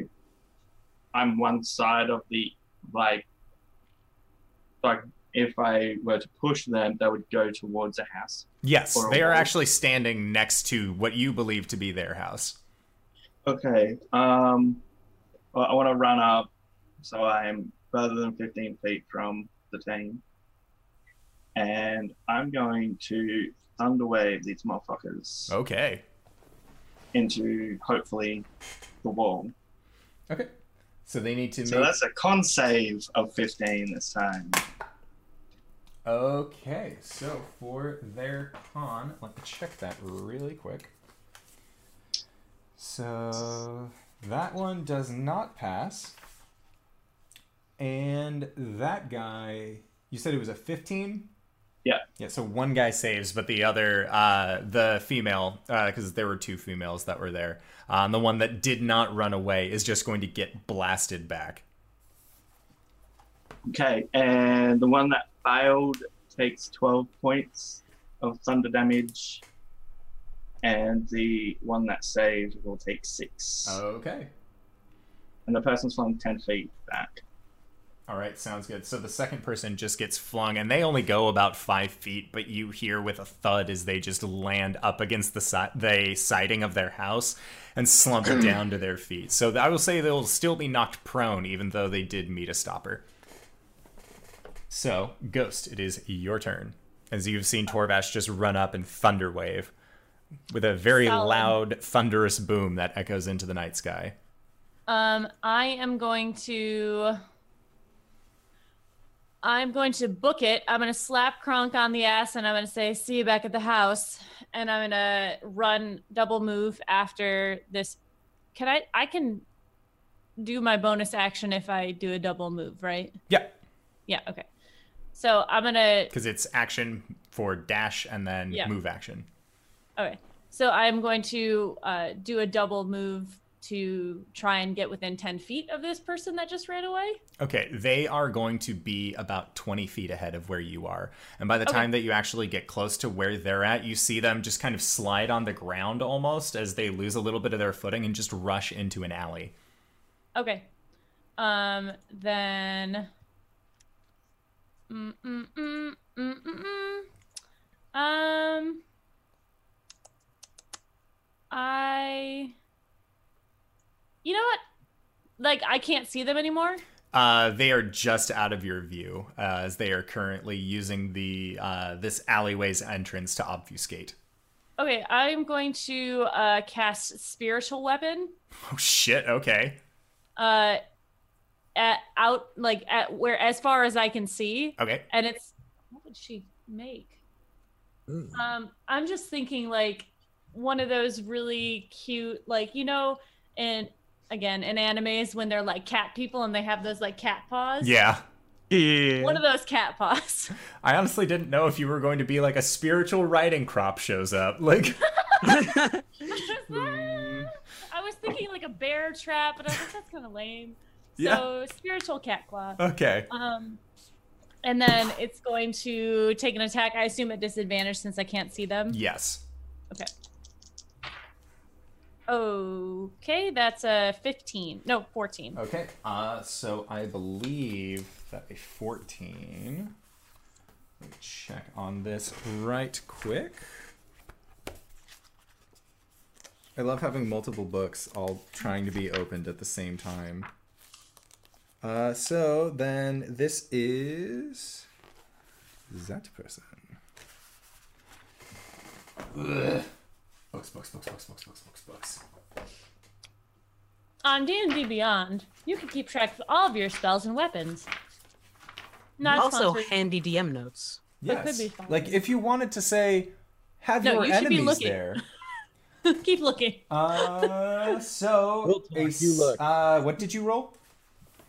I'm one side of the like like if I were to push them, they would go towards a house. Yes, they are wall. actually standing next to what you believe to be their house. Okay. Um well, I want to run up so I am further than 15 feet from the team. And I'm going to thunderwave these motherfuckers Okay. into hopefully the wall. Okay. So they need to So make. that's a con save of 15 this time. Okay, so for their con, let me check that really quick. So that one does not pass. And that guy, you said it was a 15? Yeah. Yeah, so one guy saves, but the other, uh, the female, because there were two females that were there, um, the one that did not run away is just going to get blasted back. Okay, and the one that failed takes 12 points of thunder damage, and the one that saved will take 6. Okay. And the person's flung 10 feet back. All right, sounds good. So the second person just gets flung, and they only go about five feet, but you hear with a thud as they just land up against the si- the siding of their house and slump [clears throat] down to their feet. So I will say they'll still be knocked prone, even though they did meet a stopper. So, Ghost, it is your turn. As you've seen Torvash just run up and thunder wave with a very Solid. loud, thunderous boom that echoes into the night sky. Um, I am going to. I'm going to book it. I'm going to slap Kronk on the ass and I'm going to say, see you back at the house. And I'm going to run double move after this. Can I? I can do my bonus action if I do a double move, right? Yeah, Yeah, okay. So I'm going to. because it's action for dash and then Yeah. move action. Okay. So I'm going to uh, do a double move to try and get within 10 feet of this person that just ran away. Okay, they are going to be about 20 feet ahead of where you are. And by the Okay. time that you actually get close to where they're at, you see them just kind of slide on the ground almost as they lose a little bit of their footing and just rush into an alley. Okay. Um, then. Mm, mm, mm. Um. I. You know what? Like, I can't see them anymore. Uh, they are just out of your view uh, as they are currently using the uh, this alleyway's entrance to obfuscate. Okay, I'm going to uh, cast Spiritual Weapon. Oh shit! Okay. Uh, at out like at where as far as I can see, Okay. and it's what would she make? Mm. Um, I'm just thinking like one of those really cute, like you know, and again in animes when they're like cat people and they have those like cat paws. Yeah. Yeah. One of those cat paws. [laughs] I honestly didn't know if you were going to be like a spiritual writing crop shows up. Like. [laughs] [laughs] I was thinking like a bear trap, but I think that's kind of lame. So Yeah. spiritual cat claw. Okay. Um, and then it's going to take an attack. I assume at disadvantage since I can't see them. Yes. Okay. Okay, that's a 15. No, 14. Okay. Uh, so I believe that a 14. Let me check on this right quick. I love having multiple books all trying to be opened at the same time. Uh, so then this is that person. Ugh. Books, books, books, books, books, books, books, books. On D&D Beyond, you can keep track of all of your spells and weapons. Not also sponsored. handy DM notes. That could Yes. be. Like if you wanted to say, have No, your you should be enemies looking. there. [laughs] keep looking. Uh, so We'll talk, a you look. Uh, what did you roll?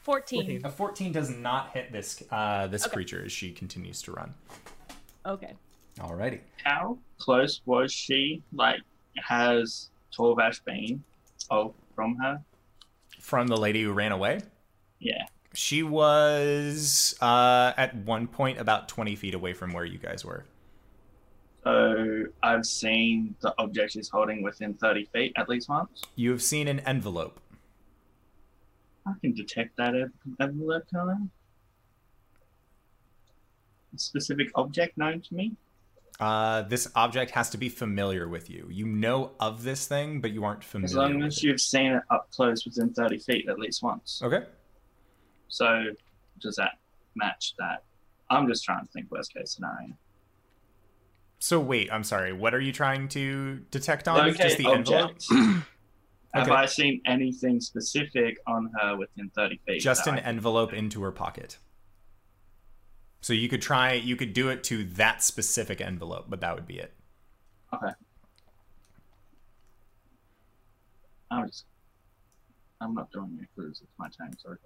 14. A fourteen does not hit this uh this Okay. creature as she continues to run. Okay. Alrighty. How close was she? Like, has Torvash been? Oh, from her? From the lady who ran away, Yeah. she was uh at one point about twenty feet away from where you guys were. So I've seen the object she's holding within 30 feet at least once. You have seen an envelope. I can detect that at level that kind. A specific object known to me? Uh, this object has to be familiar with you. You know of this thing, but you aren't familiar. As long as you've seen it up close within 30 feet at least once. Okay. So, does that match that? I'm just trying to think worst case scenario. So, wait, I'm sorry. What are you trying to detect on? Okay, just the object. envelope? [clears throat] Have okay. I seen anything specific on her within 30 feet? Just an envelope do. into her pocket. So you could try, you could do it to that specific envelope, but that would be it. Okay. I'm just, I'm not doing any clues. It's my time, sorry.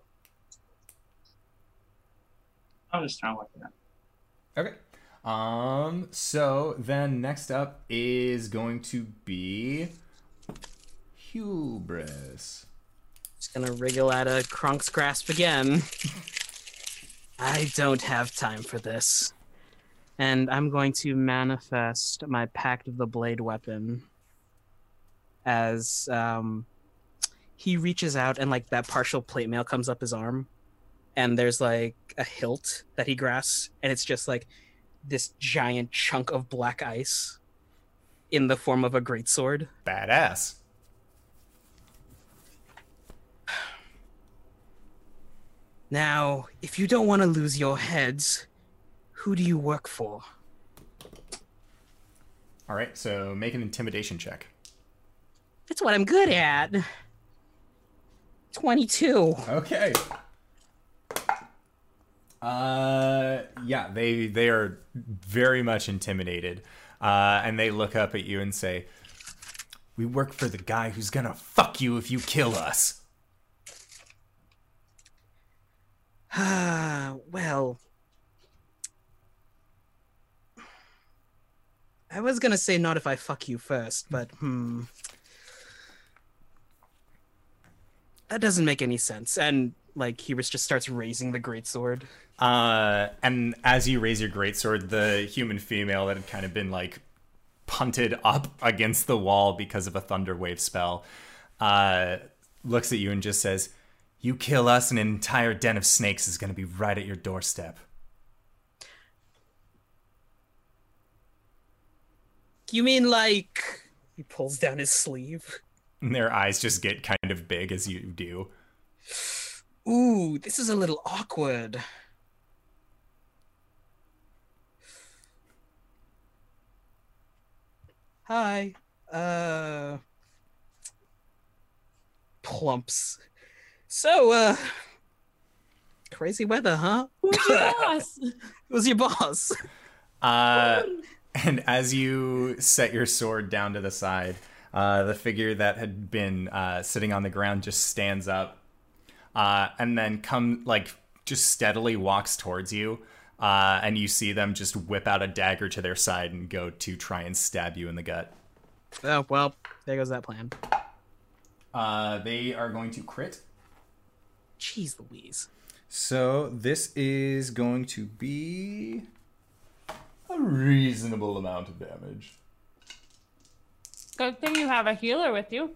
I'm just trying to work it that. Okay. Um, so then next up is going to be Hubris. Just gonna wriggle out of Kronk's grasp again. I don't have time for this. And I'm going to manifest my Pact of the Blade weapon as um, he reaches out and like that partial plate mail comes up his arm. And there's like a hilt that he grasps, and it's just like this giant chunk of black ice in the form of a greatsword. Badass. Now, if you don't want to lose your heads, who do you work for? All right, so make an intimidation check. That's what I'm good at. 22. Okay. Uh yeah, they they are very much intimidated. Uh and they look up at you and say, "We work for the guy who's going to fuck you if you kill us." [sighs] well, I was gonna say not if I fuck you first, but hmm. That doesn't make any sense. And like he just starts raising the greatsword. Uh and as you raise your greatsword, the human female that had kind of been like punted up against the wall because of a thunder wave spell, uh looks at you and just says, you kill us, and an entire den of snakes is going to be right at your doorstep. You mean like. He pulls down his sleeve. And their eyes just get kind of big as you do. Ooh, this is a little awkward. Hi. Uh. Plumps so, uh, crazy weather, huh? [laughs] Who's your boss? [laughs] Who's your boss? Uh, and as you set your sword down to the side, uh, the figure that had been uh, sitting on the ground just stands up, uh, and then come like just steadily walks towards you. Uh, and you see them just whip out a dagger to their side and go to try and stab you in the gut. Oh well, there goes that plan. Uh, they are going to crit Jeez Louise. So this is going to be a reasonable amount of damage. Good thing you have a healer with you.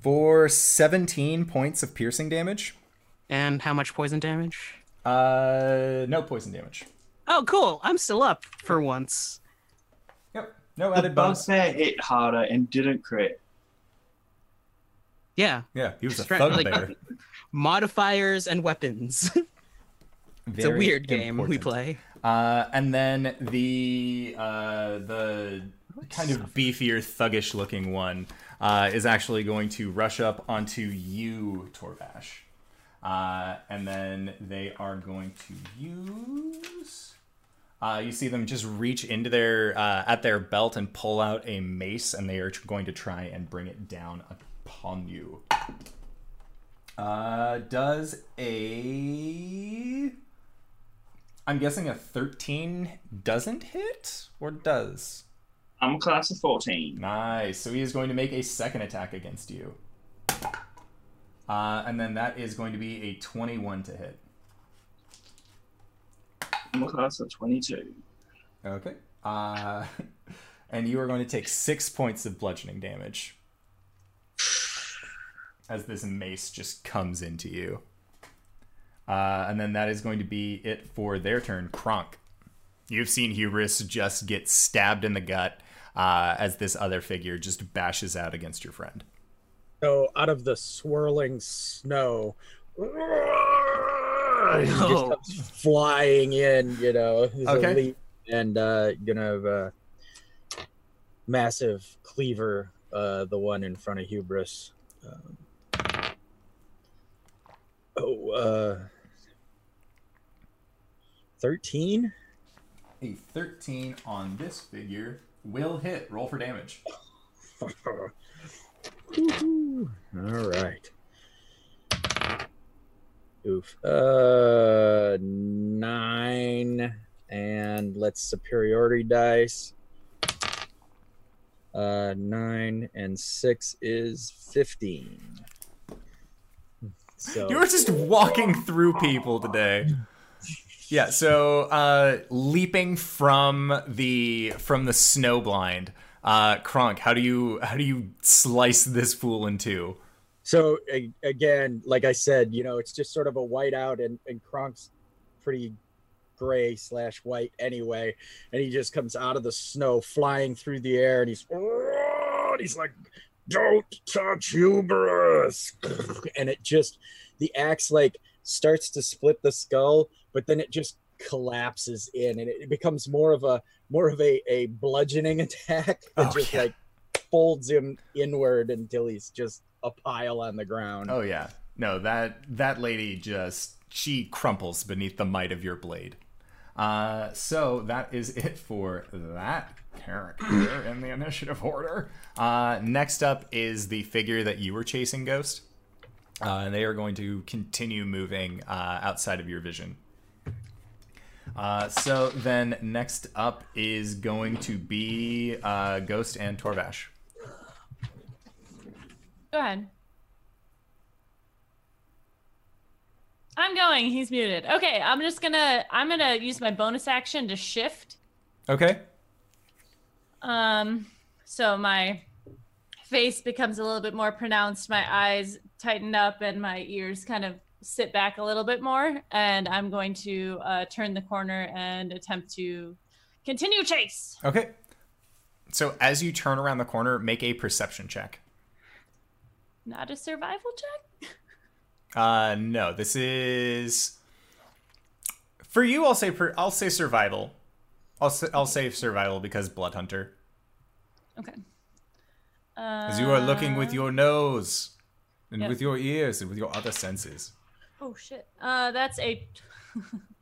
For 17 points of piercing damage. And how much poison damage? Uh, no poison damage. Oh, cool. I'm still up for once. Yep. No added bonus. It hit harder and didn't crit. Yeah. Yeah, he was a thug like, bear. [laughs] Modifiers and weapons. [laughs] it's a weird game important. we play. Uh, and then the uh, the kind of beefier, thuggish looking one uh, is actually going to rush up onto you, Torvash, Uh, and then they are going to use. Uh, you see them just reach into their uh, at their belt and pull out a mace, and they are going to try and bring it down upon you. Uh, does a. I'm guessing a 13 doesn't hit or does? I'm a class of 14. Nice. So he is going to make a second attack against you. Uh, and then that is going to be a 21 to hit. I'm a class of 22. Okay. Uh, [laughs] and you are going to take six points of bludgeoning damage as this mace just comes into you. Uh, and then that is going to be it for their turn. Kronk. You've seen Hubris just get stabbed in the gut uh, as this other figure just bashes out against your friend. So out of the swirling snow, he just comes flying in, you know, okay. elite and uh, you know, massive cleaver uh, the one in front of Hubris. Um, oh, uh, thirteen. A 13 on this figure will hit. Roll for damage. [laughs] All right. Oof. Uh, nine, and let's superiority dice. Uh, nine and six is fifteen. So You're just walking through people today. Yeah, so uh, leaping from the from the snow blind, uh, Kronk, how do you how do you slice this fool in two? So again, like I said, you know, it's just sort of a whiteout, and and Kronk's pretty gray slash white anyway, and he just comes out of the snow, flying through the air, and he's and he's like, "Don't touch hubris," [laughs] and it just the axe like starts to split the skull, but then it just collapses in, and it, becomes more of a more of a a bludgeoning [laughs] attack that Oh, just yeah. like folds him inward until he's just a pile on the ground. Oh yeah, no that that lady just she crumples beneath the might of your blade. Uh, so that is [laughs] it for that character [clears throat] in the initiative order. Uh, next up is the figure that you were chasing, Ghost. Uh, and they are going to continue moving uh, outside of your vision. Uh, so then next up is going to be uh, Ghost and Torvash. Go ahead. I'm going. He's muted. Okay, I'm just gonna I'm gonna use my bonus action to shift. Okay. Um, so my face becomes a little bit more pronounced. My eyes tighten up, and my ears kind of sit back a little bit more. And I'm going to uh, turn the corner and attempt to continue chase. Okay. So as you turn around the corner, make a perception check. Not a survival check. [laughs] Uh, no, this is for you. I'll say per, I'll say survival. I'll say, I'll say survival because blood hunter. Okay. As you are looking with Uh, your nose and yep. with your ears and with your other senses. Oh shit. Uh, that's a. [laughs]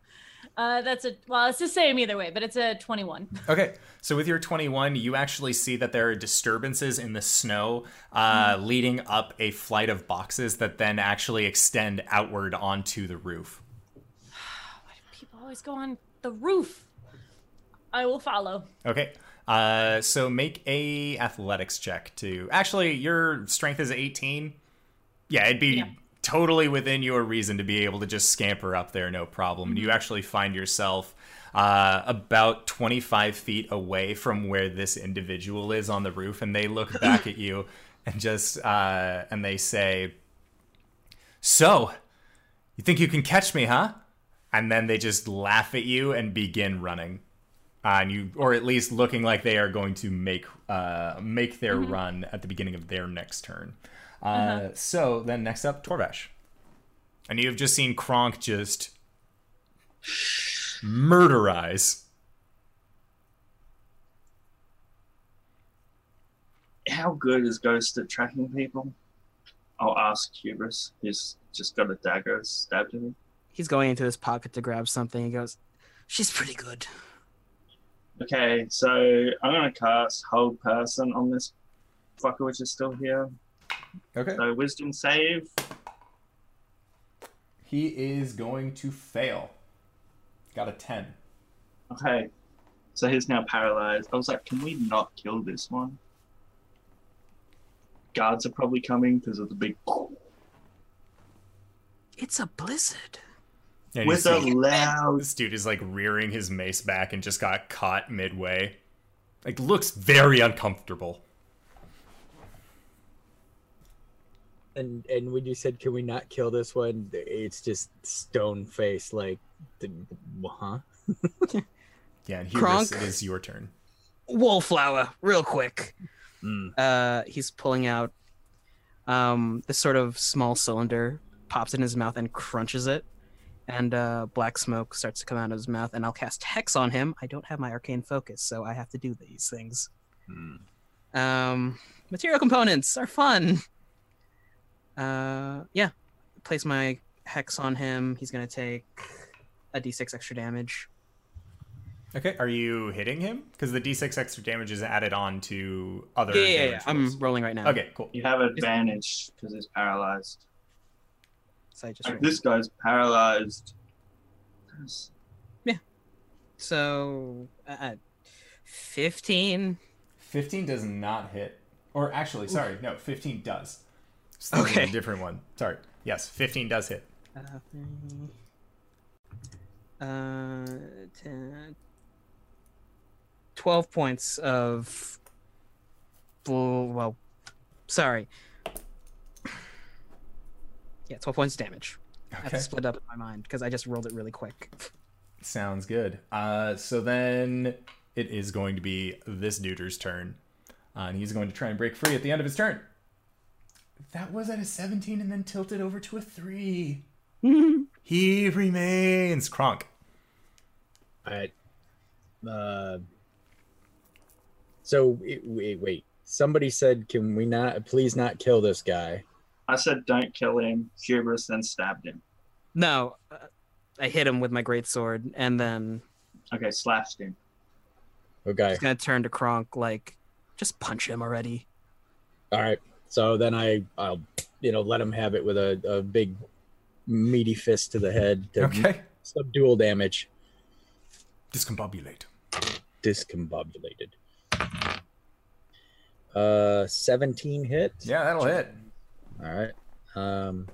uh, that's a. Well, it's the same either way, but it's a twenty-one. [laughs] Okay, so with your 21, you actually see that there are disturbances in the snow uh, leading up a flight of boxes that then actually extend outward onto the roof. [sighs] Why do people always go on the roof. I will follow. Okay. Uh, so make a athletics check to actually your strength is 18. Yeah, it'd be Yeah. Totally within your reason to be able to just scamper up there, no problem. And you actually find yourself uh, about 25 feet away from where this individual is on the roof, and they look [laughs] back at you and just uh, and they say, "So, you think you can catch me, huh?" And then they just laugh at you and begin running uh, and you or at least looking like they are going to make uh, make their run at the beginning of their next turn. Uh, So then next up, Torvash, and you have just seen Kronk just murderize. How good is Ghost at tracking people? I'll ask Hubris. He's just got a dagger stabbed in him. He's going into his pocket to grab something. He goes, "She's pretty good." Okay, so I'm gonna cast Hold Person on this fucker, which is still here. Okay, So Wisdom save. he is going to fail. Got a ten. Okay, so he's now paralyzed. I was like, can we not kill this one? Guards are probably coming because of the big. It's a blizzard. And With a see- loud. This dude is like rearing his mace back and just got caught midway. Like looks very uncomfortable. And and when you said, "Can we not kill this one?" It's just stone face, like, huh? [laughs] Yeah, and Hubris, Kronk. it is your turn. Wallflower, real quick. Mm. Uh, he's pulling out um this sort of small cylinder, pops in his mouth and crunches it, and uh, black smoke starts to come out of his mouth, and I'll cast Hex on him. I don't have my arcane focus, so I have to do these things. Um, material components are fun. Uh, yeah, place my Hex on him. He's gonna take a d6 extra damage. Okay, are you hitting him? Because the d6 extra damage is added on to other. Yeah, yeah, yeah. damage I'm rolling right now. Okay, cool. You have advantage because he's paralyzed. So I just Like, this guy's paralyzed. Yeah. So, uh, 15. 15 does not hit. Or actually, sorry, no, 15 does. Just thinking of Okay. A different one. Sorry. Yes, 15 does hit. Uh, three, uh, 10, 12 points of. Well, well, sorry. Yeah, 12 points of damage. I have to split up in my mind because I just rolled it really quick. Sounds good. Uh, so then it is going to be this duder's turn. Uh, and he's going to try and break free at the end of his turn. That was at a 17 and then tilted over to a 3. [laughs] he remains. Kronk. All right. Uh, so wait, wait, wait. Somebody said, "Can we not please not kill this guy?" I said, don't kill him. Hubris then stabbed him. No, uh, I hit him with my great sword, and then Okay, slashed him. Okay. he's gonna turn to Kronk like, just punch him already. All right. So then I, I'll, you know, let him have it with a, a big, meaty fist to the head to Okay. subdual damage, Discombobulate. discombobulated. Uh, seventeen hit. Yeah, that'll hit. All right. Um,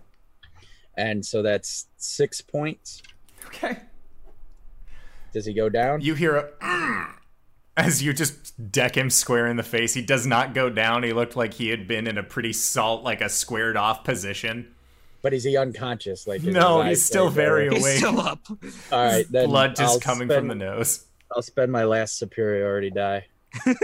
and so that's six points. Okay. Does he go down? You hear a [clears throat] as you just deck him square in the face. He does not go down. He looked like he had been in a pretty salt, like a squared off position. But is he unconscious? Like No, he's eyes still like, very uh, He's still up. All right. [laughs] Then Blood just I'll coming spend, from the nose. I'll spend my last superiority die. [laughs] oh,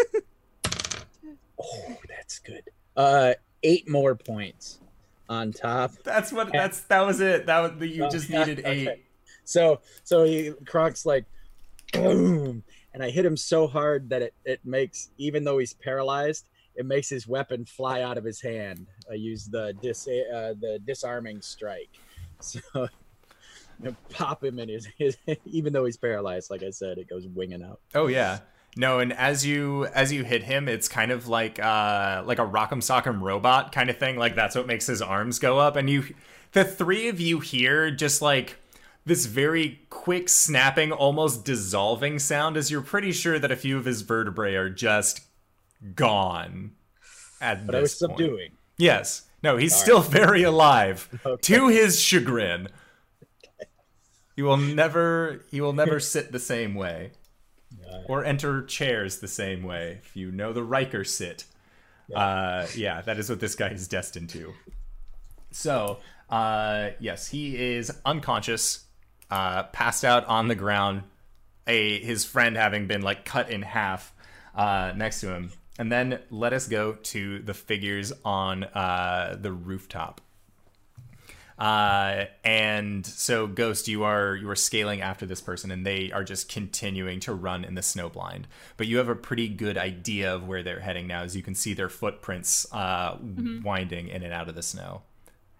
that's good. Uh, eight more points on top. That's what. That's that was it. That was you just needed okay. eight. So so he Kronk's like [clears throat] boom, and I hit him so hard that it it makes even though he's paralyzed, it makes his weapon fly out of his hand. I use the dis uh, the disarming strike. [laughs] So pop him in his, his even though he's paralyzed. Like I said, it goes winging out. Oh yeah. No, and as you as you hit him, it's kind of like uh like a rock'em sock'em robot kind of thing. Like that's what makes his arms go up. And you the three of you here, just like this very quick snapping, almost dissolving sound as you're pretty sure that a few of his vertebrae are just gone at But I was point. subduing. Yes. No, he's still very alive. [laughs] Okay. To his chagrin. He will never he will never [laughs] sit the same way. Or enter chairs the same way. If you know the Riker sit. Uh yeah, that is what this guy is destined to. So, uh yes, he is unconscious, uh passed out on the ground, a his friend having been like cut in half uh next to him. And then let us go to the figures on uh the rooftop. Uh, and so Ghost, you are you are scaling after this person, and they are just continuing to run in the snow blind. But you have a pretty good idea of where they're heading now, as you can see their footprints uh, winding in and out of the snow,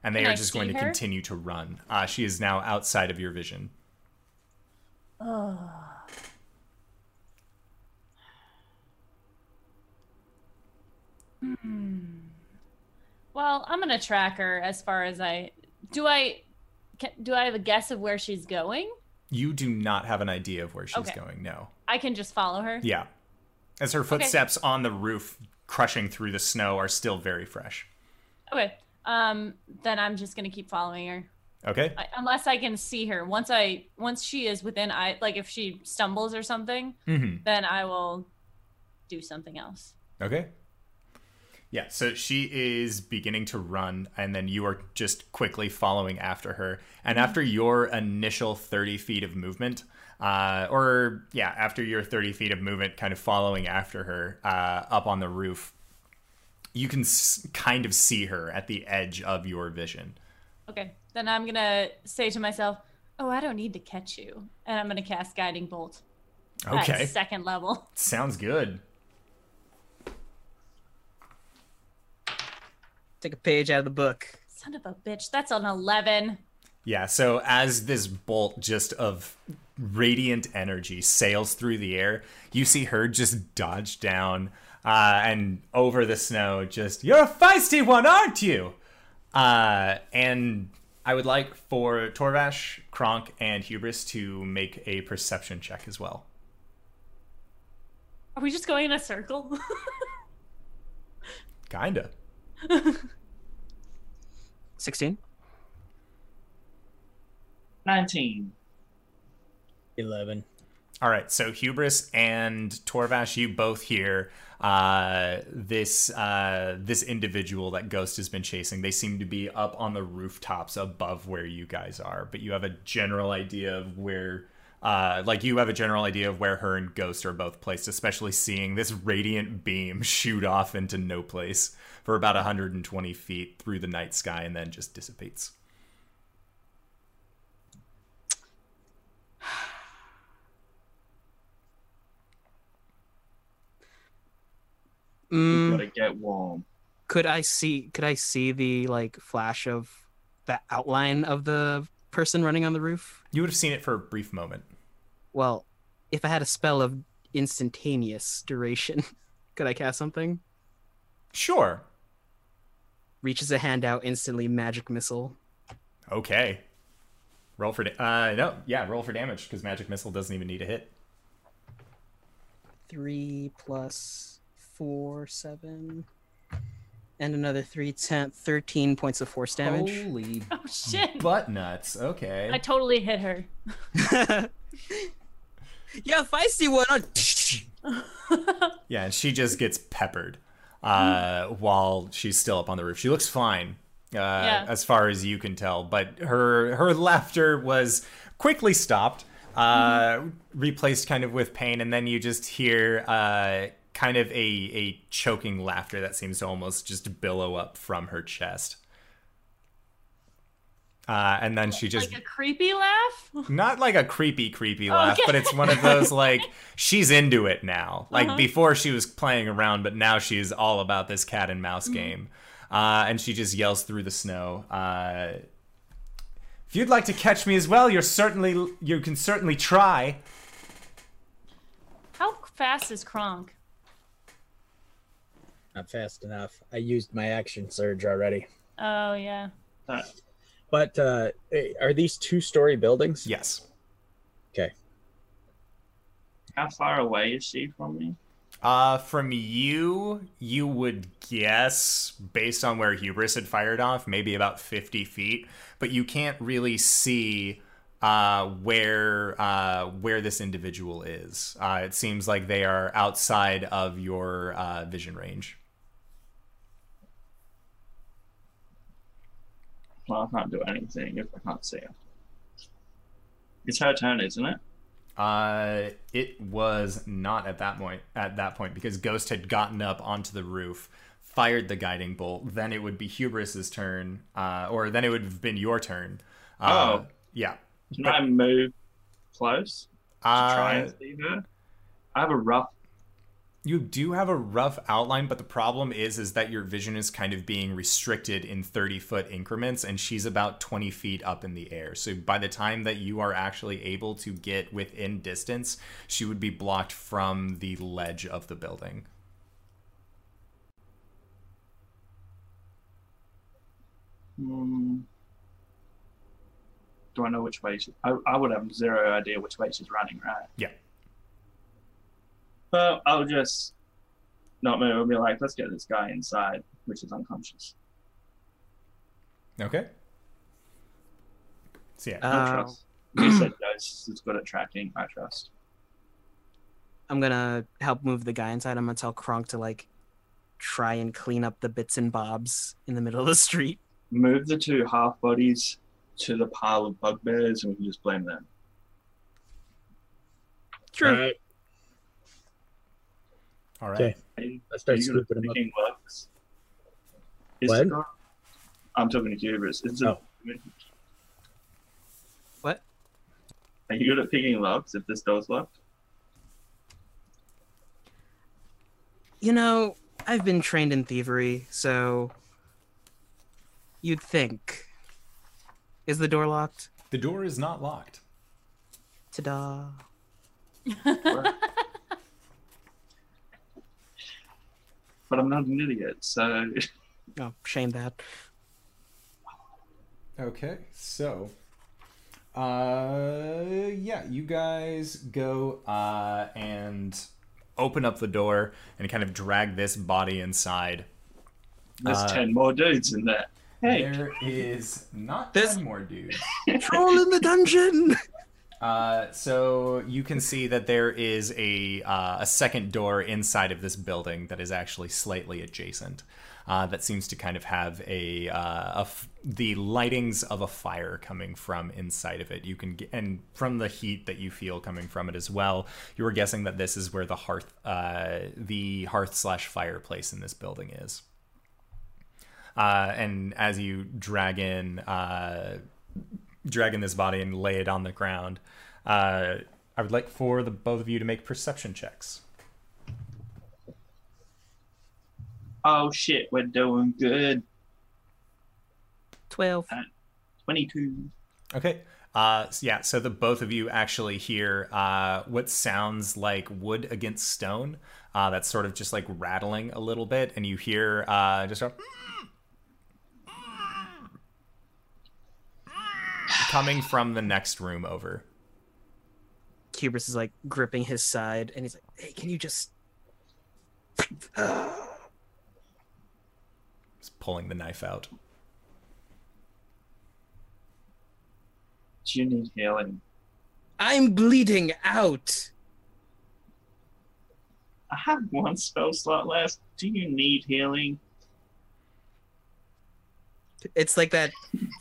and they Can are I just going to continue to run. Uh, she is now outside of your vision. Oh. Well, I'm gonna track her as far as I do. I do I have a guess of where she's going? You do not have an idea of where she's Okay. going. No. I can just follow her. Yeah. As her footsteps on the roof crushing through the snow are still very fresh. Okay. Um. Then I'm just gonna keep following her. Okay. I, unless I can see her. Once I once she is within I like if she stumbles or something, Mm-hmm. then I will do something else. Okay. Yeah, so she is beginning to run, and then you are just quickly following after her. And after your initial 30 feet of movement, uh, or yeah, after your 30 feet of movement, kind of following after her uh, up on the roof, you can s- kind of see her at the edge of your vision. Okay. Then I'm gonna say to myself, Oh, I don't need to catch you. And I'm going to cast Guiding Bolt. Okay. At second level. Sounds good. Take a page out of the book. Son of a bitch. That's an 11. Yeah, so as this bolt just of radiant energy sails through the air, you see her just dodge down uh, and over the snow, just, You're a feisty one, aren't you? Uh, and I would like for Torvash, Kronk, and Hubris to make a perception check as well. Are we just going in a circle? [laughs] Kinda. 16. 19. 11. All right, so Hubris and Torvash, you both hear uh, this uh, this individual that Ghost has been chasing. They seem to be up on the rooftops above where you guys are, but you have a general idea of where, uh, like, you have a general idea of where her and Ghost are both placed. Especially seeing this radiant beam [laughs] shoot off into no place for about 120 feet through the night sky, and then just dissipates. Mm, Gotta get warm. could I see could I see the like flash of the outline of the person running on the roof? You would have seen it for a brief moment. Well, if I had a spell of instantaneous duration, [laughs] could I cast something? Sure. Reaches a hand out instantly magic missile. Okay. Roll for da- uh no yeah roll for damage because magic missile doesn't even need a hit. Three plus four, seven. And another three, ten, 13 points of force damage. Holy [laughs] oh, shit. butt nuts. Okay. I totally hit her. [laughs] yeah, feisty one. [laughs] Yeah, and she just gets peppered uh, while she's still up on the roof. She looks fine, uh, as far as you can tell, but her her laughter was quickly stopped, uh, replaced kind of with pain, and then you just hear uh, kind of a a choking laughter that seems to almost just billow up from her chest. Uh, and then she just like a creepy laugh? not like a creepy creepy laugh Okay. but it's one of those like she's into it now like Uh-huh. before she was playing around but now she's all about this cat and mouse Mm-hmm. game uh, and she just yells through the snow uh, if you'd like to catch me as well you're certainly you can certainly try How fast is Kronk? Not fast enough. I used my action surge already. Oh, yeah. Uh, But uh, are these two story buildings? yes Okay. how far away is she from me? uh, from you you would guess based on where hubris had fired off maybe about 50 feet but you can't really see uh, where uh, where this individual is. Uh, it seems like they are outside of your uh, vision range. Well, I can't do anything if I can't see her. It's her turn, isn't it? Uh, it was not at that point. At that point, because Ghost had gotten up onto the roof, fired the guiding bolt. Then it would be Hubris's turn, uh, or then it would have been your turn. Uh, Oh. yeah. Can I move close to try Uh, and see her? I have a rough. You do have a rough outline, but the problem is is that your vision is kind of being restricted in 30 foot increments and she's about 20 feet up in the air. So by the time that you are actually able to get within distance, she would be blocked from the ledge of the building. Hmm. Do I know which way she? I, I would have zero idea which way she's running, right? Yeah. But I'll just not move. I'll be like, let's get this guy inside, which is unconscious. Okay. So yeah. I Uh, trust. [clears throat] You said Ghost is good at tracking. I trust. I'm gonna help move the guy inside. I'm gonna tell Kronk to like try and clean up the bits and bobs in the middle of the street. Move the two half bodies to the pile of bugbears and we can just blame them. True. Alright, All right. Okay. I start are you gonna scooping them up. thinking works? Is What? the- I'm talking to Hubris. Is it, Oh. Are you good at picking locks if this door's locked? You know, I've been trained in thievery, so you'd think. Is the door locked? The door is not locked. Ta-da! But I'm not an idiot, so [laughs] Oh, shame that. Okay, so uh yeah, you guys go uh and open up the door and kind of drag this body inside. there's Uh, ten more dudes in there. Hey, There is not This- 10 more dudes. [laughs] Troll in the dungeon. Uh, so you can see that there is a uh, a second door inside of this building that is actually slightly adjacent. Uh, that seems to kind of have a, uh, a f- the lightings of a fire coming from inside of it. You can and from the heat that you feel coming from it as well. You were guessing that this is where the hearth uh, the hearth slash fireplace in this building is. And as you drag in drag in this body and lay it on the ground. Uh, I would like for the both of you to make perception checks. oh shit, we're doing good. Twelve. Twenty-two. Okay. Uh, so yeah, so the both of you actually hear uh, what sounds like wood against stone. Uh, that's sort of just like rattling a little bit, and you hear uh, just a coming from the next room over. Hubris is like gripping his side, and he's like, "Hey, can you just?" [sighs] Just pulling the knife out. Do you need healing? I'm bleeding out. I have one spell slot left. Do you need healing? It's like that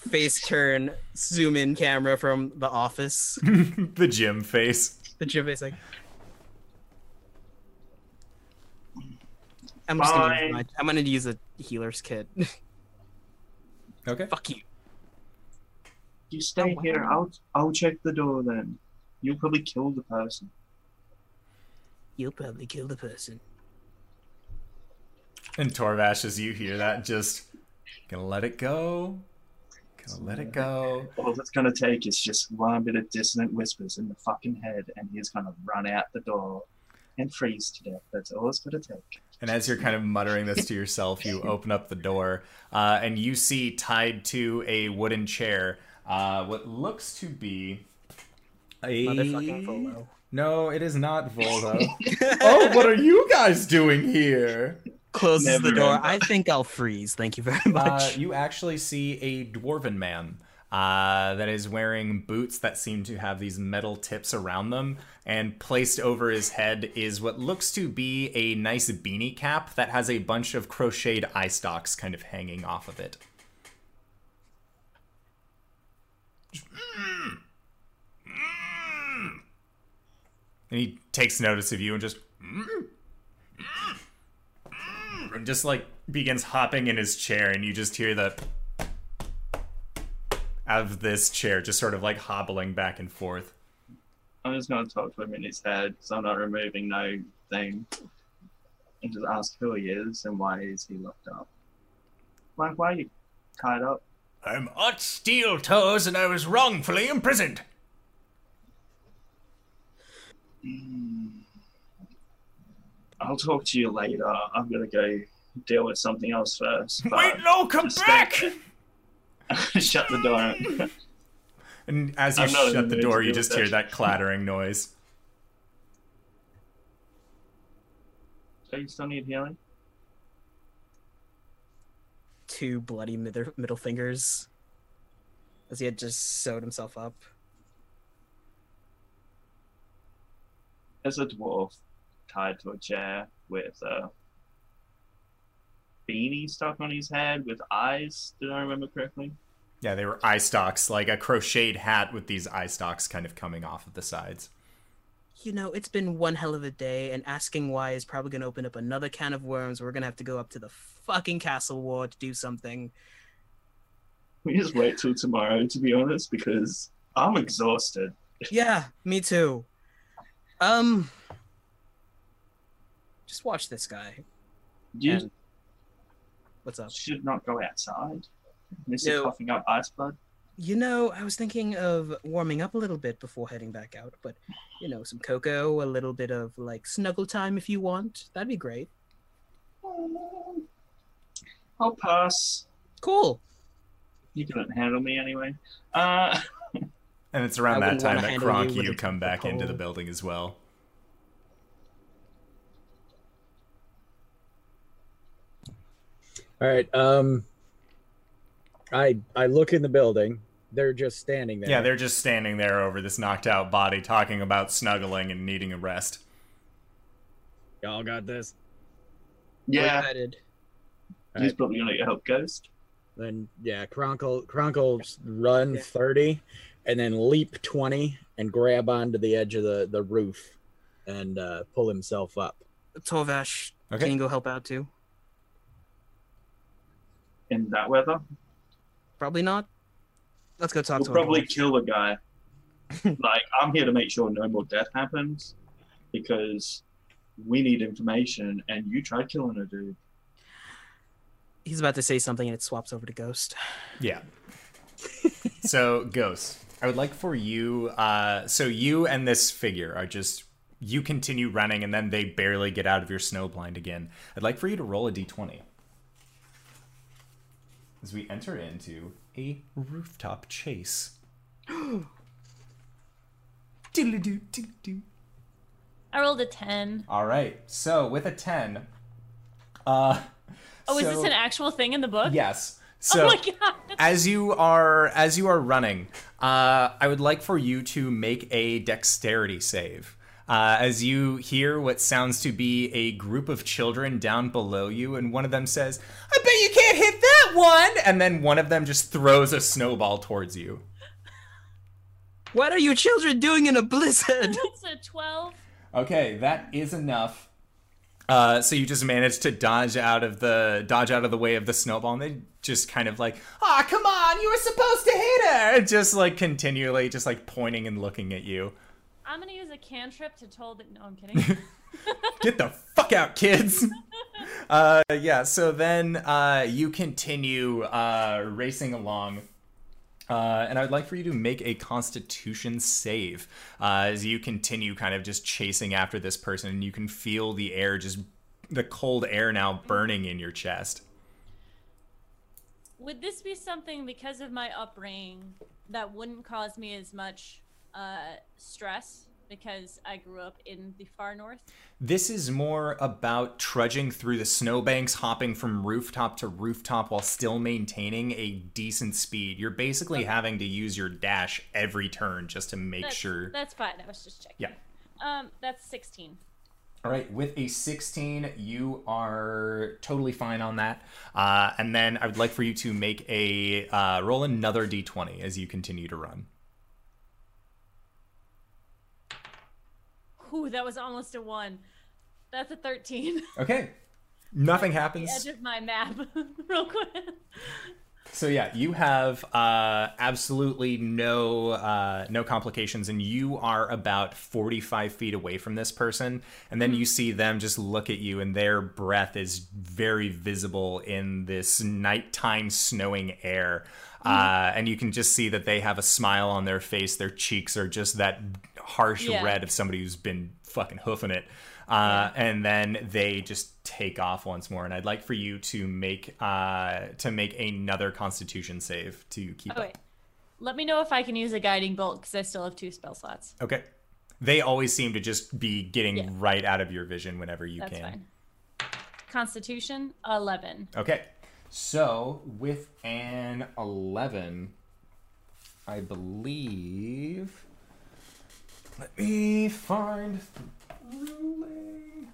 face turn zoom in camera from The Office. [laughs] the Jim face. The Jim face, like. I'm just gonna use my, I'm gonna use a healer's kit. [laughs] Okay. Fuck you. You stay Oh, here. wow. I'll I'll check the door then. You'll probably kill the person. You'll probably kill the person. And Torvash, as you hear that, just gonna let it go. Gonna let it go. All it's gonna take is just one bit of dissonant whispers in the fucking head, and he's gonna run out the door and freeze to death. That's all it's gonna take. And as you're kind of muttering this to yourself, you [laughs] open up the door, uh, and you see tied to a wooden chair uh, what looks to be a. Motherfucking Volo. No, it is not Volo. [laughs] oh, what are you guys doing here? Closes Never the door. I think I'll freeze. Thank you very Uh, much. you actually see a dwarven man uh, that is wearing boots that seem to have these metal tips around them, and placed over his head is what looks to be a nice beanie cap that has a bunch of crocheted eye stalks kind of hanging off of it. And he takes notice of you and just and just like begins hopping in his chair and you just hear the out of this chair just sort of like hobbling back and forth I'm just gonna talk to him in his head, so I'm not removing no thing, and just ask who he is and why is he locked up. Like, why are you tied up? I'm Art Steel Toes and I was wrongfully imprisoned. Mm. I'll talk to you later. I'm gonna go deal with something else first. Wait, no, come just back! stay- [laughs] Shut the door. and as you I'm not in shut the the door you just with hear that. that clattering noise so you still need healing? Two bloody middle, middle fingers. As he had just sewed himself up. As a dwarf tied to a chair with a beanie stuck on his head with eyes. Did I remember correctly? yeah they were eye stalks like a crocheted hat with these eye stalks kind of coming off of the sides You know, it's been one hell of a day, and asking why is probably going to open up another can of worms. We're going to have to go up to the fucking castle wall to do something. We just wait till tomorrow, to be honest, because I'm exhausted. Yeah, me too. Um, just watch this guy. You And- What's up? should not go outside. This No. is coughing up ice blood. You know, I was thinking of warming up a little bit before heading back out, but you know, some cocoa, a little bit of like snuggle time if you want. That'd be great. I'll pass. Cool. You couldn't handle me anyway. Uh, [laughs] And it's around I that time that handle Kronk, you with you a come back into the building as well. All right. Um, I I look in the building. They're just standing there. Yeah, they're just standing there over this knocked out body, talking about snuggling and needing a rest. Y'all got this. yeah, Excited. he's probably gonna get help Ghost. Then yeah, Cronkle Cronkle run Yeah. thirty, and then leap twenty and grab onto the edge of the the roof, and uh, pull himself up. Torvash, Okay. can you go help out too? In that weather, Probably not. Let's go talk we'll to probably him. kill the guy. [laughs] like I'm here to make sure no more death happens, because we need information, and you tried killing a dude. He's about to say something and it swaps over to Ghost. Yeah. [laughs] so, Ghost, I would like for you. Uh, so, you and this figure are just. You continue running, and then they barely get out of your snow blind again. I'd like for you to roll a d20 as we enter into a rooftop chase. [gasps] Diddle-doo, diddle-doo. I rolled a 10. All right. So with a ten, uh, Oh, is so- this an actual thing in the book? Yes. So oh my god. as you are as you are running, uh, I would like for you to make a dexterity save. Uh, as you hear what sounds to be a group of children down below you, and one of them says, "I bet you can't hit that one," and then one of them just throws a snowball towards you. What are you children doing in a blizzard? [laughs] It's a 12. Okay, that is enough. Uh, so you just managed to dodge out of the dodge out of the way of the snowball, and they just kind of like, "Ah, come on, you were supposed to hit her!" Just like continually, just like pointing and looking at you. I'm gonna use a cantrip to told it. No, I'm kidding. [laughs] Get the fuck out, kids. [laughs] uh, yeah. So then uh, you continue uh, racing along. Uh, and I would like for you to make a Constitution save uh, as you continue, kind of just chasing after this person, and you can feel the air, just the cold air now burning in your chest. Would this be something because of my upbringing that wouldn't cause me as much uh, stress because I grew up in the far north? This is more about trudging through the snowbanks, hopping from rooftop to rooftop while still maintaining a decent speed. You're basically having to use your dash every turn just to make That's, sure. That's fine. I was just checking. Yeah. Um, that's 16. All right, with a 16, you are totally fine on that. Uh, and then I would like for you to make a uh, roll another d20 as you continue to run. Ooh, that was almost a one. That's a 13. [laughs] Okay. Nothing the happens. edge of my map, [laughs] real quick. So yeah, you have uh, absolutely no uh, no complications, and you are about forty five feet away from this person, and then you see them just look at you, and their breath is very visible in this nighttime snowing air, uh, and you can just see that they have a smile on their face. Their cheeks are just that harsh Yeah. red of somebody who's been fucking hoofing it. Uh, and then they just take off once more. And I'd like for you to make uh, to make another Constitution save to keep Oh, up. wait. Let me know if I can use a guiding bolt because I still have two spell slots. Okay. They always seem to just be getting Yeah. right out of your vision whenever you That's can. fine. Constitution 11. Okay. So with an eleven, I believe. Let me find the ruling.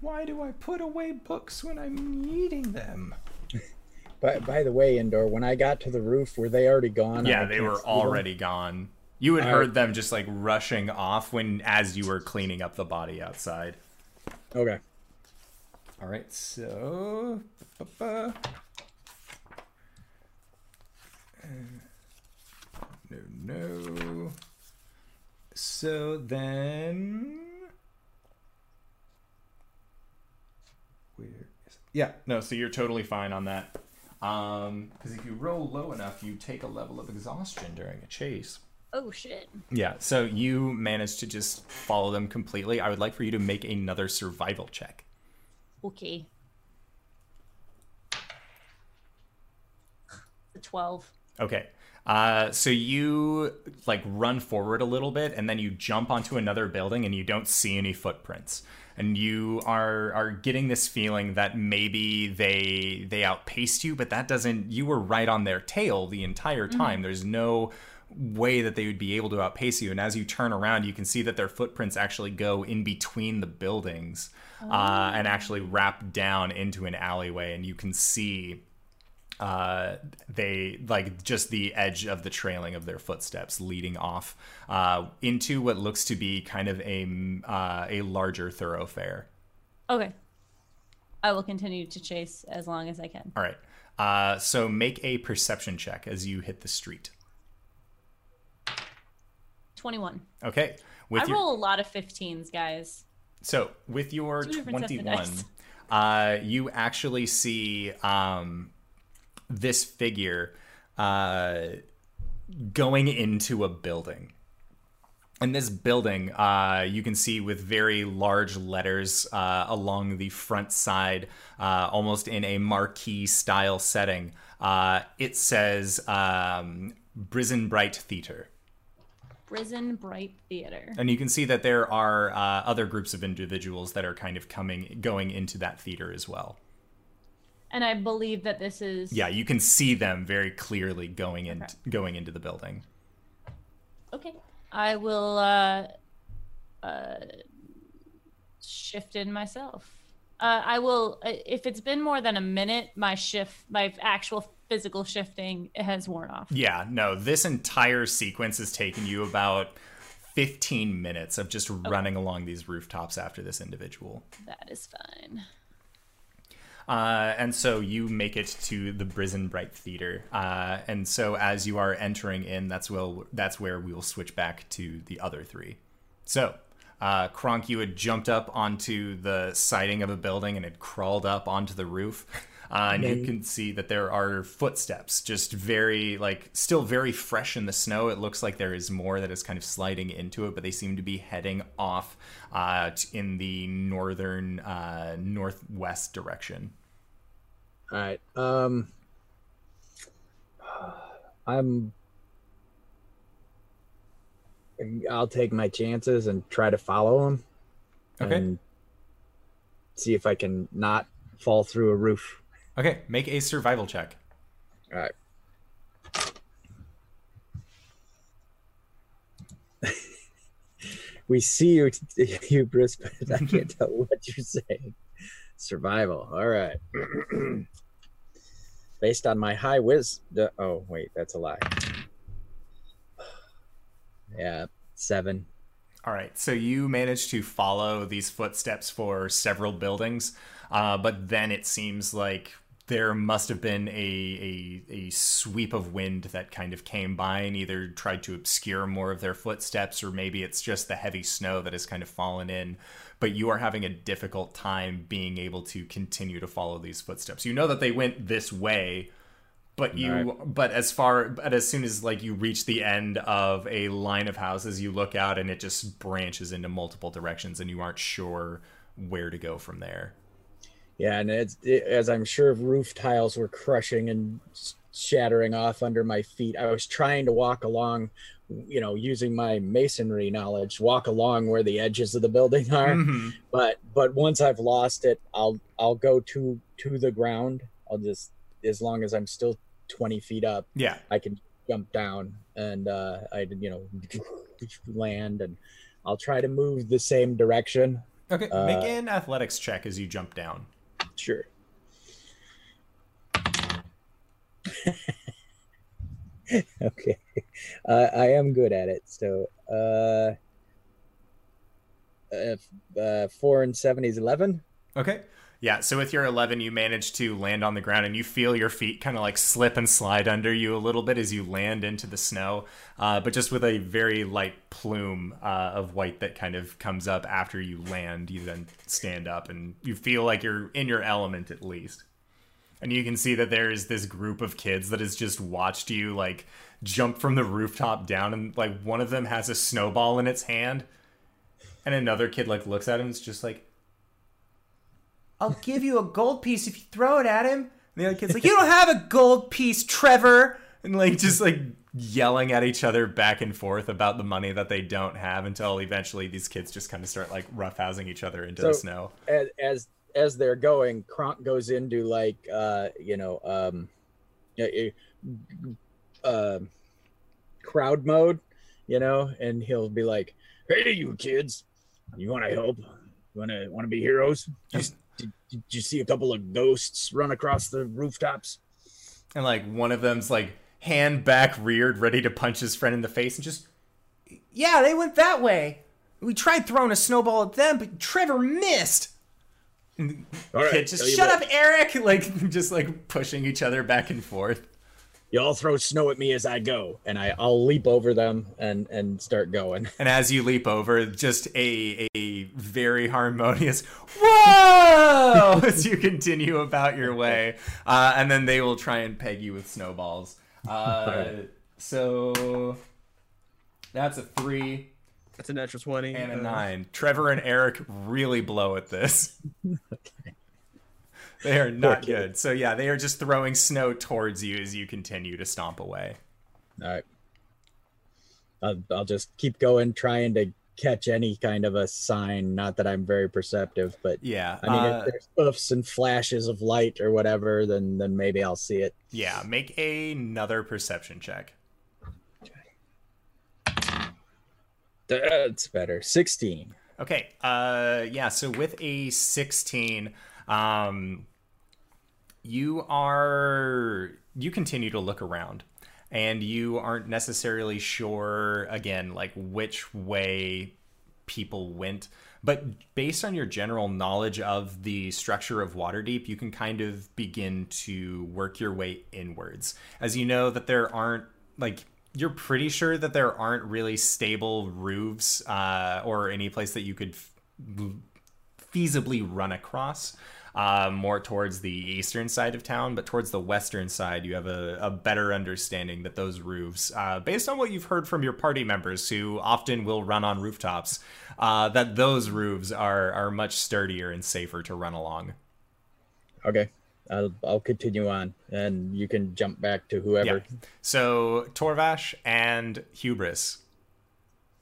Why do I put away books when I'm needing them? [laughs] By, by the way, Indoor, when I got to the roof, were they already gone? Yeah, they were see them? already gone. You had All heard them just like rushing off when as you were cleaning up the body outside. Okay. All right, so ba-ba-ba. Uh, no, no. So then. Where is it? Yeah, no, so you're totally fine on that. Um, because if you roll low enough, you take a level of exhaustion during a chase. Oh shit. Yeah, so you managed to just follow them completely. I would like for you to make another survival check. Okay. The twelve. Okay. Uh, so you like run forward a little bit, and then you jump onto another building, and you don't see any footprints. And you are are getting this feeling that maybe they they outpaced you, but that doesn't. You were right on their tail the entire time. There's no way that they would be able to outpace you. And as you turn around, you can see that their footprints actually go in between the buildings uh, and actually wrap down into an alleyway, and you can see uh, they like just the edge of the trailing of their footsteps leading off uh, into what looks to be kind of a uh, a larger thoroughfare. Okay. I will continue to chase as long as I can. All right. Uh, so make a perception check as you hit the street. Twenty-one. Okay. With I your roll a lot of 15s, guys. So with your Two different sets of 21, uh, you actually see um, this figure uh, going into a building. And this building, uh, you can see with very large letters uh, along the front side, uh, almost in a marquee style setting. Uh, it says um, Brisen Bright Theater. Prison Bright Theater. And you can see that there are uh, other groups of individuals that are kind of coming, going into that theater as well. And I believe that this is Yeah, you can see them very clearly going in, Okay. going into the building. Okay. I will uh uh shift in myself. Uh I will uh, if it's been more than a minute, my shift my actual physical shifting has worn off. Yeah, no, this entire sequence has taken you about 15 minutes of just running along these rooftops after this individual. That is fine. Uh, and so you make it to the Brisen Bright Theater. Uh, and so as you are entering in, that's where, that's where we will switch back to the other three. So, uh, Kronk, you had jumped up onto the siding of a building and had crawled up onto the roof. [laughs] Uh, and you can see that there are footsteps, just very, like, still very fresh in the snow. It looks like there is more that is kind of sliding into it, but they seem to be heading off uh, in the northern, uh, northwest direction. All right. Um, [sighs] I'm. I'll take my chances and try to follow him. Okay. And see if I can not fall through a roof. Okay, make a survival check. All right. We see you, [laughs] hubris, but I can't tell what you're saying. Survival. All right. [clears throat] Based on my high whiz. Oh, wait, that's a lie. [sighs] Yeah, seven. All right, so you managed to follow these footsteps for several buildings, uh, but then it seems like there must have been a, a a sweep of wind that kind of came by and either tried to obscure more of their footsteps, or maybe it's just the heavy snow that has kind of fallen in. But you are having a difficult time being able to continue to follow these footsteps. You know that they went this way, but you but as far but as soon as like you reach the end of a line of houses you look out and it just branches into multiple directions and you aren't sure where to go from there Yeah, and it's it, as I'm sure roof tiles were crushing and shattering off under my feet. I was trying to walk along, you know, using my masonry knowledge, walk along where the edges of the building are. Mhm. But but once I've lost it, I'll I'll go to to the ground. I'll just as long as I'm still 20 feet up, yeah I can jump down and uh, I you know [laughs] land and I'll try to move the same direction. okay Uh, make an athletics check as you jump down Sure. [laughs] okay. Uh, I am good at it. So, uh, uh, uh, four and seven is 11. okay Yeah, so with your 11, you manage to land on the ground and you feel your feet kind of like slip and slide under you a little bit as you land into the snow, uh, but just with a very light plume uh, of white that kind of comes up after you land. You then stand up and you feel like you're in your element at least. And you can see that there's this group of kids that has just watched you like jump from the rooftop down, and like one of them has a snowball in its hand, and another kid like looks at him and is just like, I'll give you a gold piece if you throw it at him. And the other kid's like, You don't have a gold piece, Trevor. And like just like yelling at each other back and forth about the money that they don't have until eventually these kids just kind of start like roughhousing each other into the snow. as as as they're going, Kronk goes into like uh you know um uh, crowd mode, you know, and he'll be like, "Hey, you kids, you want to help? Want to want to be heroes? Just, did, did you see a couple of ghosts run across the rooftops? And like one of them's like hand back reared, ready to punch his friend in the face, and just yeah, they went that way. We tried throwing a snowball at them, but Trevor missed. All right, just shut up, Eric. [laughs] Like just like pushing each other back and forth. Y'all throw snow at me as I go, and I I'll leap over them and and start going. [laughs] And as you leap over, just a a very harmonious whoa [laughs] as you continue about your way, uh, and then they will try and peg you with snowballs. Uh, Alright. So that's a three That's a natural 20. and a uh, nine. Trevor and Eric really blow at this. [laughs] They are [laughs] not good. So yeah, they are just throwing snow towards you as you continue to stomp away. All right. I'll, I'll just keep going, trying to catch any kind of a sign. Not that I'm very perceptive, but Yeah. I mean, uh, if there's hoofs and flashes of light or whatever, then then maybe I'll see it. yeah. Make another perception check. That's better. Sixteen. Okay. Uh yeah, so with a 16, um you are you continue to look around and you aren't necessarily sure again like which way people went but based on your general knowledge of the structure of Waterdeep, you can kind of begin to work your way inwards. As you know that there aren't like you're pretty sure that there aren't really stable roofs uh, or any place that you could f- feasibly run across. Uh, more towards the eastern side of town, but towards the western side, you have a, a better understanding that those roofs, uh, based on what you've heard from your party members who often will run on rooftops, uh, that those roofs are, are much sturdier and safer to run along. Okay. I'll I'll continue on, and you can jump back to whoever. Yeah. So Torvash and Hubris,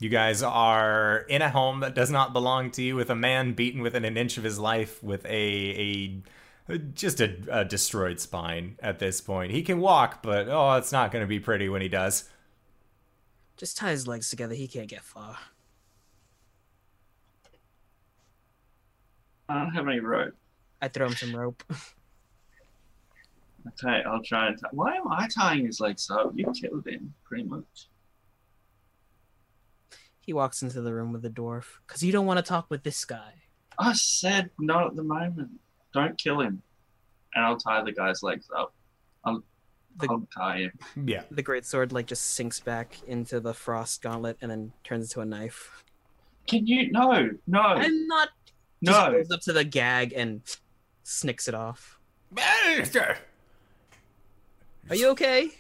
you guys are in a home that does not belong to you, with a man beaten within an inch of his life, with a a just a, a destroyed spine at this point. He can walk, but oh, it's not going to be pretty when he does. Just tie his legs together. He can't get far. I don't have any rope. I throw him some rope. [laughs] Okay, I'll try and tie. Why am I tying his legs up? You killed him, pretty much. He walks into the room with the dwarf because you don't want to talk with this guy. I said not at the moment. Don't kill him. And I'll tie the guy's legs up. I'll, The- I'll tie him. Yeah. The great sword like just sinks back into the frost gauntlet and then turns into a knife. Can you? No, no, I'm not. Just no. goes up to the gag and snicks it off. Master, Are you okay?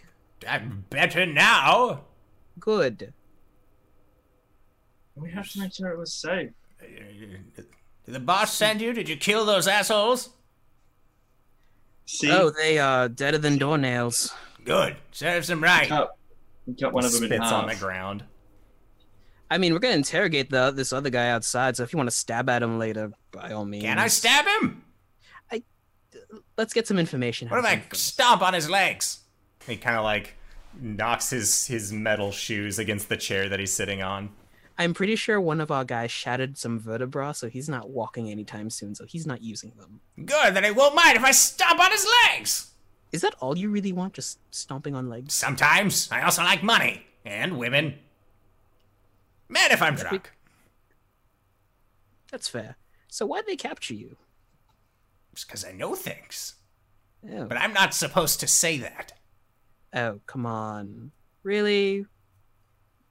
I'm better now. Good. We have to make sure it was safe. Did the boss send you? Did you kill those assholes? See, Oh, they are deader than doornails. Good. Serves them right. cut, we cut one of them in Spits half. on the ground. I mean, we're gonna interrogate the this other guy outside. So if you want to stab at him later, by all means. Can I stab him? I Let's get some information. What if I of him first. stomp on his legs? He kind of like knocks his his metal shoes against the chair that he's sitting on. I'm pretty sure one of our guys shattered some vertebra, so he's not walking anytime soon. So he's not using them. Good, then he won't mind if I stomp on his legs. Is that all you really want? Just stomping on legs? Sometimes I also like money and women. Man, if I'm drunk. That's fair. So why'd they capture you? Just because I know things. Oh, But I'm not supposed to say that. oh, come on. Really?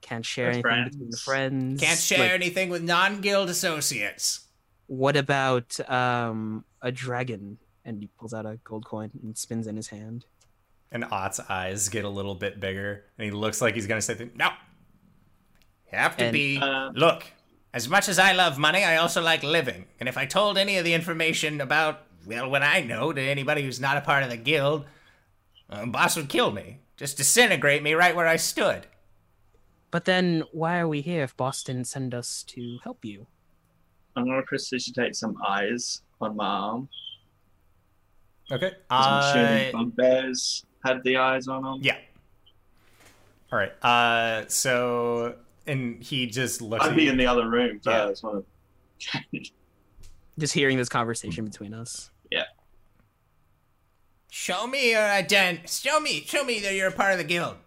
Can't share We're anything between the friends. Can't share Like, anything with non guild associates. what about um a dragon? And he pulls out a gold coin and spins in his hand. And Ott's eyes get a little bit bigger, and he looks like he's gonna say, No. You have to And- be. Uh, Look, as much as I love money, I also like living. And if I told any of the information about, well, what I know to anybody who's not a part of the guild, uh, boss would kill me. Just disintegrate me right where I stood. But then why are we here if Boss didn't send us to help you? I'm gonna prestidigitate some eyes on my arm. "Okay, 'cause I'm assuming uh, bugbears had the eyes on them. yeah, all right." Uh, so and he just looks. I'd at be you. in the other room Yeah. first. wanna- Just hearing this conversation between us. Yeah. Show me your identity. Show me. Show me that you're a part of the guild.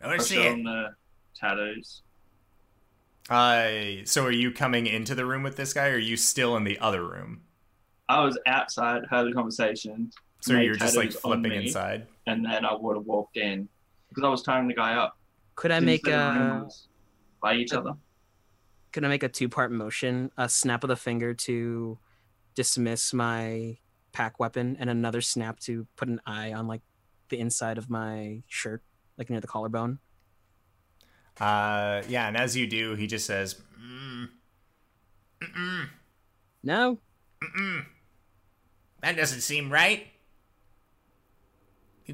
I want to see it. the tattoos. Uh, so are you coming into the room with this guy, or are you still in the other room? I was outside, heard the conversation, So you're just like flipping me. inside. and then I would have walked in because I was tying the guy up. Could I Didn't make say the room a was by each a- other? could I make a two part motion? A snap of the finger to dismiss my pack weapon and another snap to put an eye on like the inside of my shirt, like near the collarbone. Uh, yeah, and as you do, he just says, Mm. Mm-mm. No? Mm-mm. That doesn't seem right.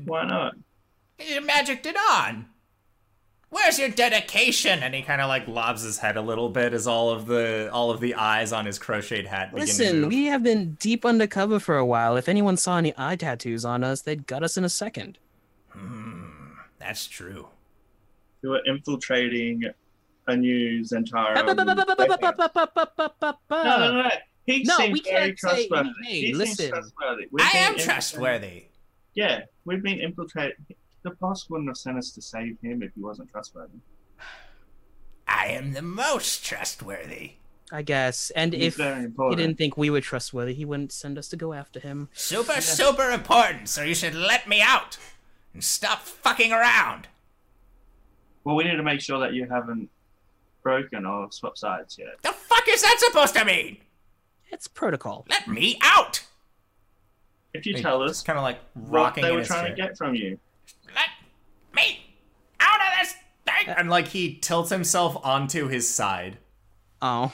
Why not? You magicked it on. Where's your dedication? and he kind of like lobs his head a little bit as all of the all of the eyes on his crocheted hat begin to Listen, move. we have been deep undercover for a while. If anyone saw any eye tattoos on us, they'd gut us in a second. Hmm, that's true who are infiltrating a new Zhentarim. no, no, no. He no, seems very trustworthy. Say, hey, he listen, trustworthy. I am trustworthy. Yeah, we've been infiltrated. The boss wouldn't have sent us to save him if he wasn't trustworthy. I am the most trustworthy. I guess. And He's if he didn't think we were trustworthy, he wouldn't send us to go after him. Super, yeah. super important, so you should let me out and stop fucking around. Well, we need to make sure that you haven't broken or swapped sides yet. The fuck is that supposed to mean? It's protocol. Let me out! If you He tell us just kind of like what rocking they were trying chair. to get from you. Let me out of this thing! and like he tilts himself onto his side. Oh.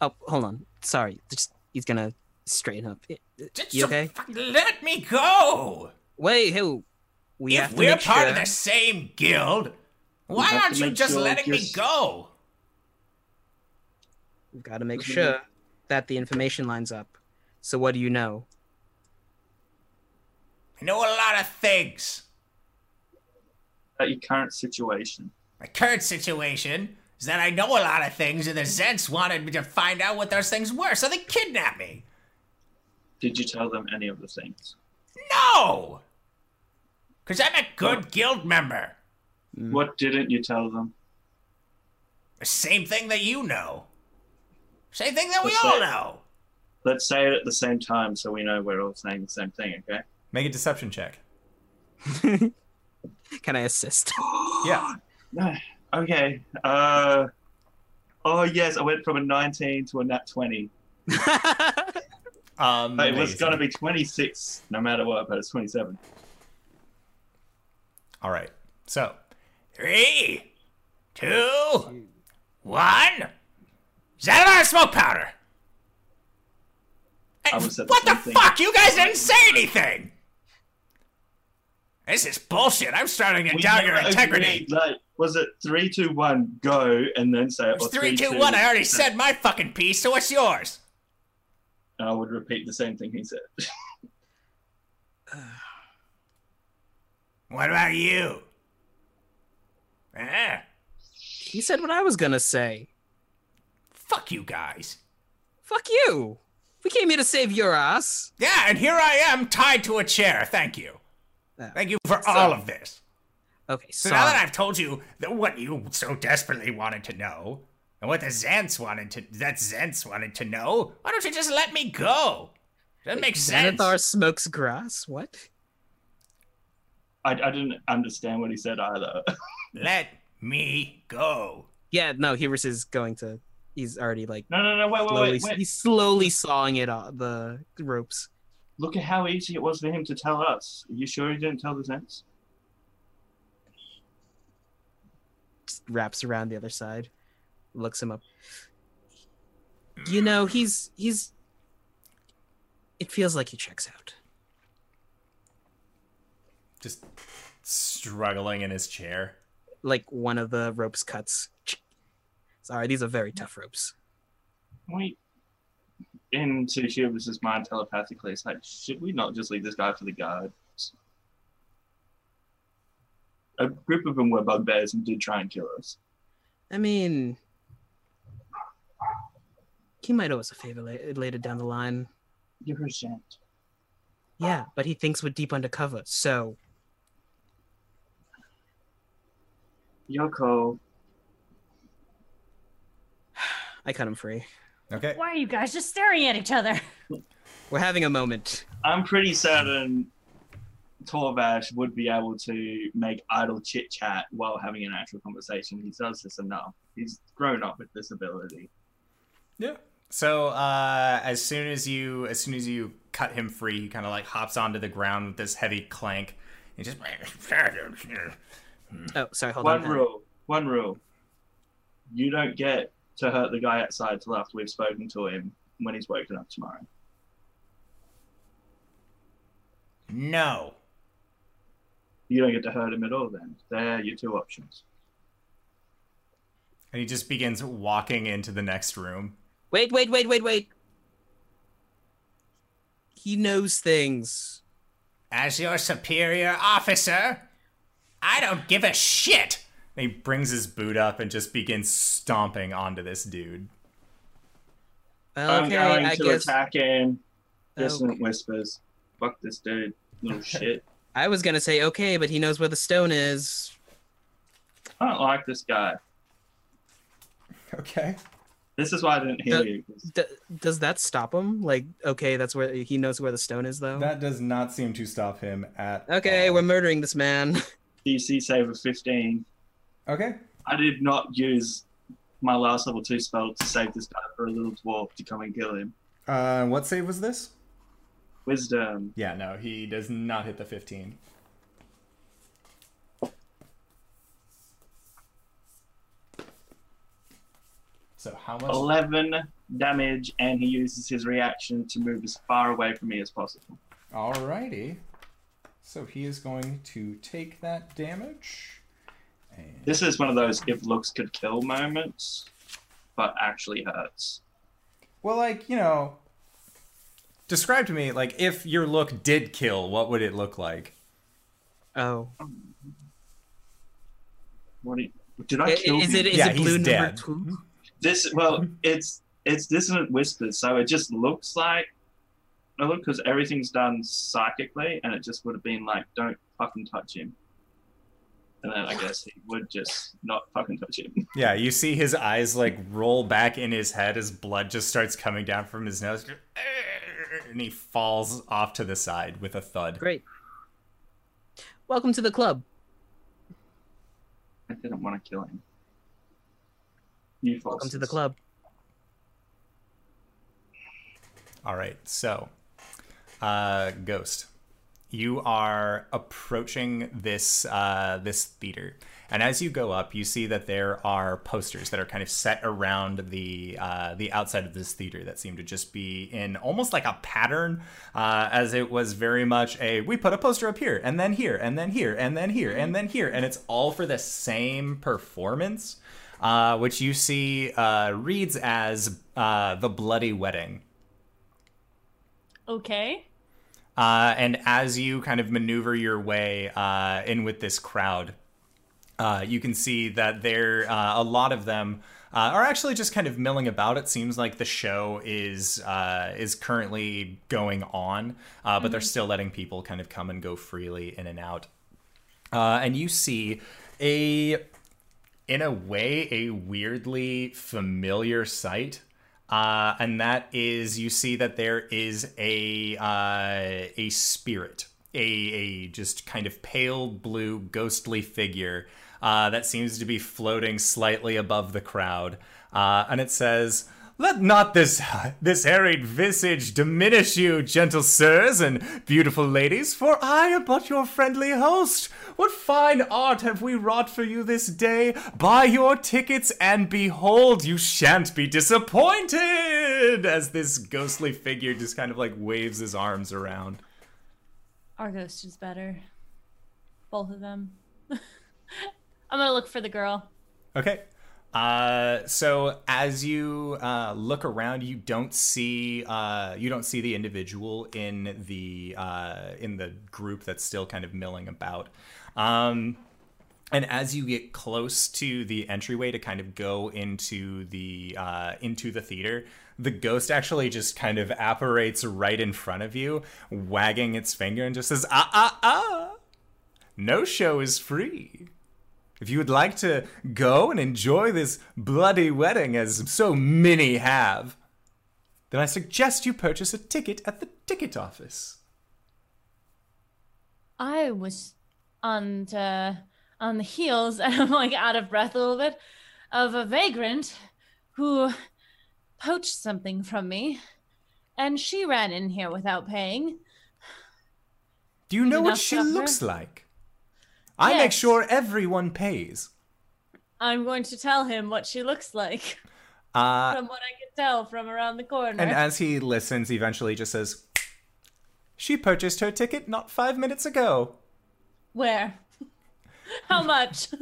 Oh, hold on. Sorry. Just he's gonna straighten up. Just You okay? let me go! Wait, who? We have if to we're make part sure. of the same guild, why aren't you just sure letting me go? We've got to make Mhm. sure that the information lines up. So what do you know? I know a lot of things. About your current situation. My current situation is that I know a lot of things, and the Zhents wanted me to find out what those things were, so they kidnapped me. Did you tell them any of the things? No! Because I'm a good guild member. Mm. What didn't you tell them? The same thing that you know. Same thing that we all that? know. Let's say it at the same time so we know we're all saying the same thing, okay? Make a deception check. [laughs] Can I assist? [gasps] Yeah. [sighs] okay. Uh Oh yes, I went from a 19 to a nat 20. [laughs] Um, it was gonna be 26 no matter what, but it's 27. All right. So Three, two, one. Is that a lot of smoke powder? Hey, what the thing. fuck? You guys didn't say anything. This is bullshit. I'm starting to We doubt your integrity. agreed, Like, was it three, two, one, go, and then say it? It's or three, two, one. I already said my fucking piece, so what's yours? And I would repeat the same thing he said. [sighs] What about you? Eh, he said what I was gonna say. fuck you guys. Fuck you. We came here to save your ass. Yeah, and here I am tied to a chair. Thank you. Yeah. Thank you for all of this. Okay, So sorry. now that I've told you that what you so desperately wanted to know, and what the Zhents wanted to that Zhents wanted to know, why don't you just let me go? That makes sense. Xanathar smokes grass. What? I, I didn't understand what he said either. [laughs] Let me go. Yeah, no. Hubris is going to. He's already like no, no, no, wait, wait, slowly. wait, wait. He's slowly sawing it off the ropes. Look at how easy it was for him to tell us. Are you sure he didn't tell the Zhents? Wraps around the other side, looks him up. You know, he's he's. It feels like he checks out. Just struggling in his chair. Like one of the ropes cuts. Sorry, these are very tough ropes. We, into Hubris's mind telepathically, it's like, should we not just leave this guy for the guards? A group of them were bugbears and did try and kill us. I mean, he might owe us a favor later down the line. You're a gent. Yeah, but he thinks we're deep undercover, so Yoko, I cut him free. Okay. Why are you guys just staring at each other? We're having a moment. I'm pretty certain Torvash would be able to make idle chit chat while having an actual conversation. He does this enough. He's grown up with this ability. Yeah. So uh, as soon as you as soon as you cut him free, he kind of like hops onto the ground with this heavy clank. He just [laughs] [laughs] Oh, sorry, hold one on. rule. One rule. You don't get to hurt the guy outside till after we've spoken to him when he's woken up tomorrow. No. You don't get to hurt him at all then. There are your two options. and he just begins walking into the next room. Wait, wait, wait, wait, wait. He knows things. As your superior officer, I don't give a shit. And he brings his boot up and just begins stomping onto this dude. I'm Okay, going I to guess attack him. Dissonant Okay. whispers. Fuck this dude. Little [laughs] shit. I was gonna say okay, but he knows where the stone is. I don't like this guy. [laughs] Okay. This is why I didn't hear Uh, you. D- does that stop him? Like, okay, that's where he knows where the stone is, though. That does not seem to stop him at Okay, all. we're murdering this man. [laughs] DC save of 15. Okay. I did not use my last level 2 spell to save this guy for a little dwarf to come and kill him. Uh, what save was this? Wisdom. Yeah, no, he does not hit the 15. So how much? 11 damage, and he uses his reaction to move as far away from me as possible. Alrighty. So he is going to take that damage. And This is one of those if looks could kill moments, but actually hurts. well, like you know, describe to me like if your look did kill, what would it look like? Oh, What do you, did I I- kill is you? it is Yeah, it he's blue number dead. two? This well, it's it's dissonant whispers, so it just looks like no look because everything's done psychically, and it just would have been like, don't fucking touch him. And then I guess he would just not fucking touch him. [laughs] Yeah, you see his eyes like roll back in his head as blood just starts coming down from his nose, and he falls off to the side with a thud. Great. Welcome to the club. I didn't want to kill him. You Welcome to the club. All right, so, uh, Ghost, you are approaching this uh, this theater, and as you go up, you see that there are posters that are kind of set around the uh, the outside of this theater that seem to just be in almost like a pattern, uh, as it was very much a we put a poster up here and then here and then here and then here and then here, and it's all for the same performance, uh, which you see uh, reads as uh, the bloody wedding. Okay. Uh, and as you kind of maneuver your way uh, in with this crowd, uh, you can see that there uh, a lot of them uh, are actually just kind of milling about. It seems like the show is uh, is currently going on, uh, but they're still letting people kind of come and go freely in and out. Uh, and you see a in a way a weirdly familiar sight Uh, and that is you see that there is a uh, a spirit, a a just kind of pale blue ghostly figure uh, that seems to be floating slightly above the crowd, uh, and it says. Let not this this harried visage diminish you, gentle sirs and beautiful ladies, for I am but your friendly host. What fine art have we wrought for you this day? Buy your tickets and behold, you shan't be disappointed. As this ghostly figure just kind of like waves his arms around. Our ghost is better. Both of them. [laughs] I'm gonna look for the girl. Okay. Uh, so as you uh, look around, you don't see uh, you don't see the individual in the uh, in the group that's still kind of milling about. Um, and as you get close to the entryway to kind of go into the uh, into the theater, the ghost actually just kind of apparates right in front of you, wagging its finger and just says, "Ah ah ah! No show is free." If you would like to go and enjoy this bloody wedding as so many have, then I suggest you purchase a ticket at the ticket office. I was on the, on the heels, [laughs] and I'm like out of breath a little bit, of a vagrant who poached something from me, and she ran in here without paying. Do you know what she looks like? I make sure everyone pays. I'm going to tell him what she looks like Uh, [laughs] from what I can tell from around the corner. and as he listens, eventually just says, She purchased her ticket not five minutes ago. Where? [laughs] How much? [laughs]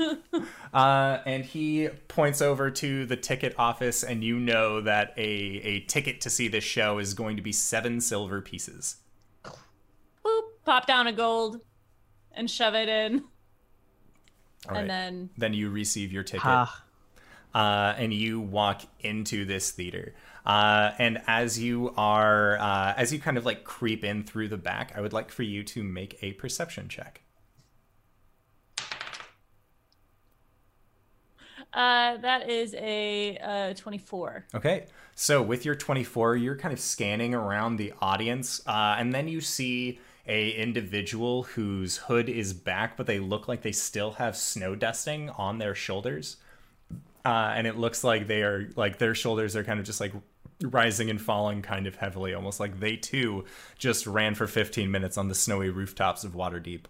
Uh, and he points over to the ticket office, and you know that a, a ticket to see this show is going to be seven silver pieces. Boop, pop down a gold and shove it in. All right. And then then you receive your ticket. Ha. uh, and you walk into this theater. Uh, and as you are, uh, as you kind of like creep in through the back, I would like for you to make a perception check. uh, that is a uh, 24. Okay. So with your 24, you're kind of scanning around the audience, uh, and then you see a individual whose hood is back, but they look like they still have snow dusting on their shoulders. Uh, and it looks like they are like their shoulders are kind of just like rising and falling kind of heavily, almost like they too just ran for 15 minutes on the snowy rooftops of Waterdeep.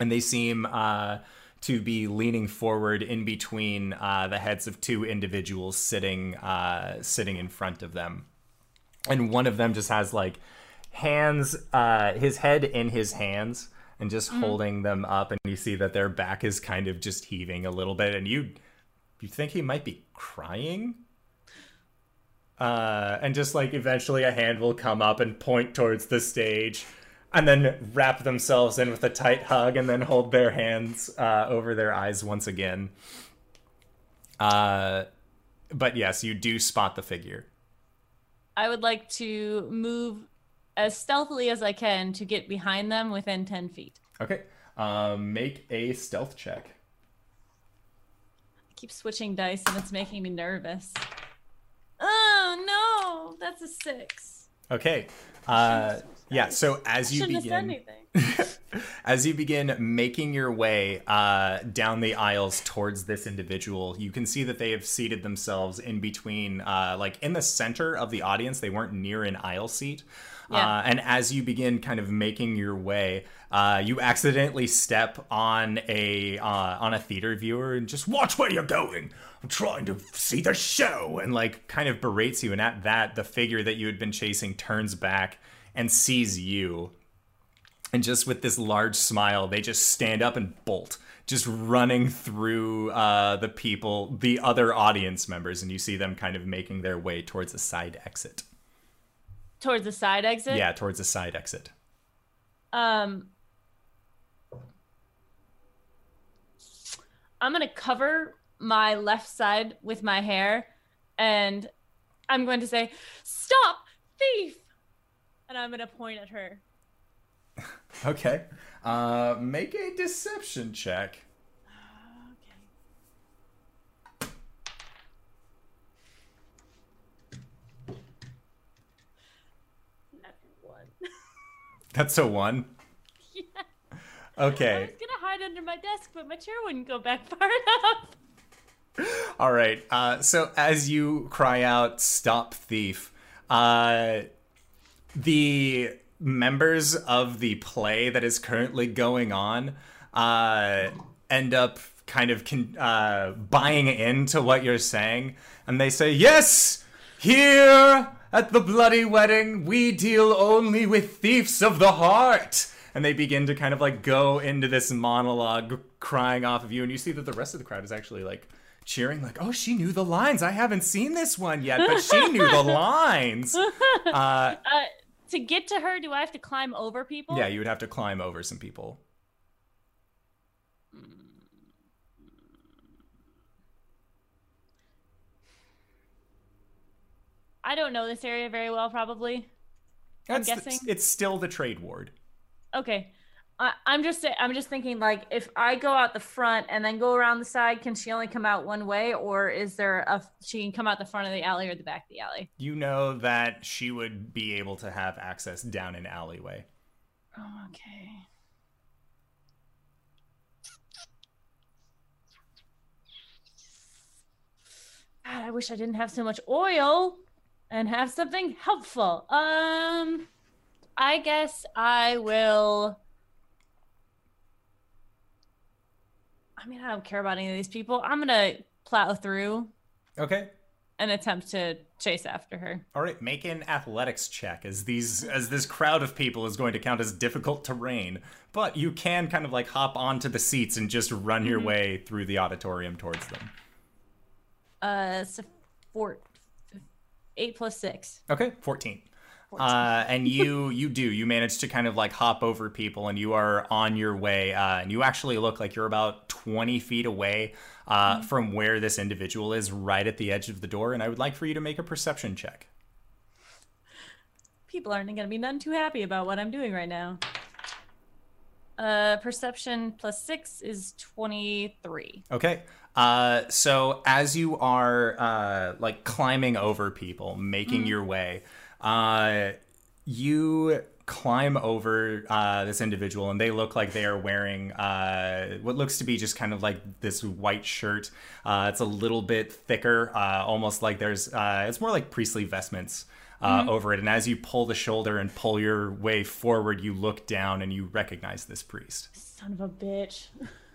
And they seem uh, to be leaning forward in between uh, the heads of two individuals sitting uh, sitting in front of them, and one of them just has like hands, uh, his head in his hands, and just holding them up, and you see that their back is kind of just heaving a little bit, and you you think he might be crying. Uh, and just like eventually a hand will come up and point towards the stage and then wrap themselves in with a tight hug and then hold their hands uh, over their eyes once again. Uh, but yes, you do spot the figure. I would like to move as stealthily as I can to get behind them within 10 feet. Okay. Um, make a stealth check. I keep switching dice and it's making me nervous. Oh no, that's a six. Okay. Uh, yeah. So as you Shouldn't have said begin, [laughs] as you begin making your way uh, down the aisles towards this individual, you can see that they have seated themselves in between, uh, like in the center of the audience. They weren't near an aisle seat. Yeah. Uh, and as you begin kind of making your way, uh, you accidentally step on a uh, on a theater viewer and just watch where you're going. I'm trying to see the show, and like kind of berates you. And at that, the figure that you had been chasing turns back and sees you and just with this large smile they just stand up and bolt just running through uh, the people the other audience members and you see them kind of making their way towards a side exit Towards the side exit. yeah towards the side exit Um, I'm gonna cover my left side with my hair, and I'm going to say, "Stop, thief!" And I'm gonna point at her. [laughs] okay uh, make a deception check Okay. That's a one. [laughs] Yeah. Okay. I was gonna hide under my desk, but my chair wouldn't go back [laughs] far enough. All right. Uh, so as you cry out, "Stop thief!" Uh, the members of the play that is currently going on uh, end up kind of con- uh, buying into what you're saying, and they say, "Yes, here at the bloody wedding, we deal only with thieves of the heart." And they begin to kind of like go into this monologue, crying off of you, and you see that the rest of the crowd is actually like cheering, like, "Oh, she knew the lines. I haven't seen this one yet, but she knew the [laughs] lines." Uh, Uh, to get to her, do I have to climb over people? yeah, you would have to climb over some people. I don't know this area very well, probably. That's the- guessing- it's still the trade ward. Okay. I, I'm just I'm just thinking like if I go out the front and then go around the side, can she only come out one way, or is there a she can come out the front of the alley or the back of the alley? You know that she would be able to have access down an alleyway. Oh, okay. God, I wish I didn't have so much oil and have something helpful. Um, I guess I will. I mean, I don't care about any of these people. I'm gonna plow through Okay. and attempt to chase after her. All right, make an athletics check as these as this crowd of people is going to count as difficult terrain, but you can kind of like hop onto the seats and just run your way through the auditorium towards them. Uh, so four, eight plus six. Okay, 14. Uh, and [laughs] you you do you manage to kind of like hop over people and you are on your way uh, and you actually look like you're about 20 feet away uh, from where this individual is right at the edge of the door and i would like for you to make a perception check people aren't going to be none too happy about what I'm doing right now. Uh, perception plus six is 23. Okay. Uh, so as you are uh, like climbing over people, making your way, uh, you climb over uh, this individual, and they look like they are wearing uh, what looks to be just kind of like this white shirt. Uh, it's a little bit thicker, uh, almost like there's. Uh, it's more like priestly vestments. Uh, Over it, and as you pull the shoulder and pull your way forward, you look down and you recognize this priest. Son of a bitch. [laughs]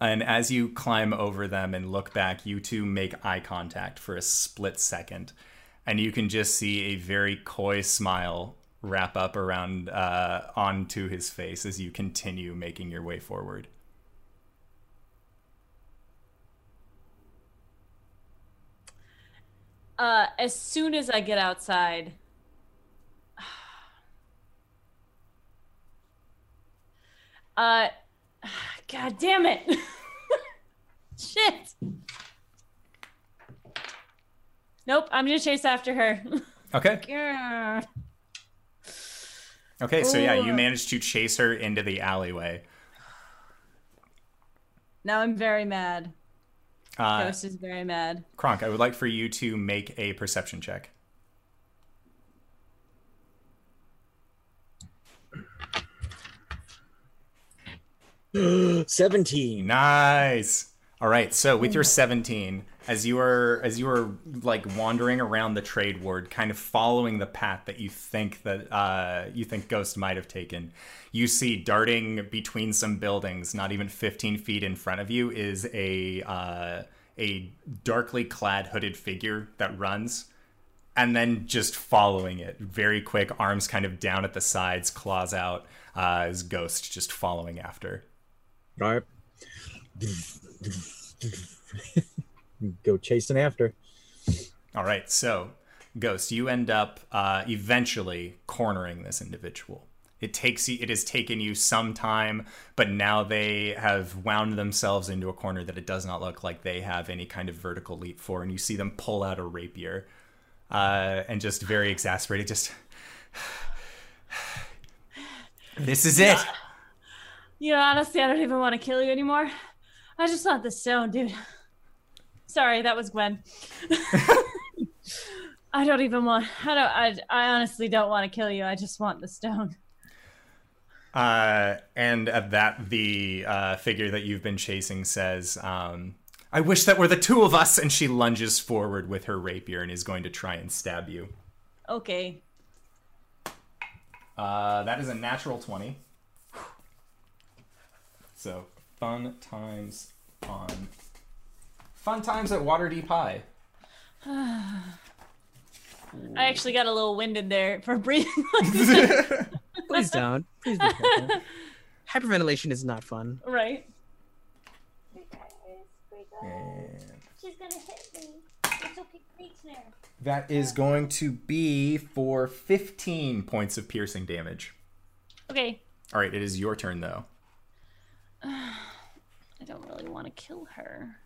And as you climb over them and look back, you two make eye contact for a split second. And you can just see a very coy smile wrap up around uh, onto his face as you continue making your way forward. Uh, as soon as I get outside, [sighs] uh, [sighs] god damn it. [laughs] Shit. Nope, I'm gonna chase after her. [laughs] Okay. Grr. Okay, so yeah, you managed to chase her into the alleyway. now I'm very mad. Uh, Ghost is very mad. Kronk, I would like for you to make a perception check. [gasps] Seventeen. Nice. All right. So with your 17, as you are as you are like wandering around the trade ward, kind of following the path that you think that uh, you think Ghost might have taken, you see darting between some buildings, not even 15 feet in front of you, is a uh, a darkly clad hooded figure that runs. And then just following it, very quick, arms kind of down at the sides, claws out, uh, as Ghost just following after. All right. Go chasing after. All right, so Ghost, you end up uh, eventually cornering this individual. It takes. It has taken you some time, but now they have wound themselves into a corner that it does not look like they have any kind of vertical leap for, and you see them pull out a rapier, uh, and just very exasperated, just. this is it. You know, honestly, I don't even want to kill you anymore. I just want the stone, dude. Sorry, that was Gwen. [laughs] I don't even want. I don't. I, I honestly don't want to kill you. I just want the stone. Uh, and at that, the uh, figure that you've been chasing says, um, I wish that were the two of us. And she lunges forward with her rapier and is going to try and stab you. Okay. Uh, that is a natural 20. So, fun times on. Fun times at Waterdeep High. [sighs] I actually got a little winded there for [laughs] breathing. [laughs] Please don't. Please be careful. [laughs] Hyperventilation is not fun. right. And She's gonna hit me. It's okay, Creek Snare. that is going to be for 15 points of piercing damage. Okay. All right, it is your turn, though. I don't really want to kill her.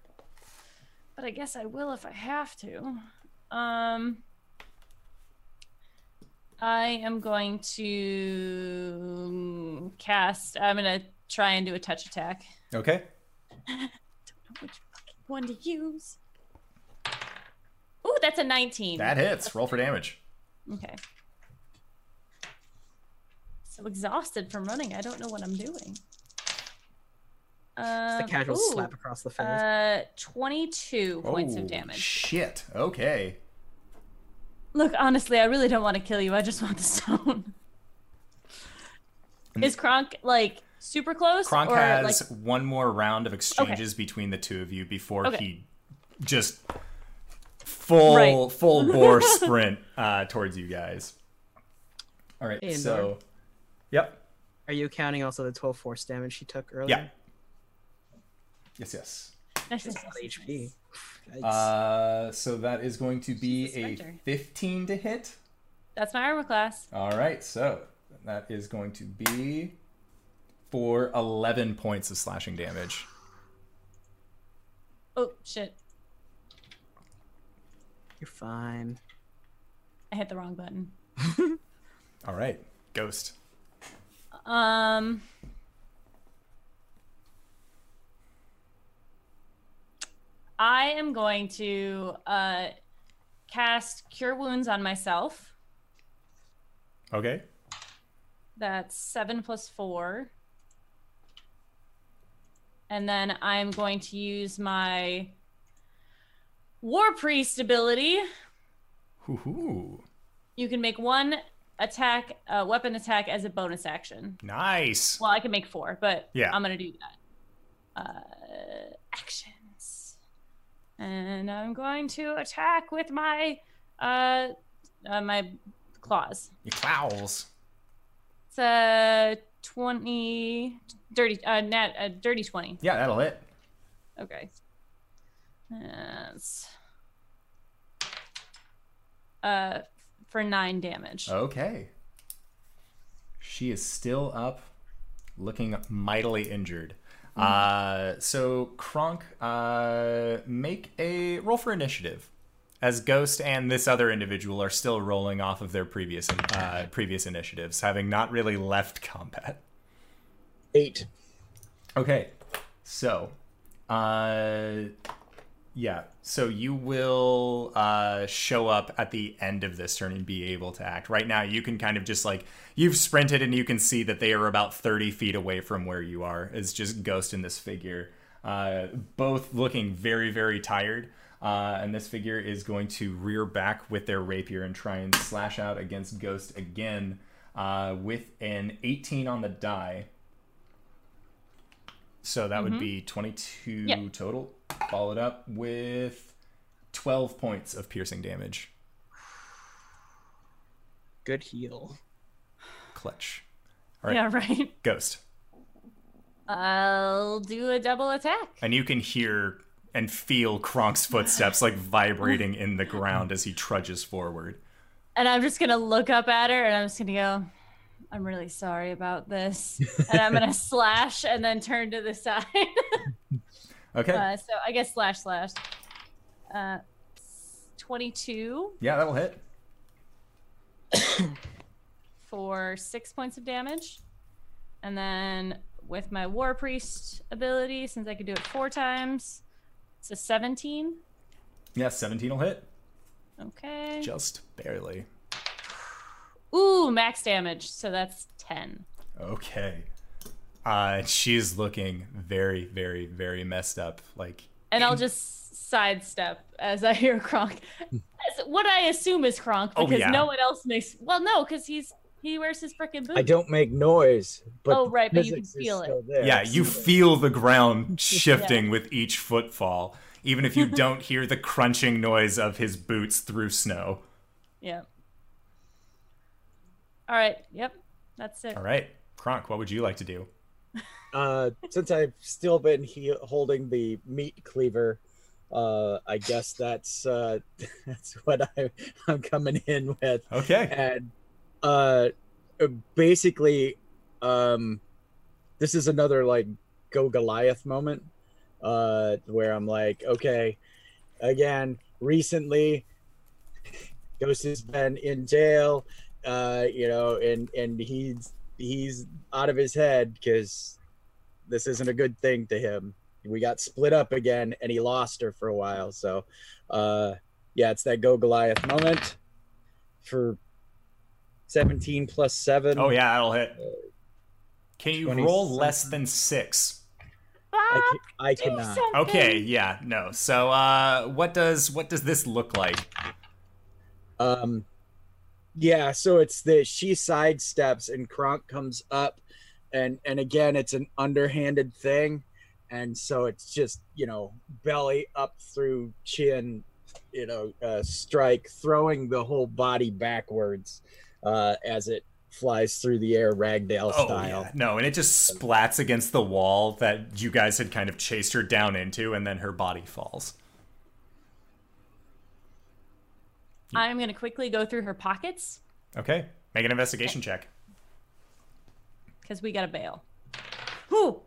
But I guess I will if I have to. Um I am going to cast I'm gonna try and do a touch attack. Okay. [laughs] Don't know which fucking one to use. Ooh, that's a 19. That hits. Roll for damage. Okay. So exhausted from running, I don't know what I'm doing. Just Um, a casual ooh, slap across the face. Uh, 22 points Oh, of damage. Shit. Okay. Look, honestly, I really don't want to kill you. I just want the [laughs] stone. Is Kronk like super close? Kronk or, has like, one more round of exchanges between the two of you before Okay. he just full Right. [laughs] full bore [laughs] sprint uh, towards you guys. All right. Hey, so, yep. Are you counting also the 12 force damage she took earlier? Yeah. Yes. Yes. nice, That's nice, a lot of nice, HP. nice. Uh, so that is going to be a a 15 to hit. That's my armor class. All right. So that is going to be for 11 points of slashing damage. Oh shit! You're fine. I hit the wrong button. [laughs] All right. Ghost. Um. I am going to uh, cast Cure Wounds on myself. Okay. That's seven plus four. And then I'm going to use my War Priest ability. Hoo-hoo. You can make one attack, uh, weapon attack as a bonus action. Nice. Well, I can make four, but Yeah. I'm gonna do that. Uh, actions, and I'm going to attack with my uh, uh my claws. Your claws. It's a twenty dirty uh net a dirty twenty. Yeah, that'll hit. Okay. That's uh for nine damage. Okay. She is still up, looking mightily injured. Uh, so Kronk, uh, make a roll for initiative, as Ghost and this other individual are still rolling off of their previous uh, previous initiatives, having not really left combat. Eight. Okay, so, uh, yeah, so you will uh, show up at the end of this turn and be able to act. Right now, you can kind of just like you've sprinted and you can see that they are about thirty feet away from where you are. It's just Ghost and this figure, uh, both looking very, very tired. Uh, and this figure is going to rear back with their rapier and try and slash out against Ghost again uh, with an 18 on the die. So that would mm-hmm. be 22 Yeah. total. Followed up with 12 points of piercing damage. Good heal. Clutch. All right, Yeah, right. [laughs] Ghost. I'll do a double attack. And you can hear and feel Kronk's footsteps like vibrating in the ground as he trudges forward. And I'm just gonna look up at her and I'm just gonna go, I'm really sorry about this. [laughs] and I'm gonna slash and then turn to the side. [laughs] Okay. uh, so I guess slash slash. Uh, 22 yeah, that'll hit. [coughs] for six points of damage. And then with my War Priest ability, since I could do it four times, it's a 17. Yeah, 17 will hit. Okay. Just barely. Ooh, max damage. So that's 10. Okay. Uh, she's looking very, very, very messed up. Like, And I'll just sidestep as I hear Kronk. As what I assume is Kronk Oh, because yeah. no one else makes. Well, no, because he's he wears his freaking boots. I don't make noise, but Oh, right, but you can feel it. there. yeah, you feel the ground [laughs] shifting with each footfall, even if you [laughs] don't hear the crunching noise of his boots through snow. Yeah. All right. Yep. That's it. All right, Kronk, what would you like to do? [laughs] Uh, since I've still been he- holding the meat cleaver, uh, I guess that's uh, [laughs] that's what I, I'm coming in with. Okay. and uh basically um this is another like go goliath moment uh where i'm like okay again recently [laughs] ghost has been in jail uh you know and and he's he's out of his head because this isn't a good thing to him we got split up again and he lost her for a while so uh yeah it's that go goliath moment for 17 plus 7 Oh yeah, that'll hit. Can you 20 roll less than six? I, Ah, ca- I cannot something. Okay, yeah, no. So, uh, what does what does this look like? um yeah so it's the she sidesteps and kronk comes up and and again it's an underhanded thing. And so it's just you know belly up through chin you know uh strike throwing the whole body backwards uh as it flies through the air ragdale Oh style. Yeah, no, and it just splats against the wall that you guys had kind of chased her down into, and then her body falls. I'm gonna quickly go through her pockets Okay, make an investigation check. because we gotta bail. Who?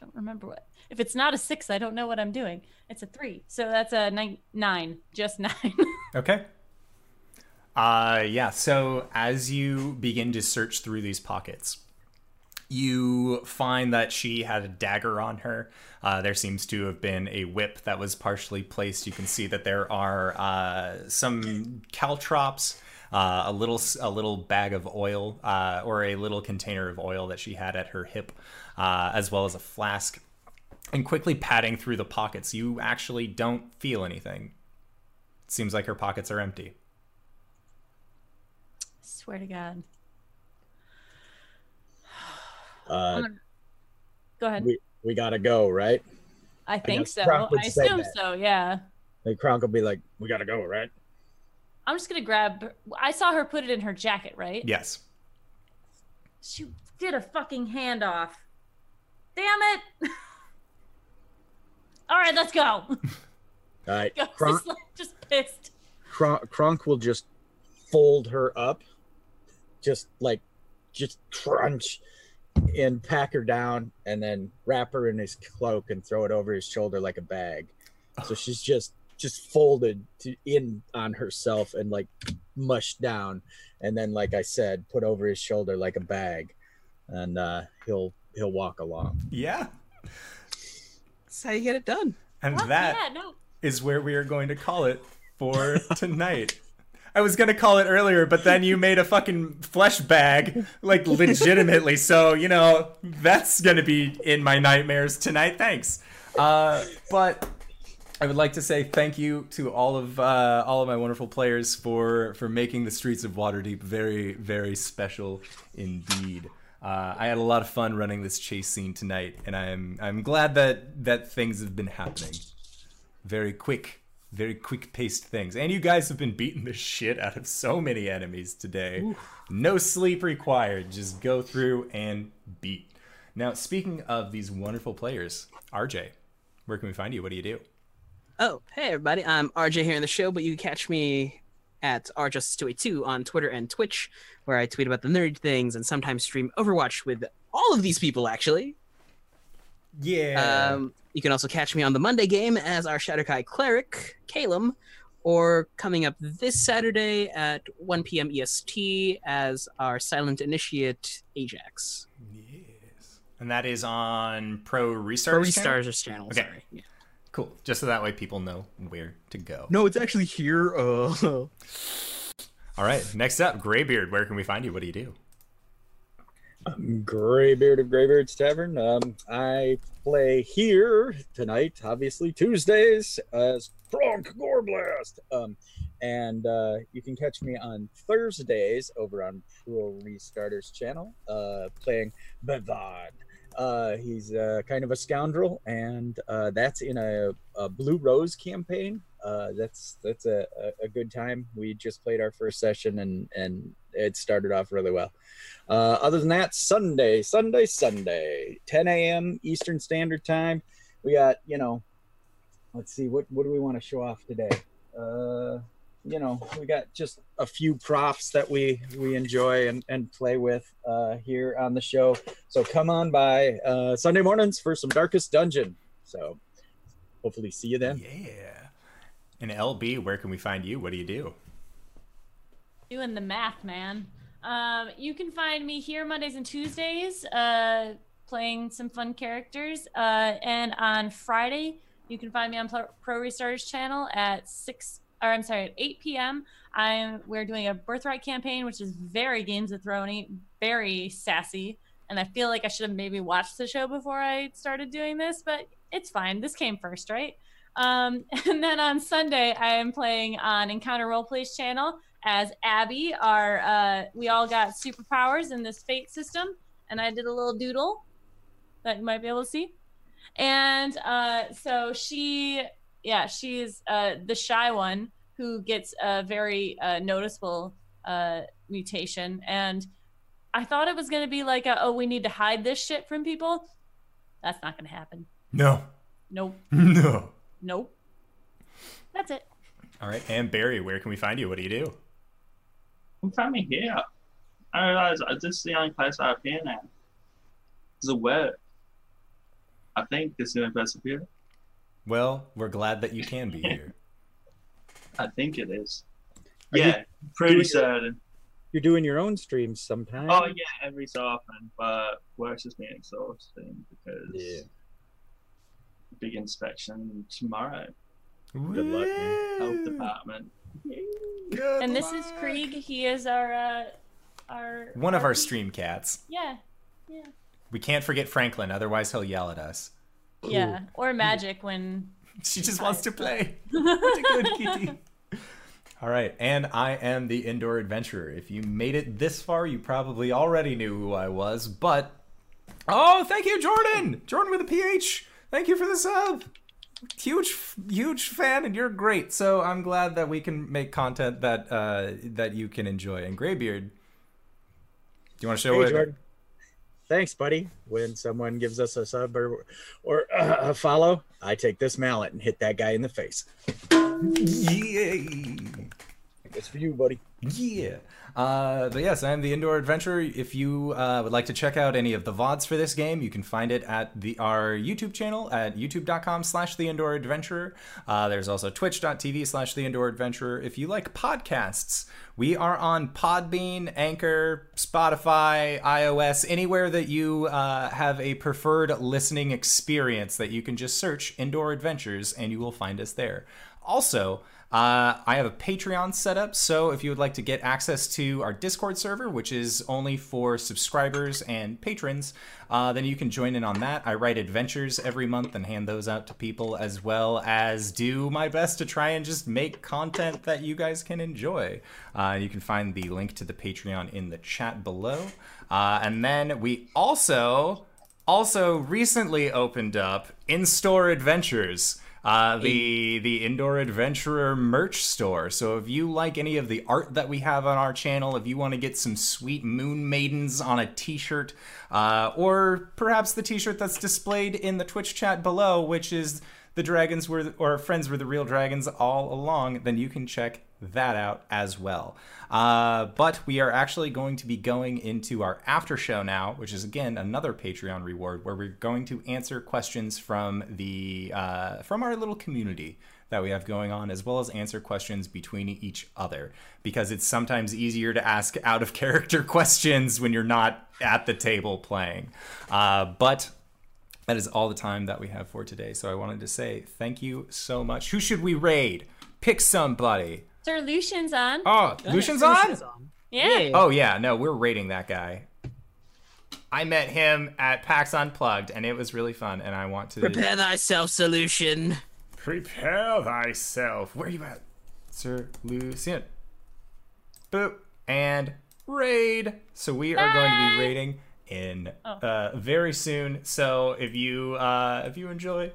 Don't remember what. If it's not a six, I don't know what I'm doing. It's a three, so that's a nine. Nine, just [laughs] nine. Okay. Uh, yeah. So as you begin to search through these pockets, you find that she had a dagger on her. Uh, there seems to have been a whip that was partially placed. You can see that there are uh, some caltrops, uh, a little a little bag of oil, uh, or a little container of oil that she had at her hip, uh, as well as a flask. And quickly patting through the pockets, you actually don't feel anything. It seems like her pockets are empty. I Swear to God. Uh Go ahead. we, we gotta go right I think guess so. I assume that. so. Yeah. like kronk will be like we gotta go right I'm just gonna grab. I saw her put it in her jacket, right? Yes. She did a fucking handoff. Damn it! [laughs] All right, let's go. [laughs] all right [laughs] Ghost kronk is like just pissed. Kronk, Kronk will just fold her up, just like, just crunch, and pack her down, and then wrap her in his cloak and throw it over his shoulder like a bag. So [sighs] she's just just folded to, in on herself and like mushed down, and then like I said, put over his shoulder like a bag, and uh, he'll he'll walk along. Yeah. That's how you get it done. And Fuck that yeah, no. is where we are going to call it for [laughs] tonight. I was gonna call it earlier, but then you made a fucking flesh bag, like legitimately. So you know that's gonna be in my nightmares tonight. Thanks. Uh, but I would like to say thank you to all of uh, all of my wonderful players for for making the streets of Waterdeep very very special indeed. Uh, I had a lot of fun running this chase scene tonight, and I'm I'm glad that that things have been happening very quick, very quick paced things. And you guys have been beating the shit out of so many enemies today. No sleep required. Just go through and beat. Now, speaking of these wonderful players, RJ, where can we find you? What do you do? Oh, hey everybody, I'm RJ here in the show, but you can catch me at rjustice282 on Twitter and Twitch, where I tweet about the nerd things and sometimes stream Overwatch with all of these people, actually. Yeah. Um, you can also catch me on the Monday game as our Shadar-kai cleric, Calum, or coming up this Saturday at 1 p.m. EST as our Silent Initiate Ajax. yes. And that is on Pro Restarters. Pro channel? Channel. Okay. Sorry. Yeah. Cool. Just so that way people know where to go. No, it's actually here. Uh, [laughs] All right. Next up, Graybeard. Where can we find you? What do you do? Graybeard of Graybeard's Tavern. Um, I play here tonight, obviously Tuesdays, as Kronk Goreblast. Um, and uh, you can catch me on Thursdays over on Pro Restarters channel, uh, playing Bevad. Uh, he's uh, kind of a scoundrel, and uh, that's in a, a Blue Rose campaign. Uh, that's that's a, a good time. We just played our first session, and and it started off really well. Uh, other than that, Sunday, Sunday, Sunday, 10 a.m. Eastern Standard Time. We got, you know, let's see, what what do we want to show off today? Uh, you know, we got just a few props that we we enjoy and, and play with uh, here on the show. So come on by uh, Sunday mornings for some Darkest Dungeon. So hopefully see you then. Yeah. And LB, where can we find you? What do you do? Doing the math, man. Um, you can find me here Mondays and Tuesdays, uh, playing some fun characters. Uh, and on Friday, you can find me on Pro, Restarters channel at six, or I'm sorry, at 8 p.m. I'm we're doing a Birthright campaign, which is very Games of Thrones, very sassy. And I feel like I should have maybe watched the show before I started doing this, but it's fine. This came first, right? Um, [laughs] and then on Sunday, I am playing on Encounter Roleplays channel as Abby. Our uh, we all got superpowers in this fate system, and I did a little doodle that you might be able to see. And uh, so she, yeah, she's uh, the shy one who gets a very uh, noticeable uh, mutation. And I thought it was going to be like, a, oh, we need to hide this shit from people. That's not going to happen. No. Nope. [laughs] No. Nope. That's it. All right. And Barry, where can we find you? What do you do? I'm finally here. I realize this is the only place I appear now. It's a word. I think this is the only place I appear. Well, we're glad that you can be [laughs] here. I think it is. Are you yeah, pretty doing- certain. You're doing your own streams sometimes. Oh yeah, every so often, but work's just been exhausting because Yeah. big inspection tomorrow. Good luck. Health department. Good And this is. Krieg. He is our uh, our One of our stream cats. Yeah. yeah. We can't forget Franklin, otherwise he'll yell at us. Yeah. Or magic when [laughs] She just wants to play. [laughs] What a good kitty. All right, and I am the indoor adventurer. If you made it this far, you probably already knew who I was, but oh, thank you, Jordan. Jordan with a PH. Thank you for the sub. Huge, huge fan, and you're great. So I'm glad that we can make content that uh, that you can enjoy. And Graybeard, do you want to show Hey, what? Jordan. Thanks, buddy. When someone gives us a sub or, or uh, a follow, I take this mallet and hit that guy in the face. Yay! It's for you, buddy. Yeah. Uh, but yes, I am the Indoor Adventurer. If you uh, would like to check out any of the VODs for this game, you can find it at the our YouTube channel at youtube.com slash the Indoor Adventurer. Uh, there's also twitch.tv slash the Indoor Adventurer. If you like podcasts, we are on Podbean, Anchor, Spotify, iOS, anywhere that you uh, have a preferred listening experience that you can just search Indoor Adventures and you will find us there. Also, uh, I have a Patreon set up, so if you would like to get access to our Discord server, which is only for subscribers and patrons, uh, then you can join in on that. I write adventures every month and hand those out to people, as well as do my best to try and just make content that you guys can enjoy. Uh, you can find the link to the Patreon in the chat below. Uh, and then we also also recently opened up in-store adventures uh, the the indoor adventurer merch store. So if you like any of the art that we have on our channel if you want to get some sweet moon maidens on a t-shirt uh, or perhaps the t-shirt that's displayed in the twitch chat below which is the dragons were or friends were the real dragons all along then you can check that out as well uh, but we are actually going to be going into our after show now which is again another patreon reward where we're going to answer questions from the uh, from our little community that we have going on as well as answer questions between each other because it's sometimes easier to ask out of [laughs] character questions when you're not at the table playing uh, but that is all the time that we have for today. So I wanted to say thank you so much. Who should we raid? Pick somebody. Sir Lucian's on. Oh, Yeah, Lucian's Lucian's on? yeah. Oh yeah, no, we're raiding that guy. I met him at PAX Unplugged, and it was really fun. And I want to Prepare thyself, Sir Lucian. prepare thyself. Where are you at, Sir Lucian? Boop and raid. So we are going to be raiding in Oh. uh, very soon. So if you uh, if you enjoy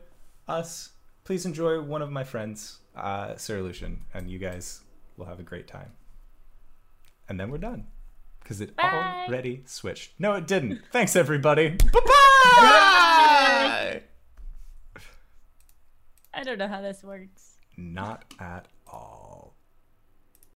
us, please enjoy one of my friends, uh, Sir Lucian, and you guys will have a great time. And then we're done because it Bye. already switched. No, it didn't. [laughs] Thanks, everybody. Bye bye. I don't know how this works. Not at